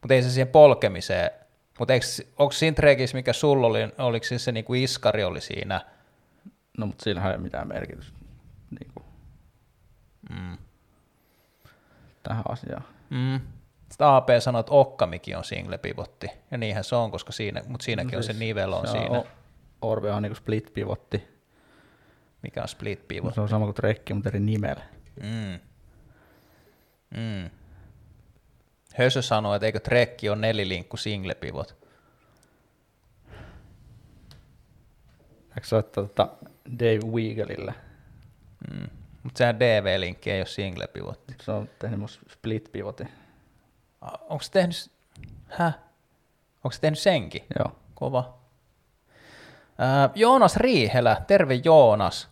mut ei se siihen polkemiseen, mutta onko siinä trekissä, mikä sulla oli, oliko siis se niinku iskari oli siinä, No, mutta sillähän ei ole mitään merkitystä. Niinku. mm. tähän asiaan. Mm. Sitten AP sanoi, että Okkamikin on single pivotti, ja niinhän se on, koska siinä, mutta siinäkin on se nivel on se siinä. O- Orbe on niin split pivotti. Mikä on split pivot? Se on sama kuin trekki, mutta eri nimellä. Mm. Mm. Hösö sanoi, että eikö trekki on nelilinkku single pivot. Eikö soittaa tota Dave Weagelille? Mm. Mutta sehän DV-linkki ei ole single pivotti. Se on tehnyt mun split pivotin. Onko se tehnyt, häh? Onko se tehnyt senkin? Joo. Kova. Joonas Riihelä, terve Joonas,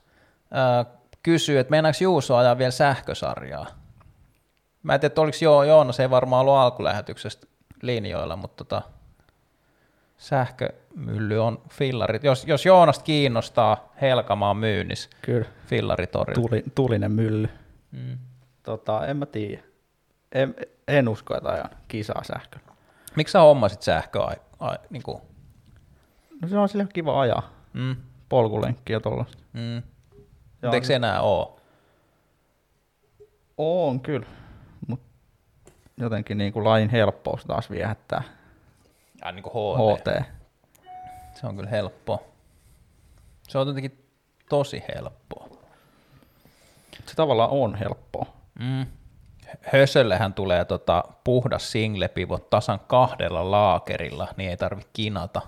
kysyy, että meinaako Juuso ajaa vielä sähkösarjaa? Mä en tiedä, oliko jo, Joonas, ei varmaan ollut alkulähetyksestä linjoilla, mutta tota, sähkömylly on fillarit. Jos, jos Joonasta kiinnostaa Helkamaan myynnissä Kyllä. fillaritorilla. Tuli, tulinen mylly. Mm. Tota, en mä tiedä. En, en usko, että ajan kisaa sähköllä. Miksi sä hommasit sähköä? Ai, ai, niin kuin, No se on sille kiva ajaa. mm, Polkulenkki ja tollaista. mm. Mutta eikö se enää ole? On kyllä, mutta jotenkin niin kuin lain helppous taas viehättää Ja niin kuin HT. HT. Se on kyllä helppoa. Se on jotenkin tosi helppoa. Se tavallaan on helppoa. Mm. Hösöllehän tulee tota puhdas single pivot tasan kahdella laakerilla, niin ei tarvi kinata.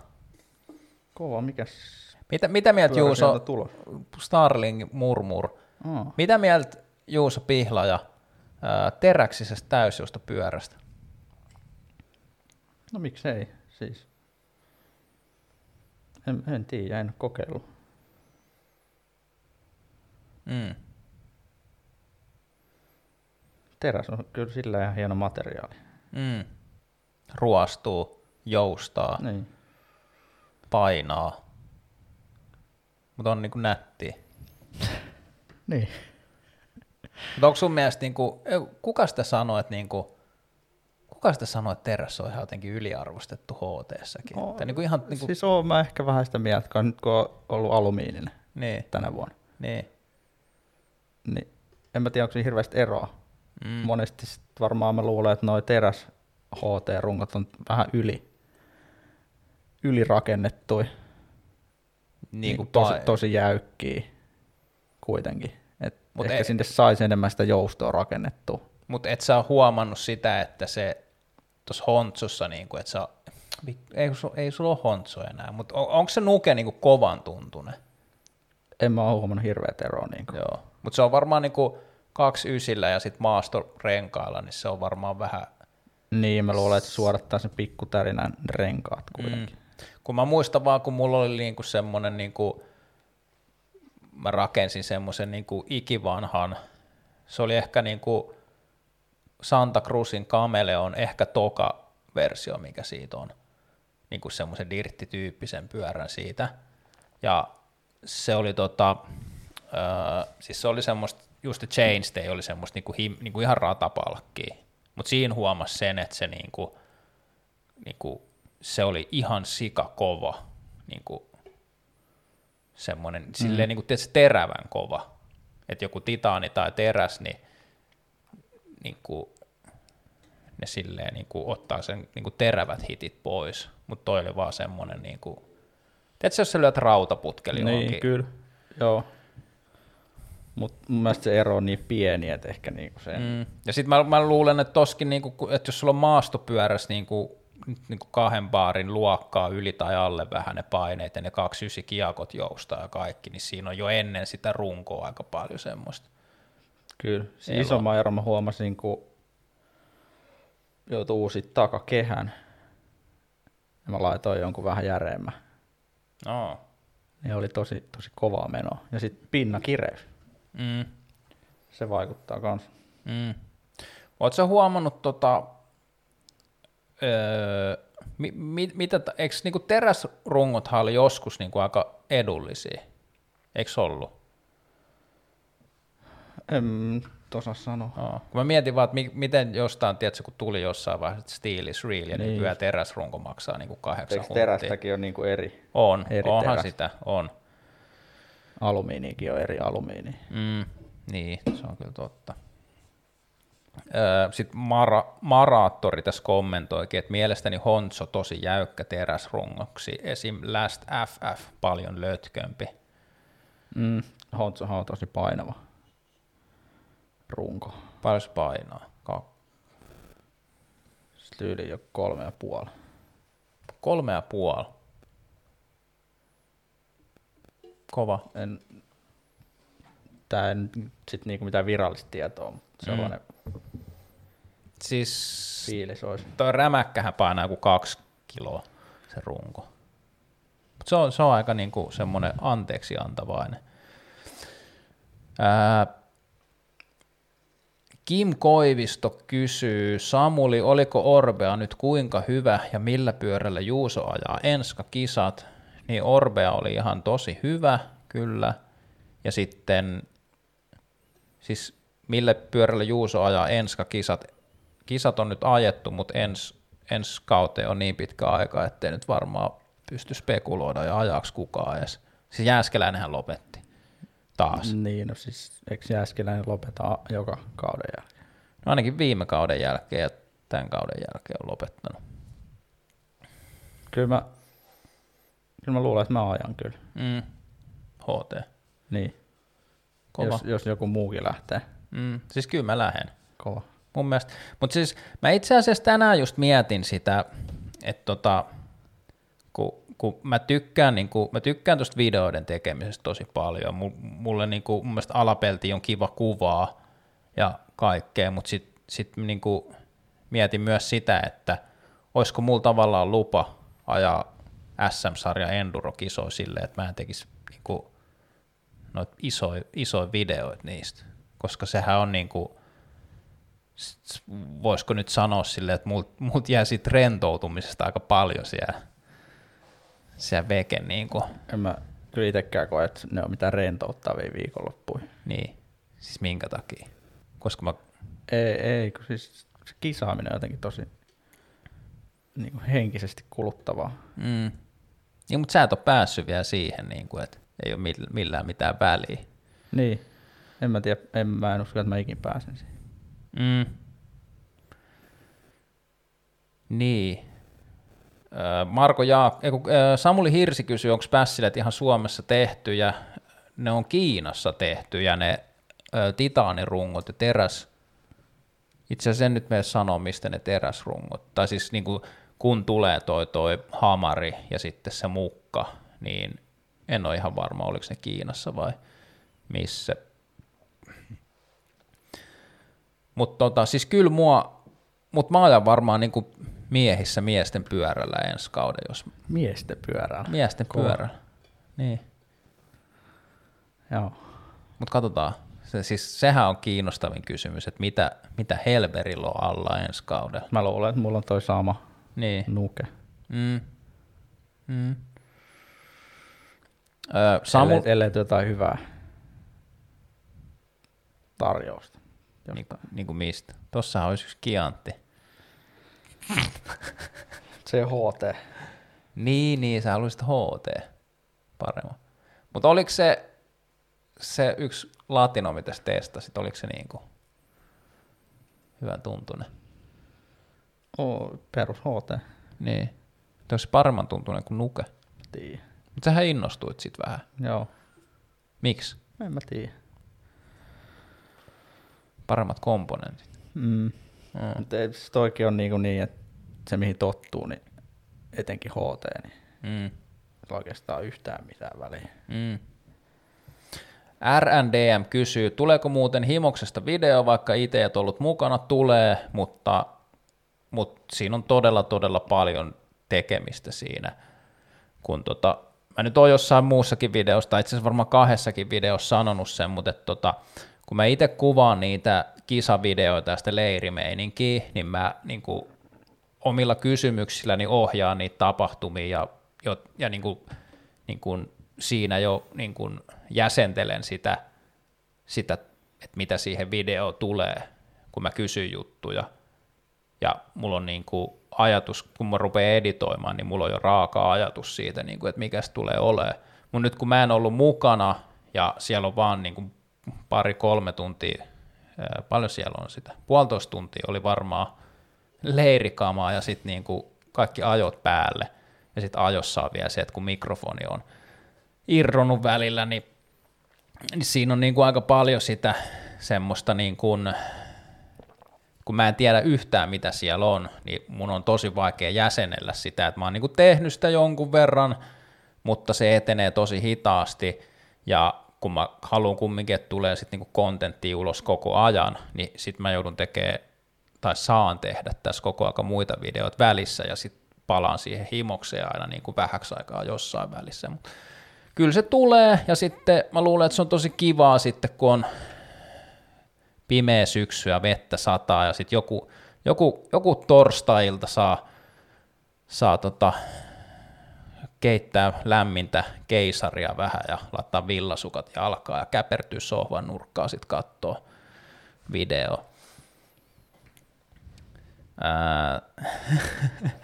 Kova, mikäs Mitä, mitä mieltä pyörä Juuso? Starling Murmur, Aa, mitä mieltä Juuso Pihlaja ää, teräksisestä täysjuustopyörästä? no miksei siis. En, en tiedä, en ole kokeillut. Mm. Teräs on kyllä sillä ihan hieno materiaali. Mm. Ruostuu, joustaa, Niin. painaa, mutta on niinku nättiä. Niin. Mutta onko sun mielestä, niinku, kuka sitä sanoi, että niinku, kuka sitä sanoi, että teräs on ihan jotenkin yliarvostettu HT-säkin? Oo, että niinku ihan, niinku, Siis oon mä ehkä vähän sitä mieltä, kun nyt kun on ollut alumiininen niin, tänä vuonna, niin. niin en mä tiedä, onko siinä hirveästi eroa. Mm. Monesti sit varmaan mä luulen, että noi teräs HT-rungot on vähän yli, ylirakennettuja. Niin kuin tosi, pa- tosi jäykkiä kuitenkin. Et Mut ehkä ei- sinne saisi enemmän sitä joustoa rakennettua. Mutta et sä ole huomannut sitä, että se tuossa Hontsossa, niinku, että sä, ei, ei sulla ole Hontso enää, mutta on, onko se nuke niinku kovan tuntune? En mä ole huomannut hirveät eroa. Niin kuin. Joo, mutta se on varmaan niinku kaksi ysillä ja sitten maastorenkailla, niin se on varmaan vähän, Niin, mä luulen, että se suodattaa sen pikkutärinän renkaat kuitenkin. Mm. Kun mä muistan vaan, kun mulla oli niinku semmoinen, niinku, mä rakensin semmoisen niinku ikivanhan, se oli ehkä niinku Santa Cruzin Cameleon ehkä toka versio, mikä siitä on, niinku semmoisen dirttityyppisen pyörän siitä, ja se oli tota, öö, siis se oli semmoista, just se chainstay oli semmoista niinku, him, niinku ihan ratapalkkia, mutta siinä huomasi sen, että se niinku, niinku, se oli ihan sika kova, niinku, semmoinen, mm. silleen niinku, tietysti terävän kova, että joku titaani tai teräs, niin niinku, ne silleen niinku, ottaa sen niinku, terävät hitit pois, mutta toi oli vaan semmoinen, niinku, tiedätkö, jos sä lyöt rautaputkeli Niin, johonkin, kyllä. Joo. Mutta mun mielestä se ero on niin pieni, että ehkä niinku se... Mm. Ja sitten mä, mä luulen, että toskin, niinku, että jos sulla on maastopyörässä niinku, niinku kahden baarin luokkaa yli tai alle vähän ne paineet ja ne kaksi ysi kiakot joustaa ja kaikki, niin siinä on jo ennen sitä runkoa aika paljon semmoista. Kyllä. Se Elo. isomman eron mä huomasin, kun joutui uusi takakehän. Ja mä laitoin jonkun vähän järeemmän. No. Ne oli tosi, tosi kovaa menoa. Ja sitten pinnakireys. Mm. Se vaikuttaa kans. Mm. Oletko huomannut, tota, öö, mi, mi, mitä, eikö niinku teräsrungothan oli joskus niinku aika edullisia? Eikö ollut? En osaa sanoa. Joo. Kun mä mietin vaan, että mi- miten jostain, tiedätkö, kun tuli jossain vaiheessa että steel is real, ja niin. Nykyään teräsrunko maksaa niin kuin kahdeksan Eikö terästäkin on niinku eri? On, eri onhan terästä? sitä, on. Alumiinikin on eri alumiini. Mm, niin, se on kyllä totta. Sitten Mara, Maraattori tässä kommentoikin, että mielestäni Honso tosi jäykkä teräsrungoksi, esim. Last FF paljon lötkömpi. Mm, Hotsohan on tosi painava runko. Paljon se painaa? Ka- tyyli jo kolme ja puoli. kolme ja puoli. Kova. En, tää ei nyt sit niinku mitään virallista tietoa, mutta sellainen Siis fiilis olisi. toi rämäkkähän painaa kuin kaksi kiloa se runko. Mut se on, se on aika niinku semmoinen anteeksi antavainen. Ää, Kim Koivisto kysyy, Samuli, oliko Orbea nyt kuinka hyvä ja millä pyörällä Juuso ajaa enska kisat? Niin Orbea oli ihan tosi hyvä, kyllä. Ja sitten, siis millä pyörällä Juuso ajaa enska kisat? Kisat on nyt ajettu, mutta ens, ensi kauteen on niin pitkä aika, ettei nyt varmaan pysty spekuloida ja ajaksi kukaan edes. Siis Jääskeläinenhän lopetti taas. Niin, no siis eikö Jääskeläinen lopeta joka kauden jälkeen? No ainakin viime kauden jälkeen ja tämän kauden jälkeen on lopettanut. Kyllä mä, kyllä mä luulen, että mä ajan kyllä. Mm. HT. Niin, Kova. jos, jos joku muukin lähtee. Mm. Siis kyllä mä lähden. Kova. Mun mielestä. Mutta siis mä itse asiassa tänään just mietin sitä, että tota, kun, kun mä tykkään, niin kun, mä tykkään tuosta videoiden tekemisestä tosi paljon. Mulle niin kun, mun mielestä alapelti on kiva kuvaa ja kaikkea, mutta sitten sit niin mietin myös sitä, että olisiko mulla tavallaan lupa ajaa SM-sarja Enduro-kisoja silleen, että mä en tekisi niin noita isoja, isoja videoita niistä, koska sehän on niin kuin, voisiko nyt sanoa silleen, että mult, mult jää siitä rentoutumisesta aika paljon siellä, siellä veken, niin, kuin, En mä kyllä itsekään koe, että ne on mitään rentouttavia viikonloppuja. niin, siis minkä takia? Koska mä, Ei, ei kun siis se kisaaminen on jotenkin tosi niin kuin henkisesti kuluttavaa. mm, niin, mutta sä et ole päässyt vielä siihen, niin kuin, että ei ole mill- millään mitään väliä. Niin. En mä tiedä, en, mä en usko, että mä ikin pääsen siihen. Mm. Niin. Marko ja, Samuli Hirsi kysyi, onko pässilet ihan Suomessa tehty ja ne on Kiinassa tehty ja ne titaanirungot ja teräs, itse asiassa en nyt mene sanoa, mistä ne teräsrungot, tai siis niin kuin, kun tulee toi, toi hamari ja sitten se mukka, niin en ole ihan varma, oliko ne Kiinassa vai missä. Mutta tota, siis kyllä mua, mut mä ajan varmaan niinku miehissä miesten pyörällä ensi kauden, jos Miesten pyörällä. miesten Kova. pyörällä. Niin. Joo. Mutta katsotaan. Se, siis sehän on kiinnostavin kysymys, että mitä, mitä Helberillä on alla ensi kaudella. Mä luulen, että mulla on toi sama Niin. nuke. Mm. Mm. Öö, Samu, Ellei, ellei jotain hyvää tarjousta. Niin, niin kuin mistä? Tossahan olisi yksi kiantti. Se HT. Niin, niin, sä haluaisit HT paremmin. Mutta oliko se, se yksi latino, mitä sä testasit, oliko se niinku hyvän tuntunen? Oh, perus HT. Niin. Olisi paremman tuntunen kuin nuke. Tiedä. Mutta sähän innostuit sit vähän. Joo. Miksi? En mä tiedä. Paremmat komponentit. Mm. Mm. Mutta toikin on niin, niin, että se mihin tottuu, niin etenkin HT, niin Mm. oikeastaan yhtään mitään väliä. Mm. RNDM kysyy, tuleeko muuten Himoksesta video, vaikka itse et ollut mukana, tulee, mutta, mutta siinä on todella, todella paljon tekemistä siinä, kun tota, mä nyt oon jossain muussakin videossa, tai itse asiassa varmaan kahdessakin videossa sanonut sen, mutta et tota, kun mä itse kuvaan niitä kisavideoita ja sitä leirimeininkiä, niin mä niin kuin, omilla kysymyksilläni ohjaan niitä tapahtumia ja, jo, ja niin kuin, niin kuin siinä jo niin kuin jäsentelen sitä, sitä, että mitä siihen videoon tulee, kun mä kysyn juttuja. Ja mulla on niin kuin ajatus, kun mä rupean editoimaan, niin mulla on jo raaka ajatus siitä, niin kuin, että mikä se tulee olemaan. Mutta nyt kun mä en ollut mukana ja siellä on vaan niin kuin pari-kolme tuntia Paljon siellä on sitä. Puolitoista tuntia oli varmaan leirikamaa ja sitten niinku kaikki ajot päälle. Ja sitten ajossa on vielä se, että kun mikrofoni on irronnut välillä, niin, niin siinä on niinku aika paljon sitä semmoista niin kuin, kun mä en tiedä yhtään mitä siellä on, niin mun on tosi vaikea jäsenellä sitä, että mä oon niinku tehnyt sitä jonkun verran, mutta se etenee tosi hitaasti ja kun mä haluan kumminkin, että tulee sitten niinku kontentti ulos koko ajan, niin sitten mä joudun tekemään tai saan tehdä tässä koko aika muita videoita välissä ja sitten palaan siihen himokseen aina niin kuin vähäksi aikaa jossain välissä. Mut kyllä se tulee ja sitten mä luulen, että se on tosi kivaa sitten, kun on pimeä syksy ja vettä sataa ja sitten joku, joku, joku torstailta saa, saa tota, keittää lämmintä keisaria vähän ja laittaa villasukat jalkaa ja käpertyy sohvan nurkkaa sitten kattoo video. Ää,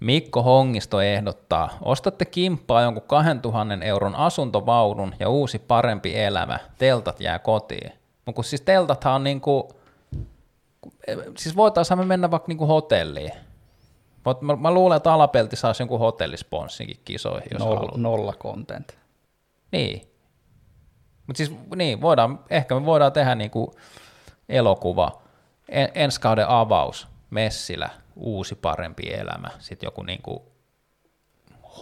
Mikko Hongisto ehdottaa, ostatte kimppaa jonkun 2000 euron asuntovaunun ja uusi parempi elämä, teltat jää kotiin. Mutta kun siis teltathan on niinku, siis voitaisiin me mennä vaikka niinku hotelliin. Mut Mä, mä luulen, että Alapelti saisi jonkun hotellisponssinkin kisoihin, jos Nolla, haluaa. nolla content. Niin. Mutta siis niin, voidaan, ehkä me voidaan tehdä niinku elokuva, en, ensi kauden avaus, Messilä, uusi parempi elämä, sitten joku niinku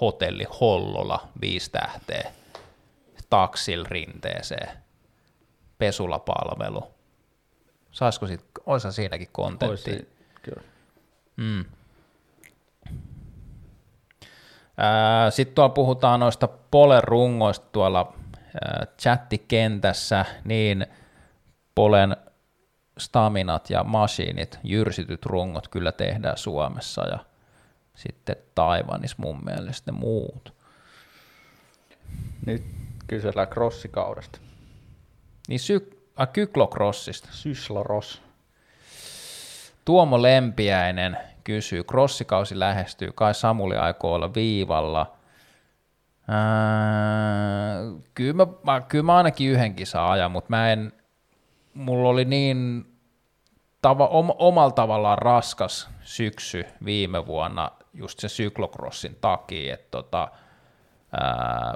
hotelli Hollola, viisi tähteä, taksil rinteeseen, pesulapalvelu. Saisiko siitä, olisi siinäkin kontentti? Olisi, kyllä. Mm. Sitten tuolla puhutaan noista Polen rungoista tuolla chattikentässä, niin Polen staminat ja masiinit, jyrsityt rungot kyllä tehdään Suomessa ja sitten Taiwanissa mun mielestä ne muut. Nyt kysellään crossikaudesta. Niin sy- äh, kyklokrossista. Sysloros. Tuomo Lempiäinen kysyy, crossikausi lähestyy, kai Samuli aikoo olla viivalla. Ää, kyllä, mä, kyllä mä ainakin yhden kisan ajan, mutta mä en, mulla oli niin tava, om, omalla tavallaan raskas syksy viime vuonna just se syklokrossin takia, että tota, ää,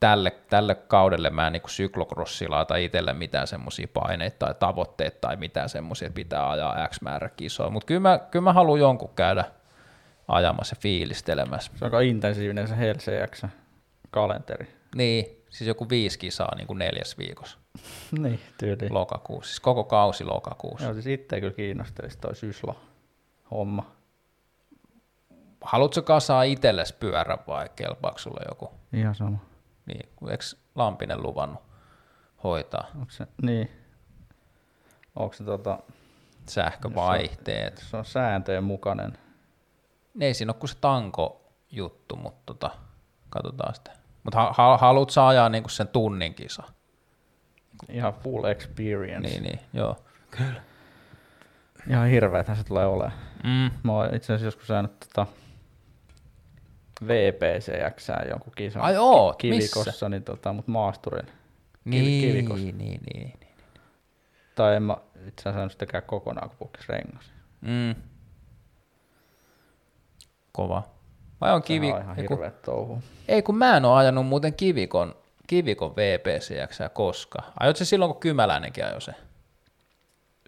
tälle, tälle kaudelle mä en niin syklokrossilla laita itselle mitään semmoisia paineita tai tavoitteita tai mitään semmoisia, että pitää ajaa X määrä kisoa, mutta kyllä mä, kyllä mä haluan jonkun käydä ajamassa ja fiilistelemässä. Se on aika intensiivinen se HLCX kalenteri. Niin, siis joku viisi kisaa niin kuin neljäs viikossa niin, tyyli. lokakuussa, siis koko kausi lokakuussa. Joo, siis itse kyllä kiinnostelisi toi Syslo homma. Haluatko kasaa itsellesi pyörän vai kelpaako sulle joku? Ihan sama. Niin, eikö Lampinen luvannut hoitaa Onko se, niin. Onko se tota, sähkövaihteet? se on sääntöjen mukainen. Ne ei siinä ole kuin se tanko juttu, mutta tota, katsotaan sitä. Mutta ha, ha, haluat sä ajaa niinku sen tunnin kisa? Ihan full experience. Niin, niin, joo. Kyllä. Ihan hirveäthän se tulee olemaan. Mm. Mä oon itse asiassa joskus saanut tota VPCX jonkun kisan Ai oot, kivikossa, niin tota, mut maasturin. Niin, kivikossa. niin, niin, niin. Tai en mä itse asiassa saanut sitäkään kokonaan, kun pukkis rengas. Mm. Kova. Vai on kivi? On ihan ei, kun, touhu. ei kun mä en ole ajanut muuten kivikon, kivikon VPCX koska. Ajoit se silloin, kun Kymäläinenkin ajoi se?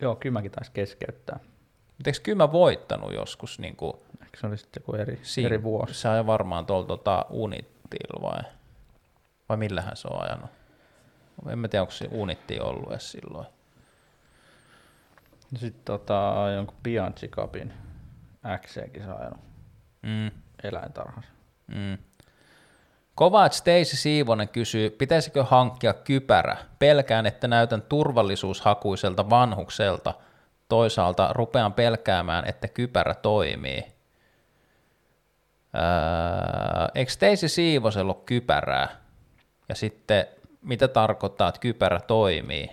Joo, kyllä mäkin taisi keskeyttää. Mutta eikö Kymä voittanut joskus niin kuin Eikö se oli sitten joku eri, Siin, eri vuosi? Se ajoi varmaan tuolla tota Unittil vai? Vai millähän se on ajanut? En mä tiedä, onko se Unitti ollut edes silloin. Sitten tota, jonkun Bianchi Cupin XCkin saa ajanut Mm, eläintarhassa. mm. Kova, että Stacy Siivonen kysyy, pitäisikö hankkia kypärä? Pelkään, että näytän turvallisuushakuiselta vanhukselta. Toisaalta rupean pelkäämään, että kypärä toimii. Öö, eikö Stacy Siivosella ole kypärää? Ja sitten, mitä tarkoittaa, että kypärä toimii?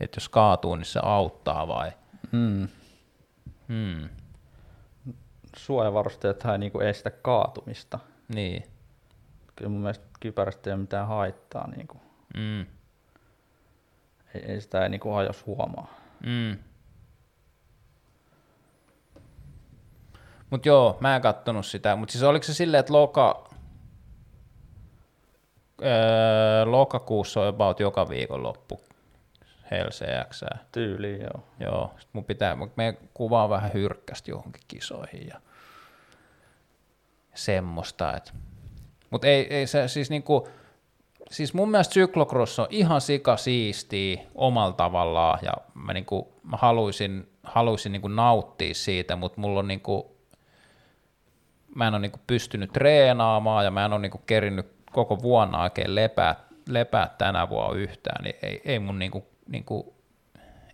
Että jos kaatuu, niin se auttaa vai? Mm. Hmm, Suojavarusteet ei niinku estä kaatumista. niin. Kyllä mun mielestä kypärästä ei ole mitään haittaa. Niinku. Mm. Ei, ei sitä ei niinku ajos huomaa. Mm. Mut joo, mä en kattonut sitä. Mut siis oliko se silleen, että loka, öö, lokakuussa on about joka viikon loppu HLCX. Tyyliin, joo. Joo, sit mun pitää, me kuvaa vähän hyrkkästi johonkin kisoihin ja semmoista. Et. Mut ei, ei se siis niinku, siis mun mielestä cyclocross on ihan sika siistiä omalla tavallaan ja mä, niinku, mä haluaisin, haluaisin niinku nauttia siitä, mutta mulla on niinku, mä en ole niinku pystynyt treenaamaan ja mä en ole niinku kerinnyt koko vuonna oikein lepää, lepää tänä vuonna yhtään, niin ei, ei mun niinku, niinku,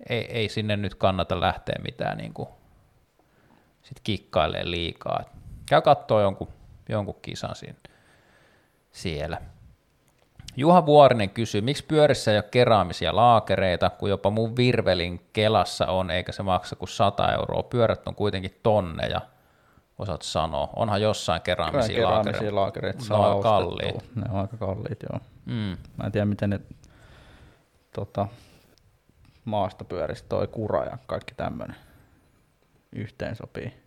ei, ei, sinne nyt kannata lähteä mitään niinku, sit kikkailee liikaa. Käy kattoo jonkun, jonkun kisan siinä, siellä. Juha Vuorinen kysyy, miksi pyörissä ei ole keraamisia laakereita, kun jopa mun virvelin kelassa on, eikä se maksa kuin 100 euroa. Pyörät on kuitenkin tonneja, osaat sanoa. Onhan jossain keraamisia, keraamisia laakereita. Ne on kalliit. Ne on aika kalliit, joo. Mm. Mä en tiedä, miten ne tota, maastopyöristä toi kura ja kaikki tämmönen yhteen sopii.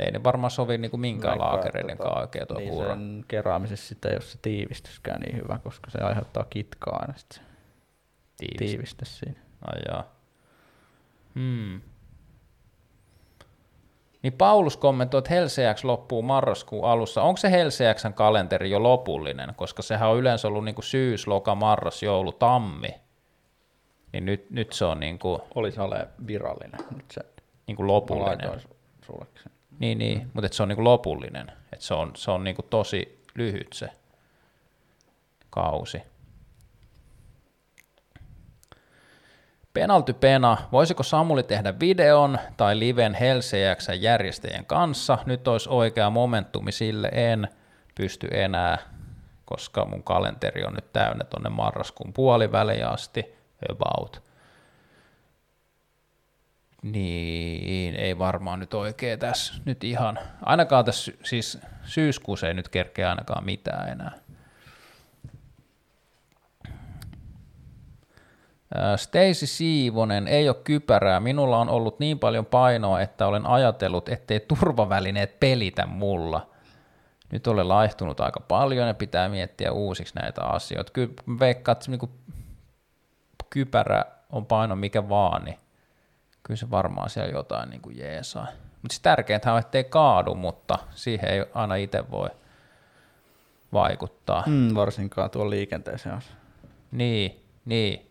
Ei ne varmaan sovi niinku minkään laakereiden tota, oikein tuo niin kuura. sen keraamisessa sitten ei ole se tiivistyskään niin hyvä, koska se aiheuttaa kitkaa aina sit se Tiivis. tiivistys siinä. Ai jaa. Hmm. Niin Paulus kommentoi, että Helseäks loppuu marraskuun alussa. Onko se Helseäksän kalenteri jo lopullinen? Koska sehän on yleensä ollut niinku syys, loka, marras, joulu, tammi. Niin nyt, nyt se on niinku, Oli se ole virallinen. Nyt se niinku mä lopullinen. Niin, niin, mutta se on niinku lopullinen. Et se on, se on niinku tosi lyhyt se kausi. Penalty Pena, voisiko Samuli tehdä videon tai liven Helsejäksän järjestäjien kanssa? Nyt olisi oikea momentumi sille, en pysty enää, koska mun kalenteri on nyt täynnä tonne marraskuun puoliväliin asti, about. Niin, ei varmaan nyt oikein tässä nyt ihan, ainakaan tässä siis syyskuussa ei nyt kerkeä ainakaan mitään enää. Stacy Siivonen, ei ole kypärää. Minulla on ollut niin paljon painoa, että olen ajatellut, ettei turvavälineet pelitä mulla. Nyt olen laihtunut aika paljon ja pitää miettiä uusiksi näitä asioita. Kyllä mä veikkaan, että se niinku kypärä on paino mikä vaan, niin kyllä se varmaan siellä jotain niin kuin jeesaa. Mutta siis tärkeintä on, ettei kaadu, mutta siihen ei aina itse voi vaikuttaa. Mm, varsinkaan tuon liikenteeseen on. Niin, niin.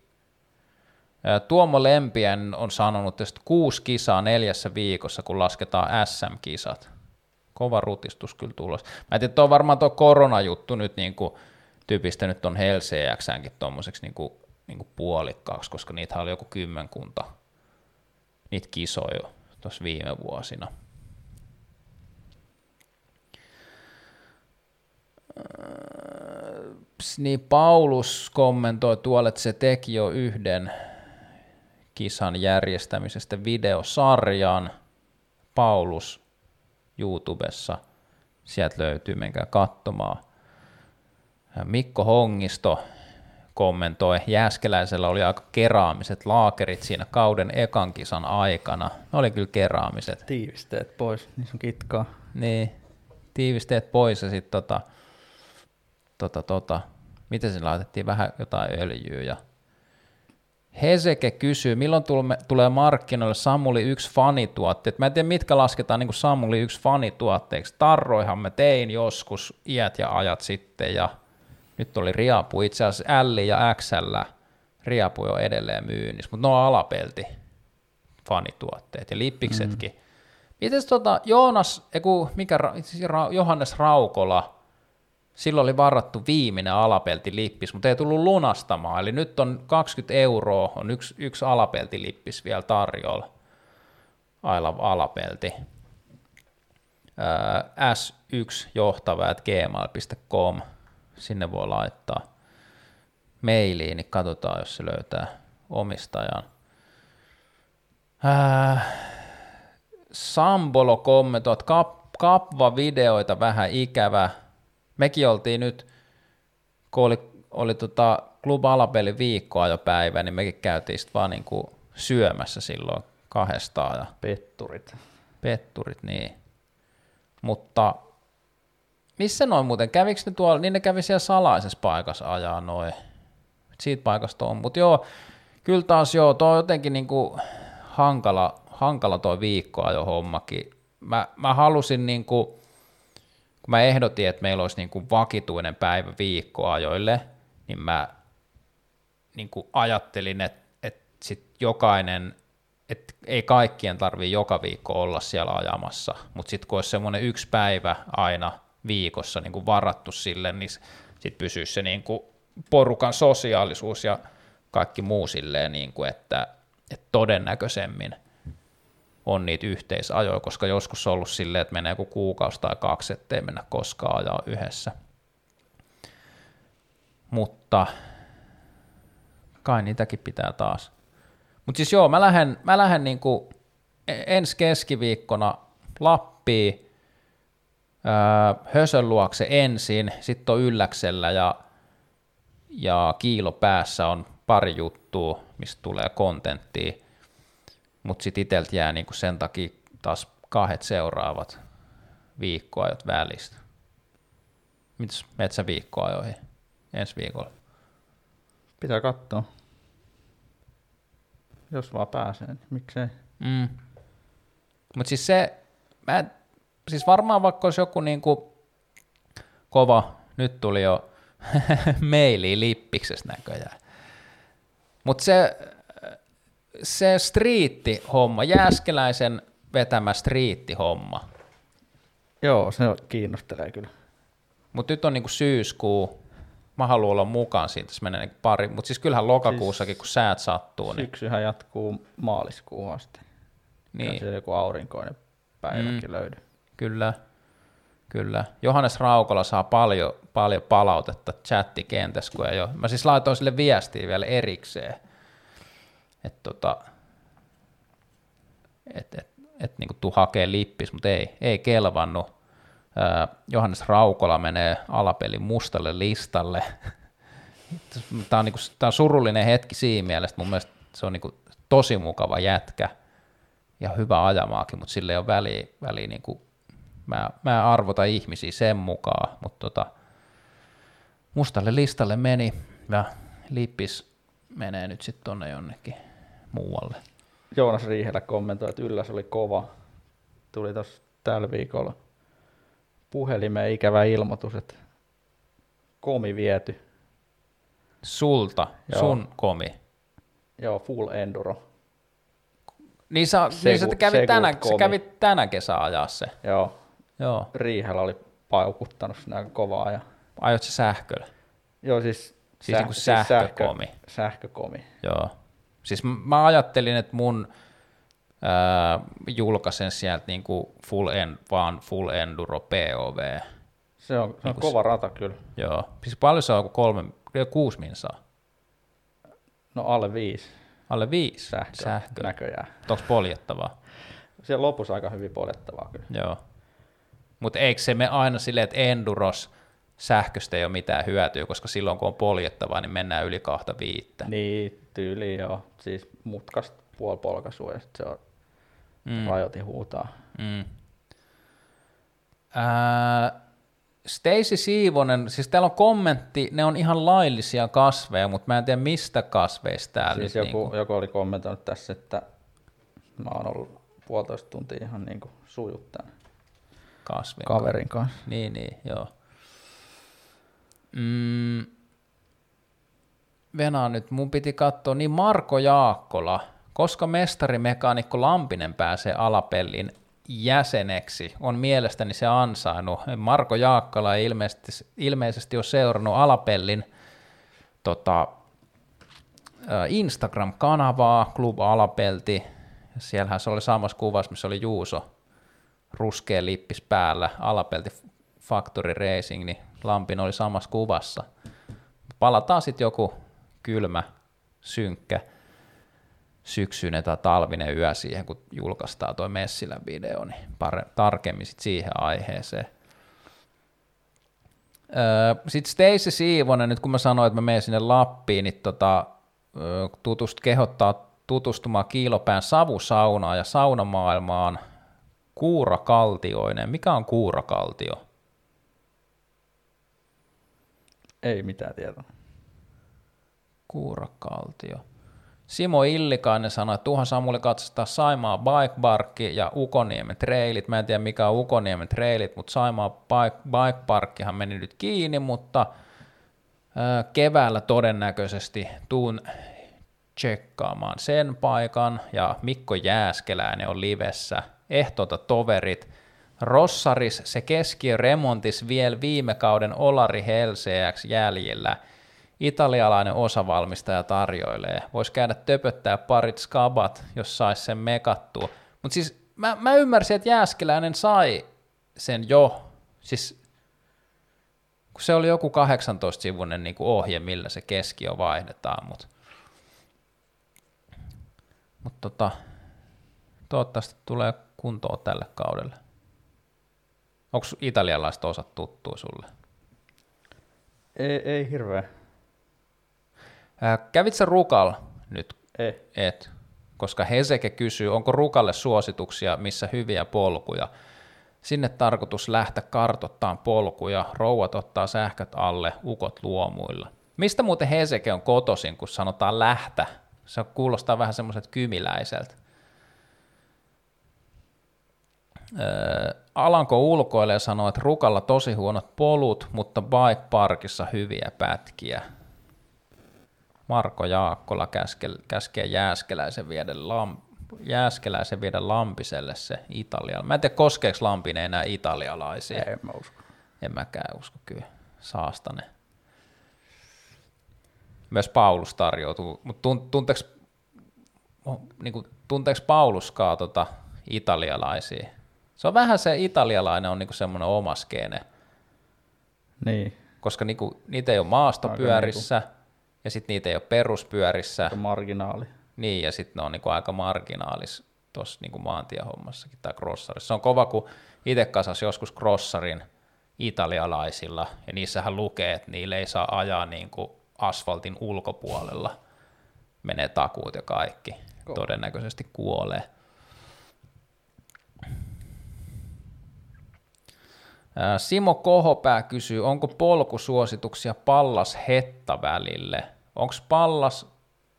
Tuomo Lempien on sanonut, että kuusi kisaa neljässä viikossa, kun lasketaan SM-kisat. Kova rutistus kyllä tulos. Mä en tiedä, on varmaan tuo koronajuttu nyt niin kuin typistänyt tuon Helsejäksänkin tuommoiseksi niin kuin, niin kuin puolikkaaksi, koska niitä oli joku kymmenkunta niitä kisoja tuossa viime vuosina. Niin Paulus kommentoi tuolla, että se teki jo yhden kisan järjestämisestä videosarjan. Paulus YouTubessa. Sieltä löytyy, menkää katsomaan. Mikko Hongisto kommentoi, Jääskeläisellä oli aika keraamiset laakerit siinä kauden ekan kisan aikana. Ne oli kyllä keraamiset. Tiivisteet pois, niin on kitkaa. Niin, tiivisteet pois ja sitten tota, tota, tota, miten sinne laitettiin vähän jotain öljyä ja Heseke kysyy, milloin tulee markkinoille Samuli 1 fanituotteet. Mä en tiedä, mitkä lasketaan niin Samuli 1 fanituotteeksi. Tarroihan mä tein joskus iät ja ajat sitten ja nyt oli Riapu. Itse asiassa L ja XL Riapu on edelleen myynnissä, mutta ne on alapelti fanituotteet ja lippiksetkin. Mm. Mites tota Joonas, eiku, mikä, siis Johannes Raukola, silloin oli varattu viimeinen alapeltilippis, mutta ei tullut lunastamaan, eli nyt on 20 euroa, on yksi, yksi alapeltilippis vielä tarjolla, Aila alapelti. Ää, S1 johtava at gmail.com, sinne voi laittaa mailiin, niin katsotaan, jos se löytää omistajan. Ää, Sambolo kommentoi, että kap, kapva-videoita vähän ikävä. Mekin oltiin nyt, kun oli, oli tota Club Alapeli viikkoa jo päivä, niin mekin käytiin sitten vaan niinku syömässä silloin kahdestaan ja Petturit. petturit, niin. Mutta missä noin muuten, kävikö ne tuolla, niin ne kävi siellä salaisessa paikassa ajaa noin. Siitä paikasta on, mutta joo, kyllä taas joo, tuo on jotenkin niinku hankala, hankala toi viikkoajo hommakin. Mä, mä halusin niinku, kun mä ehdotin, että meillä olisi niinku vakituinen päivä viikkoajoille, niin mä niinku ajattelin, että, että sit jokainen, että ei kaikkien tarvii joka viikko olla siellä ajamassa, mutta sitten kun olisi semmoinen yksi päivä aina viikossa niinku varattu sille, niin sitten pysyisi se niinku porukan sosiaalisuus ja kaikki muu silleen, niinku, että, että todennäköisemmin on niitä yhteisajoja, koska joskus on ollut silleen, että menee joku kuukausi tai kaksi, ettei mennä koskaan ajaa yhdessä. Mutta kai niitäkin pitää taas. Mutta siis joo, mä lähden, mä lähden niinku ensi keskiviikkona Lappiin, öö, Hösön luokse ensin, sitten on Ylläksellä ja, ja Kiilo päässä on pari juttua, mistä tulee kontenttia, mutta sitten itseltä jää niinku sen takia taas kahdet seuraavat viikkoajot välistä. Mitäs metsäviikkoajoihin ensi viikolla? Pitää katsoa. Jos vaan pääsee, niin miksei. Mm. Mutta siis se, mä, en- siis varmaan vaikka olisi joku niinku kova, nyt tuli jo maili lippiksestä näköjään. Mutta se, se striitti-homma, Jääskeläisen vetämä striitti-homma, Joo, se kiinnostelee kyllä. mutta nyt on niinku syyskuu, mä haluan olla mukaan siitä, tässä menee niinku pari, mutta siis kyllähän lokakuussakin, kun säät sattuu, niin, Syksyhän jatkuu maaliskuun asti. Niin. niin Se joku aurinkoinen päiväkin mm. löydy. Kyllä, kyllä. Johannes Raukola saa paljon, paljon palautetta chattikentässä, kun ei ole. Mä siis laitoin sille viestiä vielä erikseen, että tota, et, et, et, niin tuu hakee lippis, mutta ei, ei kelvannut. Johannes Raukola menee alapelin mustalle listalle. Tämä on, niin tää on surullinen hetki siinä mielessä, mun mielestä se on niin tosi mukava jätkä ja hyvä ajamaakin, mutta sille ei ole väliä, väliä niin kuin, mä, mä arvota ihmisiä sen mukaan, mutta tota, mustalle listalle meni ja lippis menee nyt sitten tonne jonnekin muualle. Joonas Riihelä kommentoi, että ylläs oli kova. Tuli tuossa tällä viikolla puhelimeen ikävä ilmoitus, että komi viety. Sulta, Joo. sun komi. Joo, full enduro. Niin sä, niin sä Segu- kävit, Segu tänä, sä kävit tänä kesä ajaa se. Joo, Joo. Riihelä oli paukuttanut sinne aika kovaa. Ja... Ajot se sähköllä. Joo, siis, Siis niinku sähkökomi. Sähkö, sähkökomi. Joo. Siis mä ajattelin, että mun ää, julkaisen sieltä niinku full en, vaan full enduro POV. Se on, se on Niinku kova rata kyllä. Joo. Siis paljon se on, kolme, kuusi minsaa. No alle viisi Alle viisi sähkö, sähkö. näköjään. Onko poljettavaa? Siellä lopussa aika hyvin poljettavaa kyllä. Joo. Mutta eikö se me aina silleen, että enduros sähköstä ei ole mitään hyötyä, koska silloin kun on poljettavaa, niin mennään yli kahta viittä. Niin, tyyli joo. Siis mutkasta puolipolkaisua ja sitten se on mm. rajoitin huutaa. Mm. Ää, Stacy Siivonen, siis täällä on kommentti, ne on ihan laillisia kasveja, mutta mä en tiedä mistä kasveista täällä Siis nyt joku, niinku joku oli kommentoinut tässä, että mä oon ollut puolitoista tuntia ihan niin kuin sujut tämän kasvien kaverin kanssa. Niin, niin, joo. Mm. Venä nyt, mun piti katsoa, niin Marko Jaakkola, koska mestarimekaanikko Lampinen pääsee alapellin jäseneksi, on mielestäni se ansainnut. Marko Jaakkola ei ilmeisesti, ilmeisesti ole seurannut alapellin tota, ä, Instagram-kanavaa, Club Alapelti. Siellähän se oli samassa kuvassa, missä oli Juuso ruskea lippis päällä, alapelti Factory Racing, niin Lampin oli samassa kuvassa. Palataan sitten joku kylmä, synkkä, syksyinen tai talvinen yö siihen, kun julkaistaan toi Messilän video, niin pare- tarkemmin sit siihen aiheeseen. Öö, Sitten Stacey Siivonen, nyt kun mä sanoin, että mä menen sinne Lappiin, niin tota, öö, tutust kehottaa tutustumaan Kiilopään savusaunaan ja saunamaailmaan kuurakaltioinen. Mikä on kuurakaltio? Ei mitään tietoa. Kuurakaltio. Simo Illikainen sanoi, että tuohon Samuli katsastaa Saimaa Bike Parkki ja Ukoniemen trailit. Mä en tiedä mikä on Ukoniemen trailit, mutta Saimaa Bike, Parkkihan meni nyt kiinni, mutta ää, keväällä todennäköisesti tuun tsekkaamaan sen paikan ja Mikko Jääskeläinen on livessä. Ehtota toverit. Rossaris se keskiöremontis vielä viime kauden Olari Helseäks jäljellä. Italialainen osavalmistaja tarjoilee. Voisi käydä töpöttää parit skabat, jos saisi sen mekattua. Mutta siis mä, mä ymmärsin, että Jääskeläinen sai sen jo. Siis kun se oli joku 18-sivuinen niin kuin ohje, millä se keskiö vaihdetaan, mutta mut tota, toivottavasti tulee kuntoon tälle kaudelle. Onko italialaista osat tuttua sulle? Ei, ei hirveä. Ää, kävit sä Rukal nyt? Ei. Et. Koska Heseke kysyy, onko Rukalle suosituksia, missä hyviä polkuja. Sinne tarkoitus lähteä kartottaan polkuja, rouvat ottaa sähköt alle, ukot luomuilla. Mistä muuten Heseke on kotosin, kun sanotaan lähtä? Se kuulostaa vähän semmoiselta kymiläiseltä. Öö, Alanko ulkoilee sanoo, että Rukalla tosi huonot polut, mutta Bike Parkissa hyviä pätkiä. Marko Jaakkola käske, käskee Jääskeläisen viedä, lam, Jääskeläisen viedä Lampiselle se Italialla. Mä en tiedä, koskeeko Lampinen enää italialaisia. En mä usko. En mäkään usko kyllä. Saastane. Myös Paulus tarjoutuu, mutta tunteeko, niin tunteeko Pauluskaan tota italialaisia? Se on vähän se italialainen on niinku semmoinen oma skeene, Niin. koska niinku, niitä ei ole maastopyörissä ja sitten niitä ei ole peruspyörissä. Se marginaali. Niin, ja sitten ne on niinku aika marginaalis tuossa niinku maantiehommassakin tai crossarissa. Se on kova, kun itse kasas joskus crossarin italialaisilla, ja niissähän lukee, että niille ei saa ajaa niinku asfaltin ulkopuolella. Menee takuut ja kaikki. Todennäköisesti kuolee. Simo Kohopää kysyy, onko polkusuosituksia Pallas Hetta välille? Onko Pallas,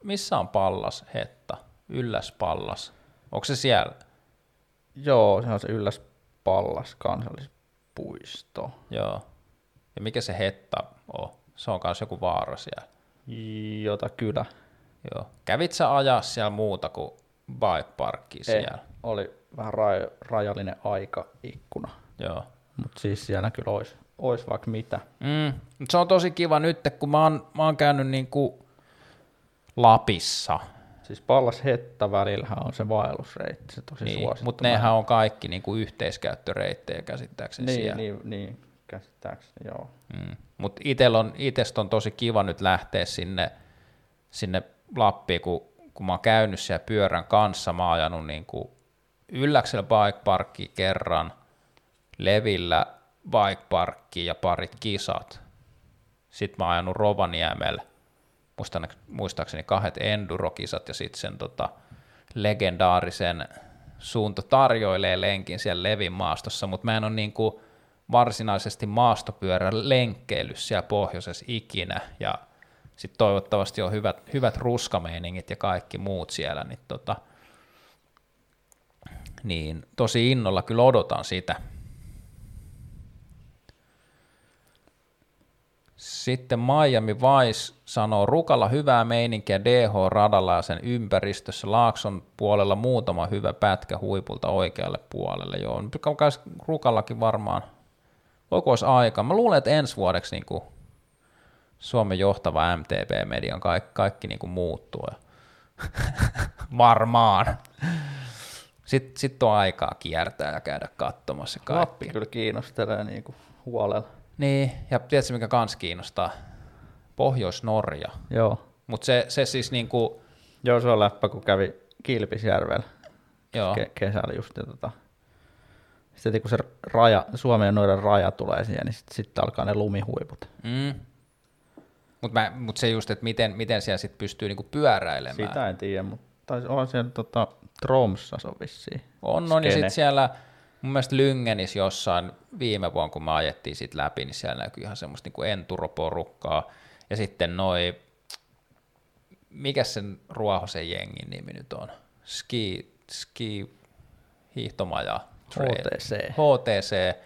missä on Pallas Hetta? Ylläs Pallas. Onko se siellä? Joo, se on se Ylläs Pallas kansallispuisto. Joo. Ja mikä se Hetta on? Se on myös joku vaara siellä. Jota kyllä. Joo. Kävit sä ajaa siellä muuta kuin bike parkki siellä? Oli vähän raj- rajallinen aikaikkuna. Joo. Mutta siis siellä kyllä olisi, olisi vaikka mitä. Mm, se on tosi kiva nyt, kun mä oon, mä oon käynyt niinku Lapissa. Siis Pallas Hetta välillähän on se vaellusreitti, se tosi Niin, suosittu. mutta nehän on kaikki niinku yhteiskäyttöreittejä käsittääkseni niin, siellä. niin, niin, käsittääkseni, joo. Mm. Mutta on, itest on tosi kiva nyt lähteä sinne, sinne Lappiin, kun, kun mä oon käynyt siellä pyörän kanssa, mä oon ajanut niin kuin Ylläksellä bike parkki kerran, Levillä bike parkki ja parit kisat. Sitten mä oon ajanut Rovaniemellä, muistan- muistaakseni kahdet endurokisat ja sitten sen tota, legendaarisen suunta tarjoilee lenkin siellä Levin maastossa, mutta mä en ole niin kuin varsinaisesti maastopyörän lenkkeily siellä pohjoisessa ikinä, ja sitten toivottavasti on hyvät, hyvät ruskameiningit ja kaikki muut siellä, niin, tota, niin tosi innolla kyllä odotan sitä. Sitten Miami Vice sanoo, Rukalla hyvää meininkiä DH-radalla ja sen ympäristössä. Laakson puolella muutama hyvä pätkä huipulta oikealle puolelle. Joo, Rukallakin varmaan. Olisi aika? Mä luulen, että ensi vuodeksi niin kuin Suomen johtava MTB-median kaikki, kaikki niin kuin muuttuu. varmaan. Sitten sit on aikaa kiertää ja käydä katsomassa Lappi kaikki. kyllä kiinnostelee niin kuin huolella. Niin, ja tiedätkö mikä kans kiinnostaa? Pohjois-Norja. Joo. Mutta se, se siis niinku, Joo, se on läppä, kun kävi Kilpisjärvellä joo, ke- kesällä just. Ja tota, sitten kun se raja, Suomen ja Norjan raja tulee siihen, niin sitten sit alkaa ne lumihuiput. mm. mutta mut se just, että miten, miten siellä sit pystyy niinku pyöräilemään. Sitä en tiedä, mutta on siellä tota, Tromsas on vissiin. On, on ja skene. sitten siellä mun mielestä Lyngenissä jossain viime vuonna, kun me ajettiin sit läpi, niin siellä näkyy ihan semmoista niinku enturoporukkaa. Ja sitten noi, mikä sen Ruohosen jengin nimi nyt on? Ski, ski hiihtomaja. HTC. HTC,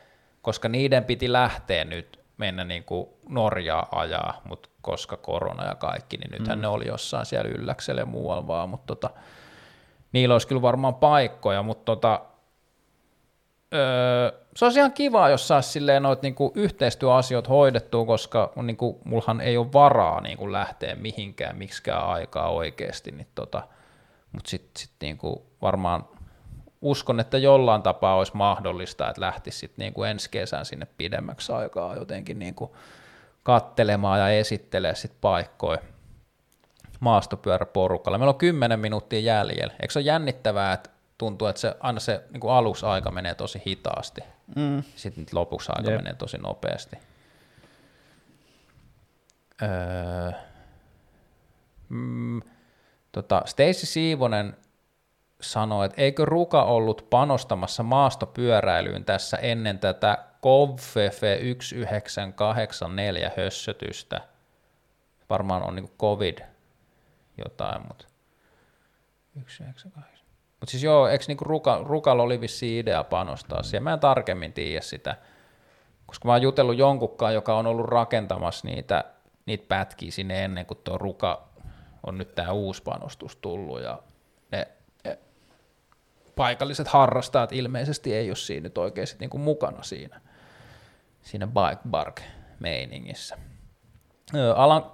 koska niiden piti lähteä nyt mennä niin kuin Norjaa ajaa, mutta koska korona ja kaikki, niin nythän mm. ne oli jossain siellä ylläksellä ja muualla vaan, mutta tota, niillä olisi kyllä varmaan paikkoja, mutta tota, se olisi ihan kiva, jos saisi silleen noita niinku yhteistyöasioita hoidettua, koska niinku, mullahan ei ole varaa niinku lähteä mihinkään, miksikään aikaa oikeasti, niin tota, mutta sitten sit niinku varmaan uskon, että jollain tapaa olisi mahdollista, että lähtisi sitten niinku ensi kesän sinne pidemmäksi aikaa jotenkin niinku kattelemaan ja esittelee sit paikkoja maastopyöräporukalla. Meillä on 10 minuuttia jäljellä. Eikö se ole jännittävää, että tuntuu, että se, aina se niin kuin aluksi aika menee tosi hitaasti, Mm. sitten lopuksi aika Jep. menee tosi nopeasti. Öö, mm, tota, Stacy Siivonen sanoi, että eikö Ruka ollut panostamassa maastopyöräilyyn tässä ennen tätä Kovfefe 1984 hössötystä. Varmaan on niin covid jotain, mutta 198. Mutta siis joo, eikö niinku Ruka, Rukalla oli vissi idea panostaa siihen? Mä en tarkemmin tiedä sitä, koska mä oon jutellut jonkunkaan, joka on ollut rakentamassa niitä, niitä pätkiä sinne ennen kuin tuo Ruka on nyt tämä uusi panostus tullut ja ne, ne paikalliset harrastajat ilmeisesti ei ole siinä nyt oikein sit niinku mukana siinä, siinä bike bark meiningissä.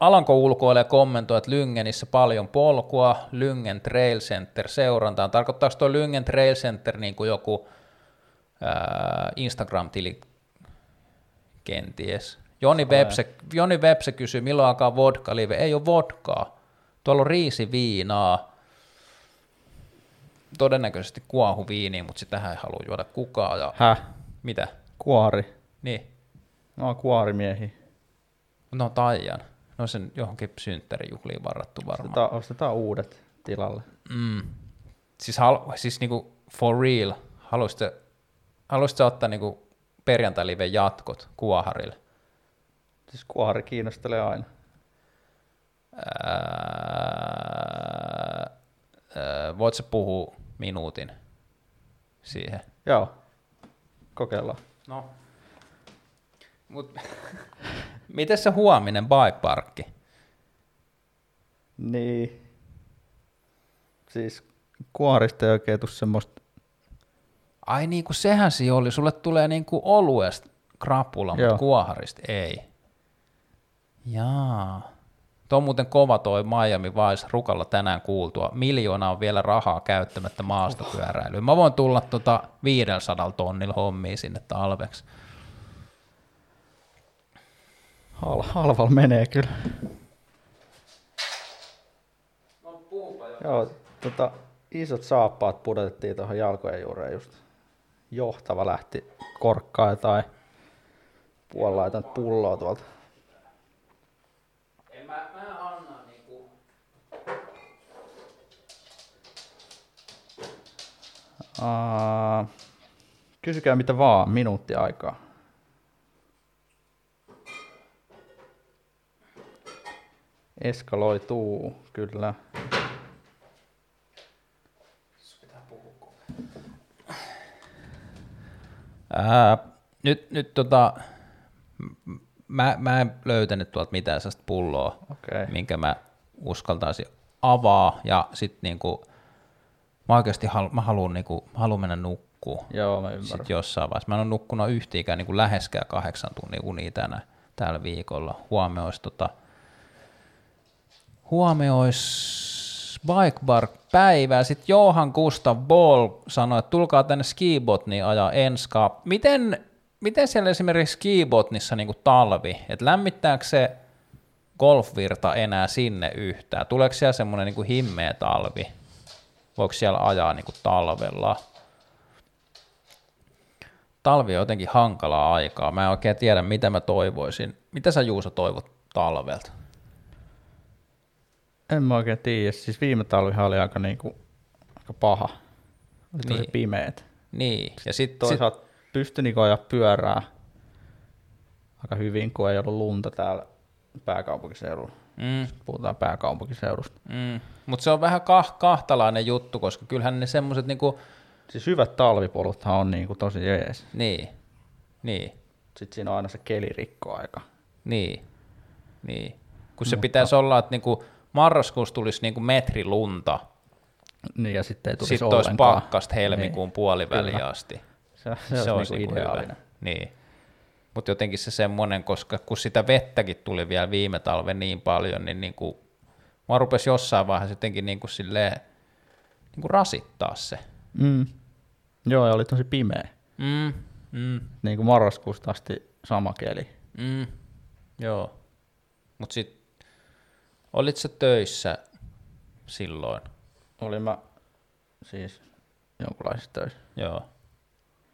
Alanko ulkoilee kommentoi, että Lyngenissä paljon polkua, Lyngen Trail Center seurantaan. Tarkoittaako tuo Lyngen Trail Center niin kuin joku ää, Instagram-tili kenties? Joni Webse, Joni Webse kysyy, milloin alkaa vodka live. Ei ole vodkaa. Tuolla on riisiviinaa. Todennäköisesti kuohu viiniä, mutta sitähän ei halua juoda kukaan. Ja... Häh? Mitä? Kuori. Niin. No kuorimiehiä. No taian. No sen johonkin synttärijuhliin varattu varmaan. Ostetaan, ostetaan uudet tilalle. Mm. Siis, hal, siis niinku for real, haluaisitte ottaa niinku perjantai-liven jatkot Kuoharille? Siis kuori kiinnostelee aina. Ää, ää, voit sä puhua minuutin siihen? Joo. Kokeillaan. No. Mut, miten se huominen bike parkki? Niin. Siis kuorista ei oikein tule semmoista. Ai niin kuin sehän se oli, sulle tulee niin kuin oluesta krapula, mutta Joo. kuoharista ei. Jaa. Tuo on muuten kova toi Miami Vice Rukalla tänään kuultua. Miljoona on vielä rahaa käyttämättä maastopyöräilyyn. Mä voin tulla tota 500 tonnilla hommiin sinne talveksi. Hal- halvalla menee kyllä. Joo, tota, isot saappaat pudotettiin tuohon jalkojen juureen just. Johtava lähti korkkaa jotain puolilaitonta pulloa tuolta. En mä, mä anna niinku... Uh, kysykää mitä vaan, minuutti aikaa. Eskaloituu, kyllä. Ää, nyt, nyt tota, mä, mä en löytänyt tuolta mitään sellaista pulloa, Okei. minkä mä uskaltaisin avaa ja sitten niinku, mä oikeasti halu, mä haluan niinku, mä haluan mennä nukkuu Joo, mä ymmärrän. sitten jossain vaiheessa. Mä en ole nukkunut yhtiikään niinku läheskään kahdeksan tunnin unia tänä, tällä viikolla. Huomenna olisi tota, huomenna olisi Bike Bar päivää. Sitten Johan Gustav Ball sanoi, että tulkaa tänne Skibotniin ajaa enskaa. Miten, miten siellä esimerkiksi Skibotnissa niin talvi, että lämmittääkö se golfvirta enää sinne yhtään? Tuleeko siellä semmoinen niin himmeä talvi? Voiko siellä ajaa niin talvella? Talvi on jotenkin hankalaa aikaa. Mä en oikein tiedä, mitä mä toivoisin. Mitä sä Juuso toivot talvelta? En mä oikein tiedä. Siis viime talvihan oli aika, niinku, aika paha. Oli tosi Niin. pimeät. Niin, ja sitten Toisaalta pystyi niinku ajaa pyörää aika hyvin, kun ei ollut lunta täällä pääkaupunkiseudulla. mm, Puhutaan pääkaupunkiseudusta. mm, mutta se on vähän kah, kahtalainen juttu, koska kyllähän ne semmoiset niinku, Siis hyvät talvipoluthan on niinku tosi jees. niin, niin, Sitten siinä on aina se kelirikkoaika. niin, niin. Kun se pitäisi olla, että niinku marraskuussa tulisi niinku metri lunta, Niin ja sitten ei tulisi sitten olisi pakkasta helmikuun Niin. puoliväliin Kyllä. asti. Se, se, se olisi niinku hyvä. ideaalinen. Niin. Mutta jotenkin se semmoinen, koska kun sitä vettäkin tuli vielä viime talven niin paljon, niin niinku, mä rupesi jossain vaiheessa jotenkin niinku silleen, niinku rasittaa se. Mm. Joo, ja oli tosi pimeä. Mm, mm, Niin kuin marraskuusta asti sama keli. mm, joo. Mutta sitten olit sä töissä silloin? Olin mä siis jonkunlaisissa töissä. Joo.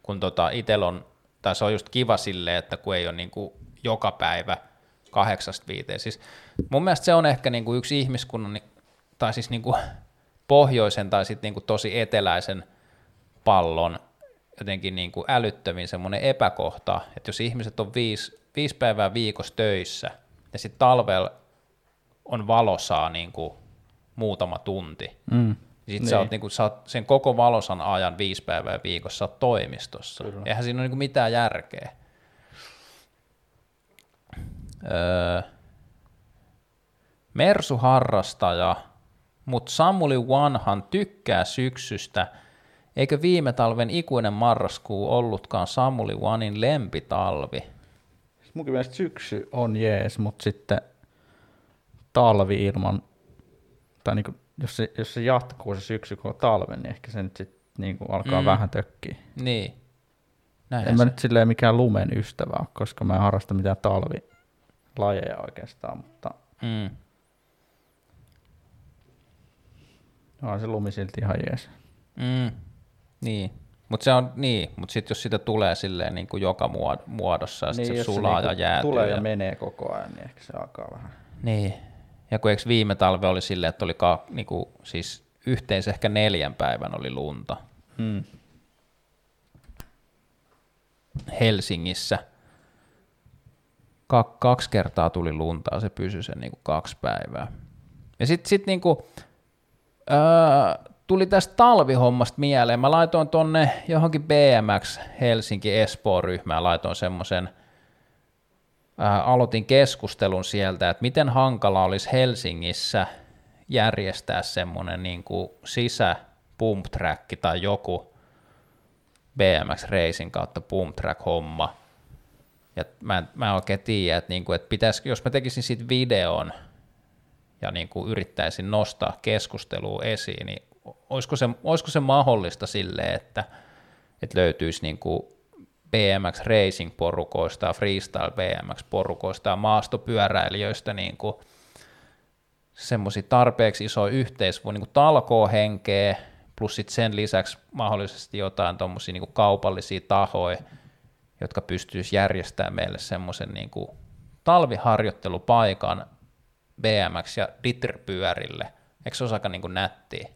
Kun tota itel on, tai se on just kiva silleen, että kun ei ole niinku joka päivä kahdeksasta viiteen. Siis mun mielestä se on ehkä niinku yksi ihmiskunnan, tai siis niinku pohjoisen tai sitten niinku tosi eteläisen pallon jotenkin niinku älyttömin semmoinen epäkohta, että jos ihmiset on viisi, viisi päivää viikossa töissä, ja sitten talvella on valosaa niinku muutama tunti, Mm. sitten Niin. sä, oot, niinku, sä oot sen koko valosan ajan viisi päivää viikossa, sä oot toimistossa. Kyllä. Eihän siinä ole niinku mitään järkeä. Öö, Mersu-harrastaja, mutta Samuli Vanhan tykkää syksystä. Eikö viime talven ikuinen marraskuu ollutkaan Samuli Onein lempitalvi? Munkin mielestä syksy on jees, mutta sitten talvi ilman, tai niinku, jos, se, jos se jatkuu se syksy koko talven, niin ehkä se nyt sitten niinku alkaa Mm. vähän tökkiä. Niin. Näinhän En se- mä nyt silleen mikään lumen ystävä ole, koska mä en harrasta mitään talvilajeja oikeastaan, mutta Mm. on se lumi silti ihan jees. Mm, niin, mutta se on niin, mutta sitten jos sitä tulee silleen niin kuin joka muod- muodossa ja sit se sulaa niinku ja jäätyy. Tulee ja, ja, menee koko ajan, niin ehkä se alkaa vähän. niin, ja kun eikö viime talve oli silleen, että oli ka, niin kuin, siis yhteensä ehkä neljän päivän oli lunta Mm. Helsingissä. Ka- kaksi kertaa tuli lunta se pysyi sen niin kuin kaksi päivää. Ja sitten sit niin kuin, öö, tuli tästä talvihommasta mieleen. Mä laitoin tonne johonkin BMX Helsinki Espoo-ryhmään, laitoin semmoisen, aloitin keskustelun sieltä, että miten hankala olisi Helsingissä järjestää semmoinen niin kuin sisä pump track tai joku BMX Racing kautta pump track homma. Ja mä en, mä en oikein tiedä, että, niin kuin, että pitäisikö, jos mä tekisin siitä videon ja niin kuin yrittäisin nostaa keskustelua esiin, niin olisiko se, olisiko se mahdollista silleen, että, että löytyisi niin kuin BMX Racing-porukoista Freestyle BMX-porukoista ja maastopyöräilijöistä niin kuin semmoisia tarpeeksi isoja yhteisöjä, niin talkoohenkeä, plus sit sen lisäksi mahdollisesti jotain tuommoisia niin kaupallisia tahoja, jotka pystyisi järjestämään meille semmoisen niin talviharjoittelupaikan BMX- ja ditripyörille. Eikö se olisi aika niin nättiä?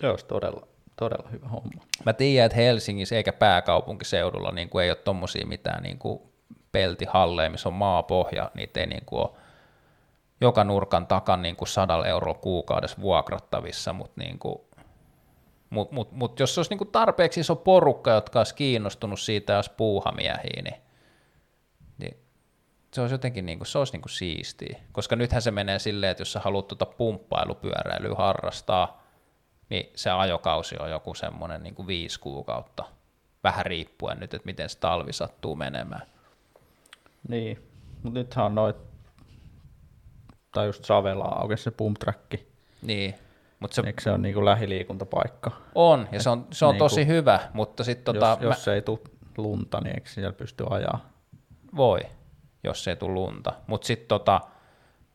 Se olisi todella, todella hyvä homma. Mä tiedän, että Helsingissä eikä pääkaupunkiseudulla niin kuin ei ole tommosia mitään niin kuin peltihalleja, missä on maapohja, niitä ei niin kuin ole joka nurkan takan niin kuin sadalla eurolla kuukaudessa vuokrattavissa, mutta niin kuin, mut, mut, mut jos olisi niin kuin tarpeeksi iso porukka, jotka olisi kiinnostunut siitä, jos puuhamiehiä, niin, niin se olisi jotenkin niin kuin, se olisi niin kuin siistiä. Koska nythän se menee silleen, että jos sä haluat tuota pumppailupyöräilyä harrastaa, niin se ajokausi on joku semmoinen niin viisi kuukautta, vähän riippuen nyt, että miten se talvi sattuu menemään. Niin, mutta nythän on noit, tai just Savelaa auki se pump. Niin, mutta se Eikö se ole niinku lähiliikuntapaikka? on, ja se on, se on Niinku- tosi hyvä, mutta sitten tota, jos, jos ei tule lunta, niin eikö siellä pysty ajaa? voi, jos ei tule lunta. Mutta sitten tota,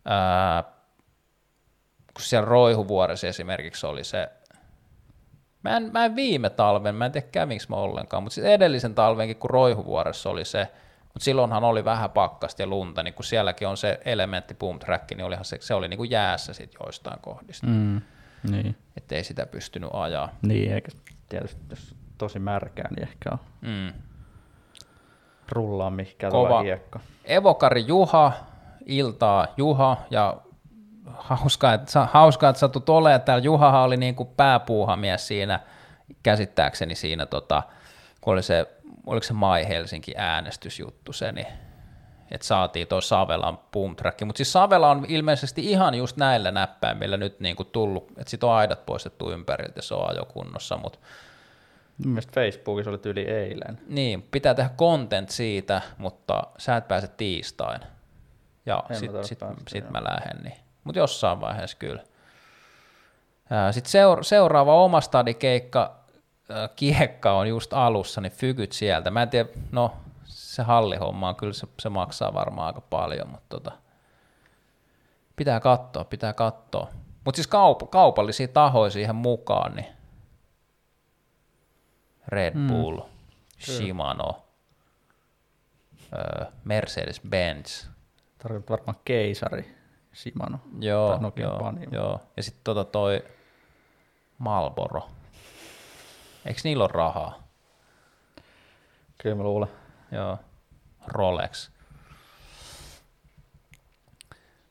ää, kun siellä Roihuvuoressa esimerkiksi oli se, mä en, mä en viime talven, mä en tiedä kävinkö mä ollenkaan, mutta sitten edellisen talvenkin, kun Roihuvuoressa oli se Mutta silloinhan oli vähän pakkasta ja lunta, niin kun sielläkin on se elementti boom track, niin olihan se, se oli niin kuin jäässä sit joistain kohdista. Mm. Niin. Että ei sitä pystynyt ajaa. Niin, eikä tietysti jos tosi märkää, niin ehkä on Mm. rullaa mihinkään Kova. hiekka. Evokari Juha, iltaa Juha ja hauskaa, että, hauskaa, että satut olemaan täällä. Juhahan oli niin kuin pääpuuhamies siinä, käsittääkseni siinä, tota, kun oli se, oliko se Mai Helsinki äänestysjuttu se, niin että saatiin tuo Savelan boom track. Mutta siis Savela on ilmeisesti ihan just näillä näppäimillä nyt niin kuin tullut, että sit on aidat poistettu ympäriltä se on ajokunnossa, mutta Mielestäni Facebookissa oli yli eilen. niin, pitää tehdä content siitä, mutta sä et pääse tiistain. Ja En mä sit, sit, mä lähden, niin. Mutta jossain vaiheessa kyllä. Sitten seura- seuraava oma stadikeikka, kiekka on just alussa, niin fykyt sieltä. Mä en tiedä, no se hallihomma on kyllä, se, se maksaa varmaan aika paljon, mutta tota, pitää katsoa, pitää katsoa. Mutta siis kaup- kaupallisia tahoja siihen mukaan, niin Red Bull, Shimano, öö, Mercedes-Benz, Tarkoitat varmaan keisari Shimano. joo, Tai Nokian joo, Panimo. joo. ja sitten tota toi Malboro. Eikö niillä ole rahaa? Kyllä mä luulen. Joo, Rolex.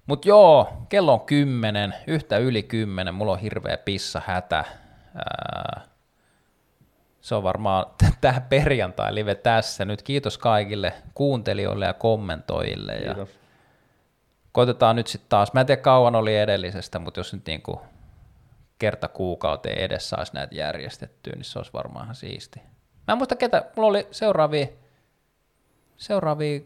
Mut joo, kello on kymmenen, yhtä yli kymmenen, mulla on hirveä pissa hätä. Ää, se on varmaan tämä perjantai live tässä. Nyt kiitos kaikille kuuntelijoille ja kommentoijille. Ja Kiitos. Koitetaan nyt sitten taas, mä en tiedä kauan oli edellisestä, mutta jos nyt niinku kerta kuukauteen edessä saisi näitä järjestettyä, niin se olisi varmaan ihan siisti. Mä en muista ketä, mulla oli seuraavia, seuraavia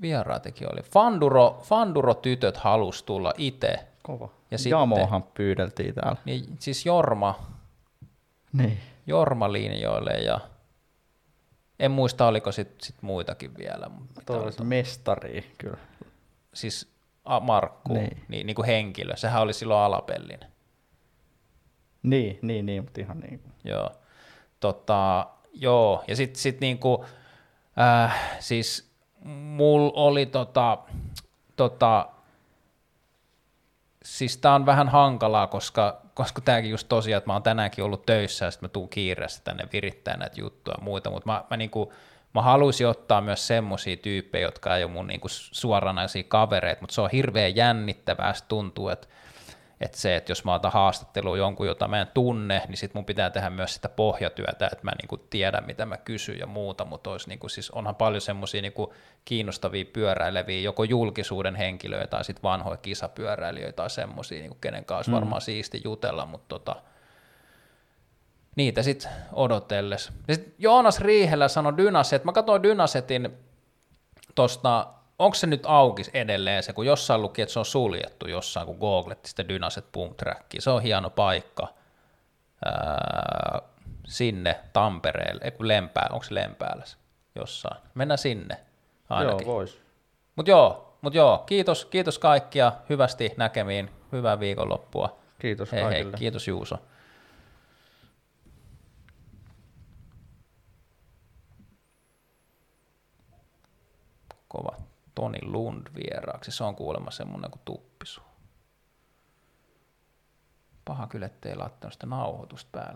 vieraitakin oli. Fanduro, Fanduro-tytöt halus tulla itse, Kova. Ja Ja sitten- Jamohan pyydeltiin täällä. niin siis Jorma, Niin. Jorma linjoille ja en muista oliko sit, sit muitakin vielä. se mestari kyllä. Siis Markku, niin. Niin. Niin, niin kuin henkilö, sehän oli silloin alapellin. Niin, niin, niin, mutta ihan niin kuin. Joo. Tota, joo, ja sitten sit niinku, äh, siis mulla oli tota, tota, siis tää on vähän hankalaa, koska, koska tääkin just tosiaan, että mä oon tänäänkin ollut töissä ja sitten mä tuun kiireessä tänne virittää näitä juttuja ja muita, mutta mä, mä, niinku, mä haluaisin ottaa myös semmosia tyyppejä, jotka ei ole mun niinku suoranaisia kavereita, mutta se on hirveän jännittävää, se tuntuu, että että se, että jos mä otan haastattelua jonkun, jota mä en tunne, niin sit mun pitää tehdä myös sitä pohjatyötä, että mä niinku tiedän, mitä mä kysyn ja muuta, mutta olisi niinku, siis onhan paljon semmoisia niinku kiinnostavia pyöräileviä, joko julkisuuden henkilöitä tai sitten vanhoja kisapyöräilijöitä tai semmoisia, niinku, kenen kanssa mm. varmaan siisti jutella, mutta tota, niitä sitten odotelles. Ja sit Joonas Riihellä sanoi Dynaset, mä katsoin Dynasetin tosta, onko se nyt auki edelleen se, kun jossain luki, että se on suljettu jossain, kun googletti sitä Dynaset Boom Trackia. Se on hieno paikka ää, sinne Tampereelle, ei kun Lempää, onko se Lempäällä jossain? Mennään sinne ainakin. Joo, vois. Mutta joo, mut joo, kiitos, kiitos kaikkia, hyvästi näkemiin, hyvää viikonloppua. Kiitos Hei hei, kaikille. kiitos Juuso. Kova Toni Lund vieraaksi, se on kuulemma semmonen kuin tuppisu. Paha kyllä, ettei laittanut sitä nauhoitusta päälle